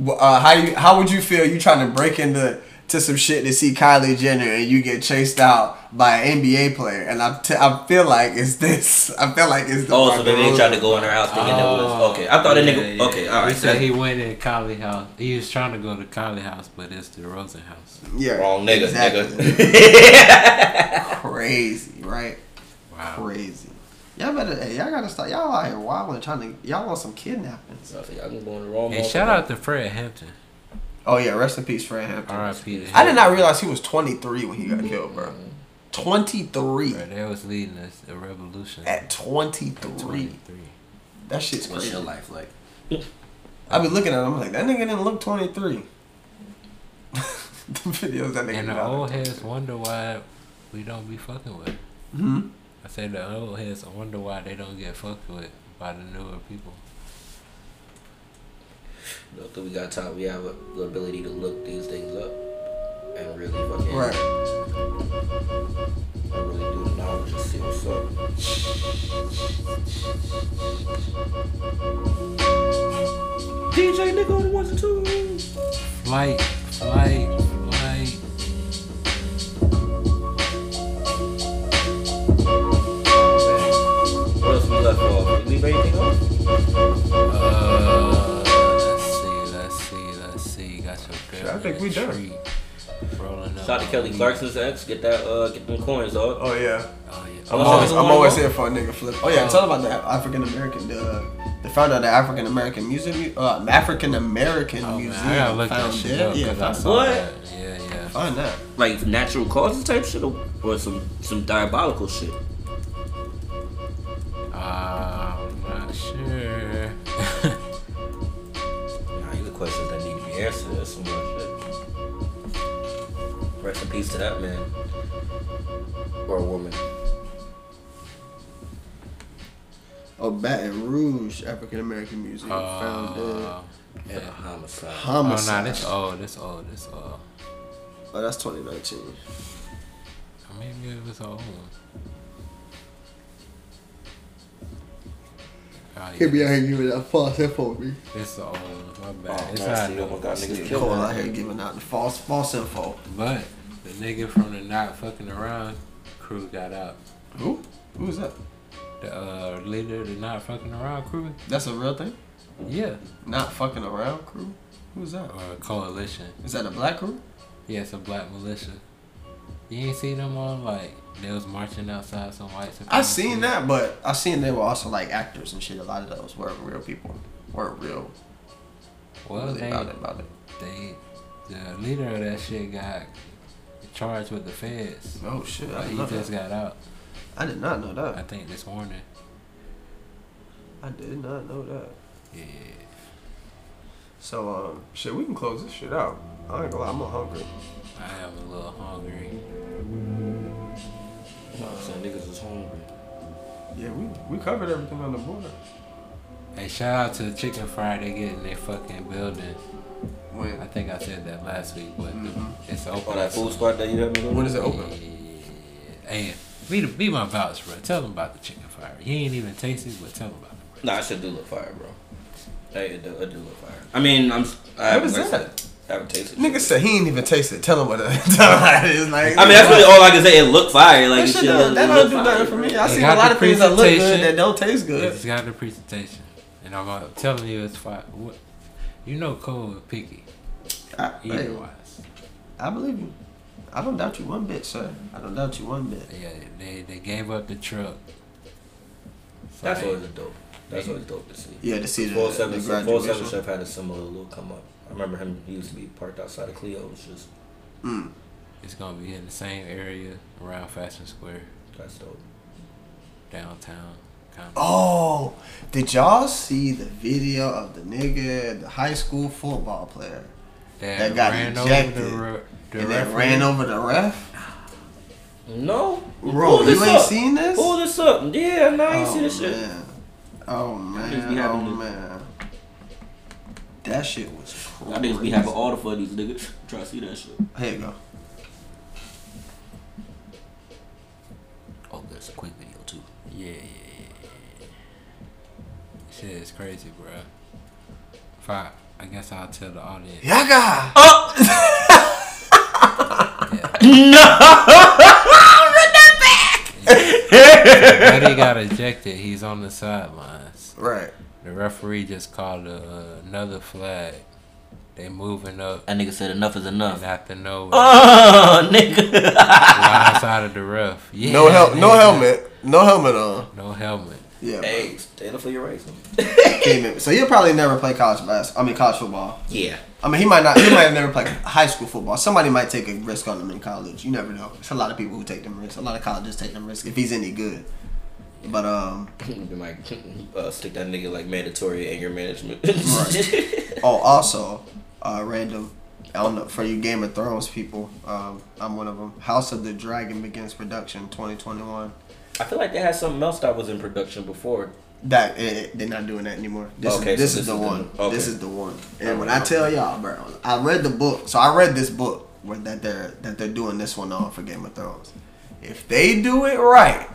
uh, how you, how would you feel? You trying to break into to some shit to see Kylie Jenner and you get chased out by an NBA player, and I, t- I feel like it's this. I feel like it's the. Oh, so maybe they tried to go in her house thinking that was okay. I thought that Yeah, nigga. yeah. Okay, all right. He said he went in Kylie house. He was trying to go to Kylie house, but it's DeRozan house. Yeah, Wrong nigga, nigga. Crazy, right? Wow. Crazy. Y'all better. Hey, y'all gotta stop. Y'all out here wilding, trying to. Y'all want some kidnappings. I think I'm going the wrong. And shout out to Fred Hampton. Oh yeah, rest in peace, Fred Hampton. R.I.P. to I did not realize he was 23 when he got killed, bro. 23 Bro, they was leading us a revolution. at 23. 23. That shit's What's crazy. your life like? I be looking at him I'm like, that nigga didn't look 23. the videos that nigga And the got. old heads wonder why we don't be fucking with. hmm I say the old heads I wonder why they don't get fucked with by the newer people. I think we got time. We have a, the ability to look these things up and really fucking Right. and really do the knowledge and see what's up. DJ nigga on the ones and twos. Flight, flight, flight. Left off? We leave anything off? Uh, let's see, let's see, let's see. Got some good. I think we done. treat. Rolling up. Shout out to Kelly Clarkson's ex. Get that. Uh, get them coins, dog. Oh yeah. Oh yeah. I'm How much always, I'm always here for a nigga flip. Oh yeah, tell about the African American, the the founder of the African American Music, uh, African American Oh, man, Museum. I gotta look that found shit dead. up. Yeah, 'cause I find, saw What? that. Yeah, yeah. find that. Like natural causes type shit, or, or some some diabolical shit. Peace to that man or a woman. Oh, Baton Rouge African American Museum found dead. Uh, Yeah, homicide. oh, nah, this old, this old, this old. Oh, that's 2019. Maybe it was an old one. Oh, He be yeah, out here giving out false info me. It's old. My bad. Oh, it's man, not see, new. almost niggas killed. Cole out here giving out the false false info. But the nigga from the not fucking around crew got out. Who? Who's that? The uh, leader of the not fucking around crew. That's a real thing? Yeah. Not fucking around crew? Who's that? Or a coalition. Is that a black crew? Yeah, it's a black militia. You ain't seen them on like they was marching outside some white. I seen that, but I seen they were also like actors and shit. A lot of those weren't real people. weren't real. Well, they, about it, about it. they, the leader of that shit got charged with the feds. Oh shit! I did he not just know. got out. I did not know that. I think this morning. I did not know that. Yeah. So um, shit, we can close this shit out. I ain't gonna lie, I'm a little hungry. I am a little hungry. I'm saying niggas is hungry. Yeah, we we covered everything on the border. Hey, shout out to the Chicken Fry. They getting their fucking building. When I think I said that last week, but mm-hmm. it's oh, open. Oh, that food spot that you have me go when to? is it open? And be the, be my vouch, bro. Tell them about the chicken fire. He ain't even tasted, but tell them about it. Nah, I should do look fire, bro. Hey, it do, it do look fire. I mean, I'm. I What is that? said, I haven't tasted. Nigga shit. said he ain't even taste it. Tell him what it. Tell him it is. Like, I mean, that's really all I can say. It look fire. Like that it shit shit look, that don't look do nothing for me. I They seen a lot of things that look good presentation. that don't taste good. It's got the presentation, and I'm telling you, it's fire. What? You know, Cole is picky. I, Eating wise. I believe you. I don't doubt you one bit, sir. I don't doubt you one bit. Yeah, they they gave up the truck. That's So always dope. That's always dope to see. Yeah, to see the- Four seven the Four seven chef had a similar little come up. I remember him. He used to be parked outside of Cleo's. Just Mm. It's gonna be in the same area around Fashion Square. That's dope. Downtown. Kind Oh, did y'all see the video of the nigga, the high school football player That that, got ran over ejected the re- the and then ran over the ref? No, Bro, Pull you ain't up. seen this? Pull this up. Yeah, no, I ain't oh, seen this shit. man. Oh man, oh the- man. That shit was crazy. Y'all niggas be having all the fun these niggas. Try to see that shit. Here you go. Oh, that's a quick video too. Yeah, yeah, yeah, yeah. Shit is crazy, bro. If I, I guess I'll tell the audience. Yaga! Buddy got ejected. He's on the sidelines. Right. The referee just called a, uh, another flag. They moving up. That nigga said enough is enough. And after no. Oh, nigga. Blind side of the ref. Yeah, no hel- no helmet. No helmet on. No helmet. Yeah. Hey, stand up for your race. So he'll probably never play college basketball. I mean college football. Yeah. I mean, he might not. He might have never play high school football. Somebody might take a risk on him in college. You never know. It's a lot of people who take them risks. A lot of colleges take them risks if he's any good. But um, Be like, uh, stick that nigga like mandatory anger management. oh, also, uh, random. I don't know for you Game of Thrones people. Um, I'm one of them. House of the Dragon begins production 2021. I feel like they had something else that was in production before. That eh, they're not doing that anymore. This Okay, is this, so is this the is the- one. okay. This is the one. And when I tell y'all, bro, I read the book. So I read this book where that they're that they're doing this one on for Game of Thrones. If they do it right,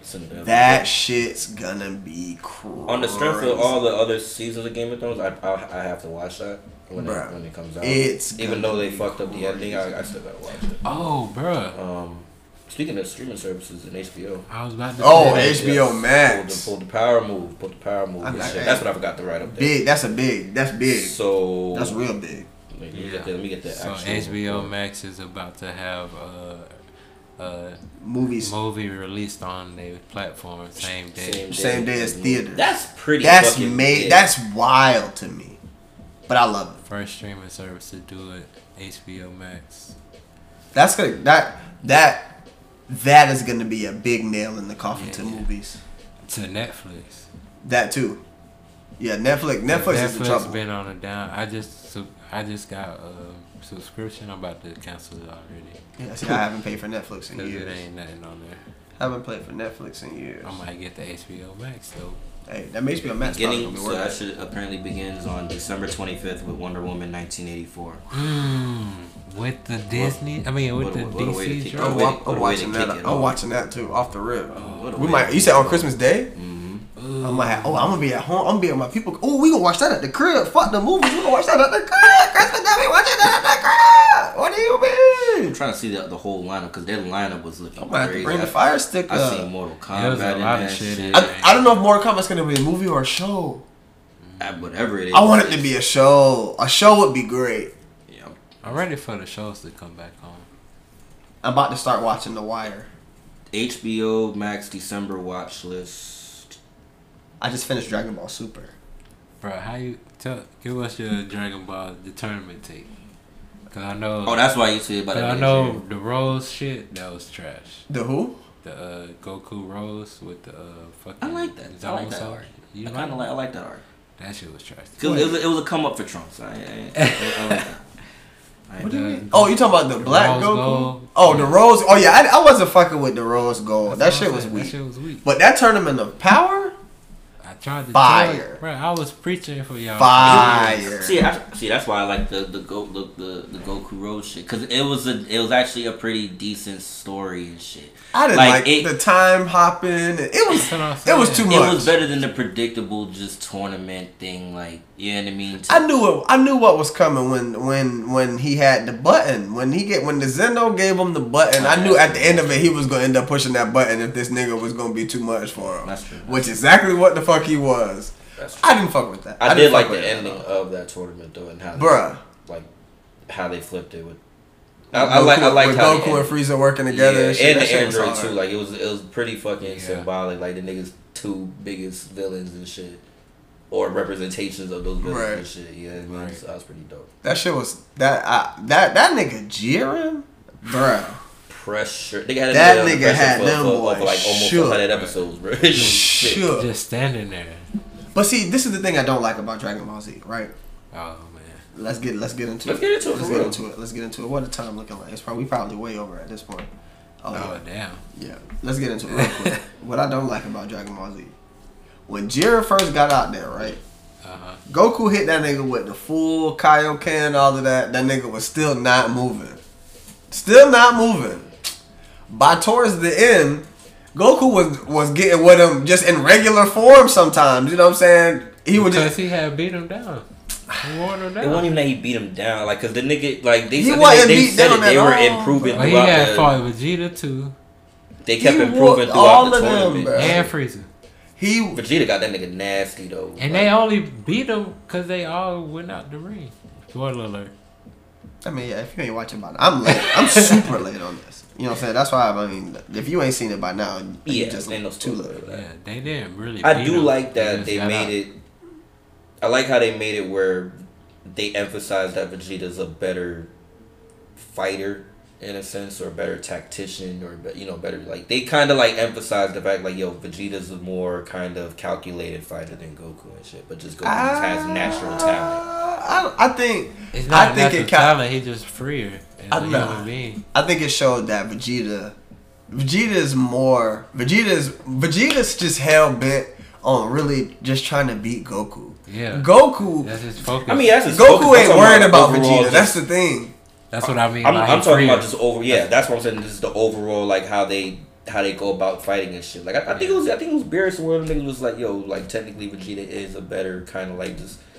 It's in that shit's gonna be crazy. On the strength of all the other seasons of Game of Thrones, I I, I have to watch that when Bruh, it when it comes out. it's even gonna though they be fucked up the ending, I, I still gotta watch it. Oh, bruh. Um, speaking of streaming services and HBO. I was about to Oh, say. HBO Pulled Max. the, pulled the power move. Pulled the power move. I'm like, shit. hey. That's what I forgot to write up there. Big. That's a big. That's big. So That's real big. Let me get the, let me get the So actual HBO Max is about to have uh, uh, Movies. movie released on their platform same day. Same Same day as theaters. That's pretty. That's made. That's wild to me. But I love it. First streaming service to do it, HBO Max. That's good. That that that is gonna be a big nail in the coffin to movies. To Netflix. That too. Yeah, Netflix. Netflix, is in trouble. been on a down. I just I just got a subscription. I'm about to cancel it already. Yeah, see, I haven't paid for Netflix in years. It ain't nothing on there. I Haven't paid for Netflix in years. I might get the HBO Max though. Hey, that HBO Max probably Beginning, gonna so that it. shit apparently begins on December 25th with Wonder Woman 1984. Mm. With the Disney, I mean with what- the what a way to DC kick. I'm, way- wa- I'm watching that. I'm watching that too, off the rip. what a we might. You said on Christmas Day. Mm-hmm. I might have, oh, I'm gonna be at home. I'm gonna be with my people. Oh, we gonna watch that at the crib. Fuck the movies. We gonna watch that at the crib. Christmas Day, we watching that at the crib. What do you mean? I'm trying to see the, the whole lineup because their lineup was looking I'm gonna have to crazy. bring the fire stick I up. seen Mortal There was a Kombat in lot of shit shit. I, I don't know if Mortal Kombat's gonna be a movie or a show. Uh, whatever it is. I want it to be a show. A show would be great. Yeah. I'm ready for the shows to come back on. I'm about to start watching The Wire. HBO Max December watch list. I just finished Dragon Ball Super. Bro, how you tell? Give us your Dragon Ball the tournament tape. Cause I know. Oh, that's why you see about Cause that. I know the Rose shit that was trash. The who? The uh, Goku Rose with the uh, fucking. I like that. I like that art. You I kind of like. I like that art. That shit was trash. it, was, it was a come up for Trunks. I, I, I, I like that. I What do you mean? Uh, oh, you talking about the, the black rose Goku? gold. Oh, the rose. Oh yeah, I, I wasn't fucking with the rose gold. That shit was That weak. shit was weak. But that tournament of power, I tried to Fire. tell bro. I was preaching for y'all. fire. See, I, see, that's why I like the the go the, the, the Goku Rose shit because it was a it was actually a pretty decent story and shit. I didn't like, it. the time hopping. It was That's what I'm it was too much. It was better than the predictable just tournament thing. Like, you know what I mean? I knew it. I knew what was coming when when when he had the button. When he get when the Zeno gave him the button, I knew at the end of it he was gonna end up pushing that button if this nigga was gonna be too much for him. That's true. Which exactly what the fuck he was. I didn't fuck with that. I, didn't did like fuck with the that. ending of that tournament though, and how Bruh. they, like how they flipped it with I, I like I like with how Goku and Frieza working together yeah, and shit. and the shit android hard. too. Like it was it was pretty fucking symbolic. Like the niggas two biggest villains and shit, or representations of those villains Right. and shit. Yeah, I mean, so that was pretty dope. That shit was that I, that that nigga Jiren, bruh. Pressure. Nigga had That that nigga nigga had for, them for, for, boys like almost shook, 100 episodes, bro. Shook. Just standing there. But see, this is the thing I don't like about Dragon Ball Z, right? Oh man. Let's get let's get into Let's it. get into it, Let's for get real. into it. Let's get into it. What the time looking like? It's probably we probably way over at this point. Oh, yeah. damn. Yeah. Let's get into it real quick. what I don't like about Dragon Ball Z. When Jiren first got out there, right? Uh-huh. Goku hit that nigga with the full Kaioken, all of that. That nigga was still not moving. Still not moving. By towards the end, Goku was was getting with him just in regular form sometimes. You know what I'm saying? He would Because just he had beat him down. He wore him It down. wasn't even that he beat him down, like, cause the nigga, like, they He said, wasn't they, they said down it, they were all, improving But he throughout had the, fought Vegeta too. they kept He improving whooped throughout all the of them, tournament. bro. And Frieza. he Vegeta got that nigga nasty though. And they only beat him because they all went out the ring. Spoiler alert. I mean, yeah, if you ain't watching by now, I'm late. I'm super late on this. You know what I'm saying? That's why I mean, if you ain't seen it by now, you Yeah, just ain't no too spoiler late. Yeah, they didn't really. I do him. like that just they made out. it. I like how they made it where they emphasize that Vegeta's a better fighter in a sense, or a better tactician, or be- you know, better like they kind of like emphasize the fact like yo, Vegeta's a more kind of calculated fighter than Goku and shit, but just Goku just has natural talent. Ah, I, I think It's not I think natural it ca- talent. He's just freer as I a know. human being. I think it showed that Vegeta, Vegeta is more Vegeta's Vegeta's just hell bent on really just trying to beat Goku. Yeah. Goku. That's his focus. I mean, that's his Goku focus. I'm ain't talking worried about overall Vegeta. That's the thing. That's what I mean. I'm, by I'm he talking about freer. just over. Yeah, that's what I'm saying. This is the overall like how they how they go about fighting and shit. Like I, I think it was I think it was Beerus where the nigga was like, yo, like technically Vegeta is a better kind of like just a better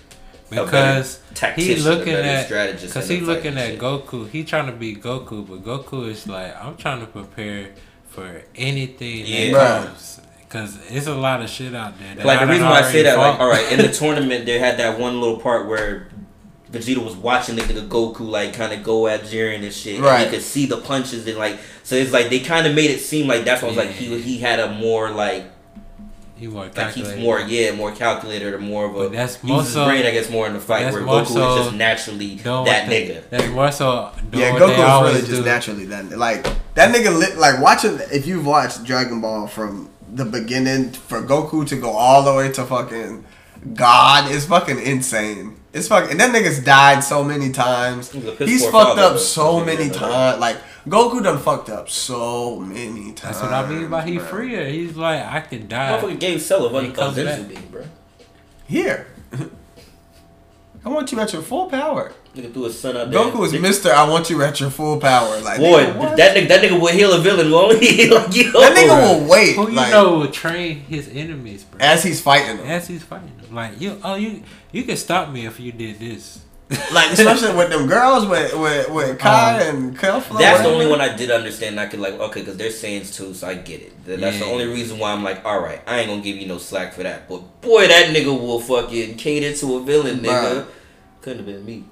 because he looking at strategist. because he looking at shit. Goku. He trying to be Goku, but Goku is like, I'm trying to prepare for anything Yeah. that comes. Because it's a lot of shit out there. That Like I the reason why I say already that, like, all right, in the tournament, they had that one little part where Vegeta was watching the nigga Goku like kind of go at Jiren and shit, and Right. he could see the punches and like, so it's like they kind of made it seem like that's why I was like he he had a more like he more like he's more yeah more calculated or more of a But that's uses more his so- brain I guess more in the fight where Goku so is just naturally that what they- nigga. That's more so Yeah, what Goku is always really just do. naturally that like that nigga lit like watching if you've watched Dragon Ball from the beginning for Goku to go all the way to fucking God is fucking insane. It's fucking and that nigga's died so many times. He's He's fucked father, up so many times. Like Goku done fucked up so many times. That's what I mean by he bro. freer. He's like, I can die. Motherfucker gave Cell a He comes back. Senzu bean, bro. Here. I want you at your full power. Nigga threw his son out there. Goku is Mister. I want you at your full power. Like Boy, nigga, that nigga, that nigga will heal a villain, won't he? like, yo. that nigga will wait. Who you like, know will train his enemies, bro? as he's fighting them. As he's fighting them. Like you, oh you, you can stop me if you did this. Like especially with them girls with with, with Kai Um, and Caulifla. That's the only one I did understand. I could like okay, because they're Saiyans too, so I get it. That- That's the only reason why I'm like, all right, I ain't gonna give you no slack for that. But boy, that nigga will fucking cater to a villain, nigga. Bruh. Couldn't have been me.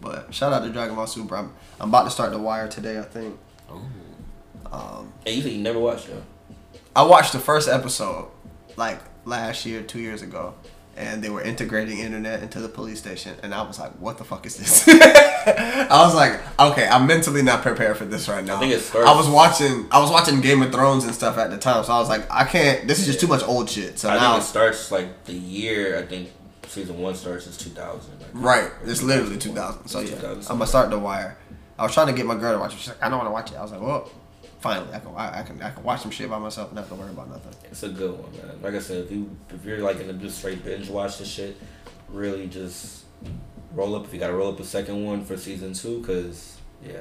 But shout out to Dragon Ball Super. I'm, I'm about to start The Wire today. I think. Oh. Um, And you said you never watched it. I watched the first episode like last year, two years ago, and they were integrating internet into the police station, and I was like, "What the fuck is this?" I was like, "Okay, I'm mentally not prepared for this right now." i think it starts- I was watching, I was watching Game of Thrones and stuff at the time, so I was like, "I can't. This is just too much old shit." So I now, think it starts like the year. I think season one starts is 2000. Like, right, it's literally 2000. So yeah, I'm gonna start The Wire. I was trying to get my girl to watch it. She's like, "I don't want to watch it." I was like, "Well." Finally, I can I, I can I can watch some shit by myself and not have to worry about nothing. It's a good one, man. Like I said, if you if you're like gonna just straight binge watch this shit, really just roll up. If you gotta roll up a second one for season two, cause yeah,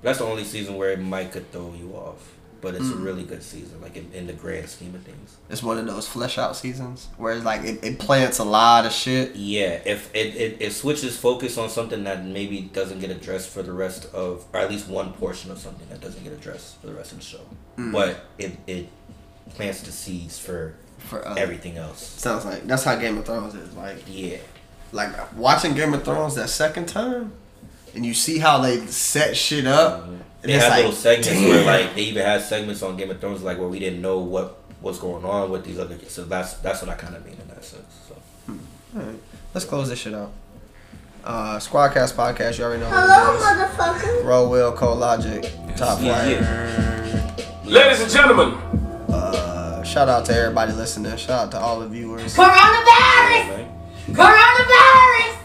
that's the only season where it might could throw you off. But it's a Mm. really good season, like in, in the grand scheme of things. It's one of those flesh out seasons where it's like it, it plants a lot of shit. Yeah, if it, it, it switches focus on something that maybe doesn't get addressed for the rest of, or at least one portion of something that doesn't get addressed for the rest of the show, Mm. but it it plants the seeds for For uh, everything else. Sounds like that's how Game of Thrones is. Like Yeah. like watching Game of Thrones that second time, and you see how they set shit up. And They it's had like, little segments where like they even had segments on Game of Thrones like where we didn't know what what's going on with these other. So that's that's what I kind of mean in that sense. So. Alright, let's close this shit out. Uh, Squadcast podcast, you already know. Hello, what it is. motherfucker. Roll Will, Cole Logic, Top Yeah, Flight. Ladies and gentlemen, Uh, shout out to everybody listening. Shout out to all the viewers. Coronavirus! Coronavirus!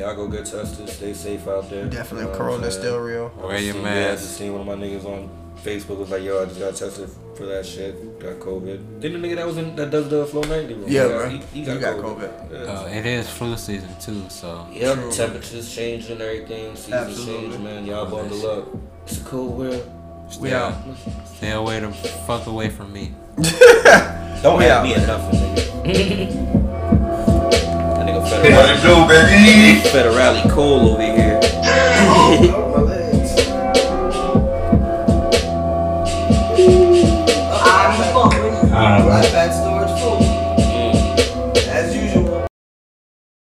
Y'all go get tested. Stay safe out there. Definitely, You know what Corona's still real. I Wear your seen- yeah, I just seen one of my niggas on Facebook was like, "Yo, I just got tested for that shit. Got COVID." Didn't the nigga that was in that does the flow ninety? room? Yeah, he bro. he, he got, You got COVID. Yeah. Uh, it is flu season too, so Yep, temperatures changing, and everything. Seasons Absolutely. change, man. Y'all bundle up. It's a cool world. We out. stay away the fuck away from me. Don't We have out. me in nothing, nigga. that nigga What federal, it do, baby? federally cold over here. I'm fucking. Alright. Bad storage full.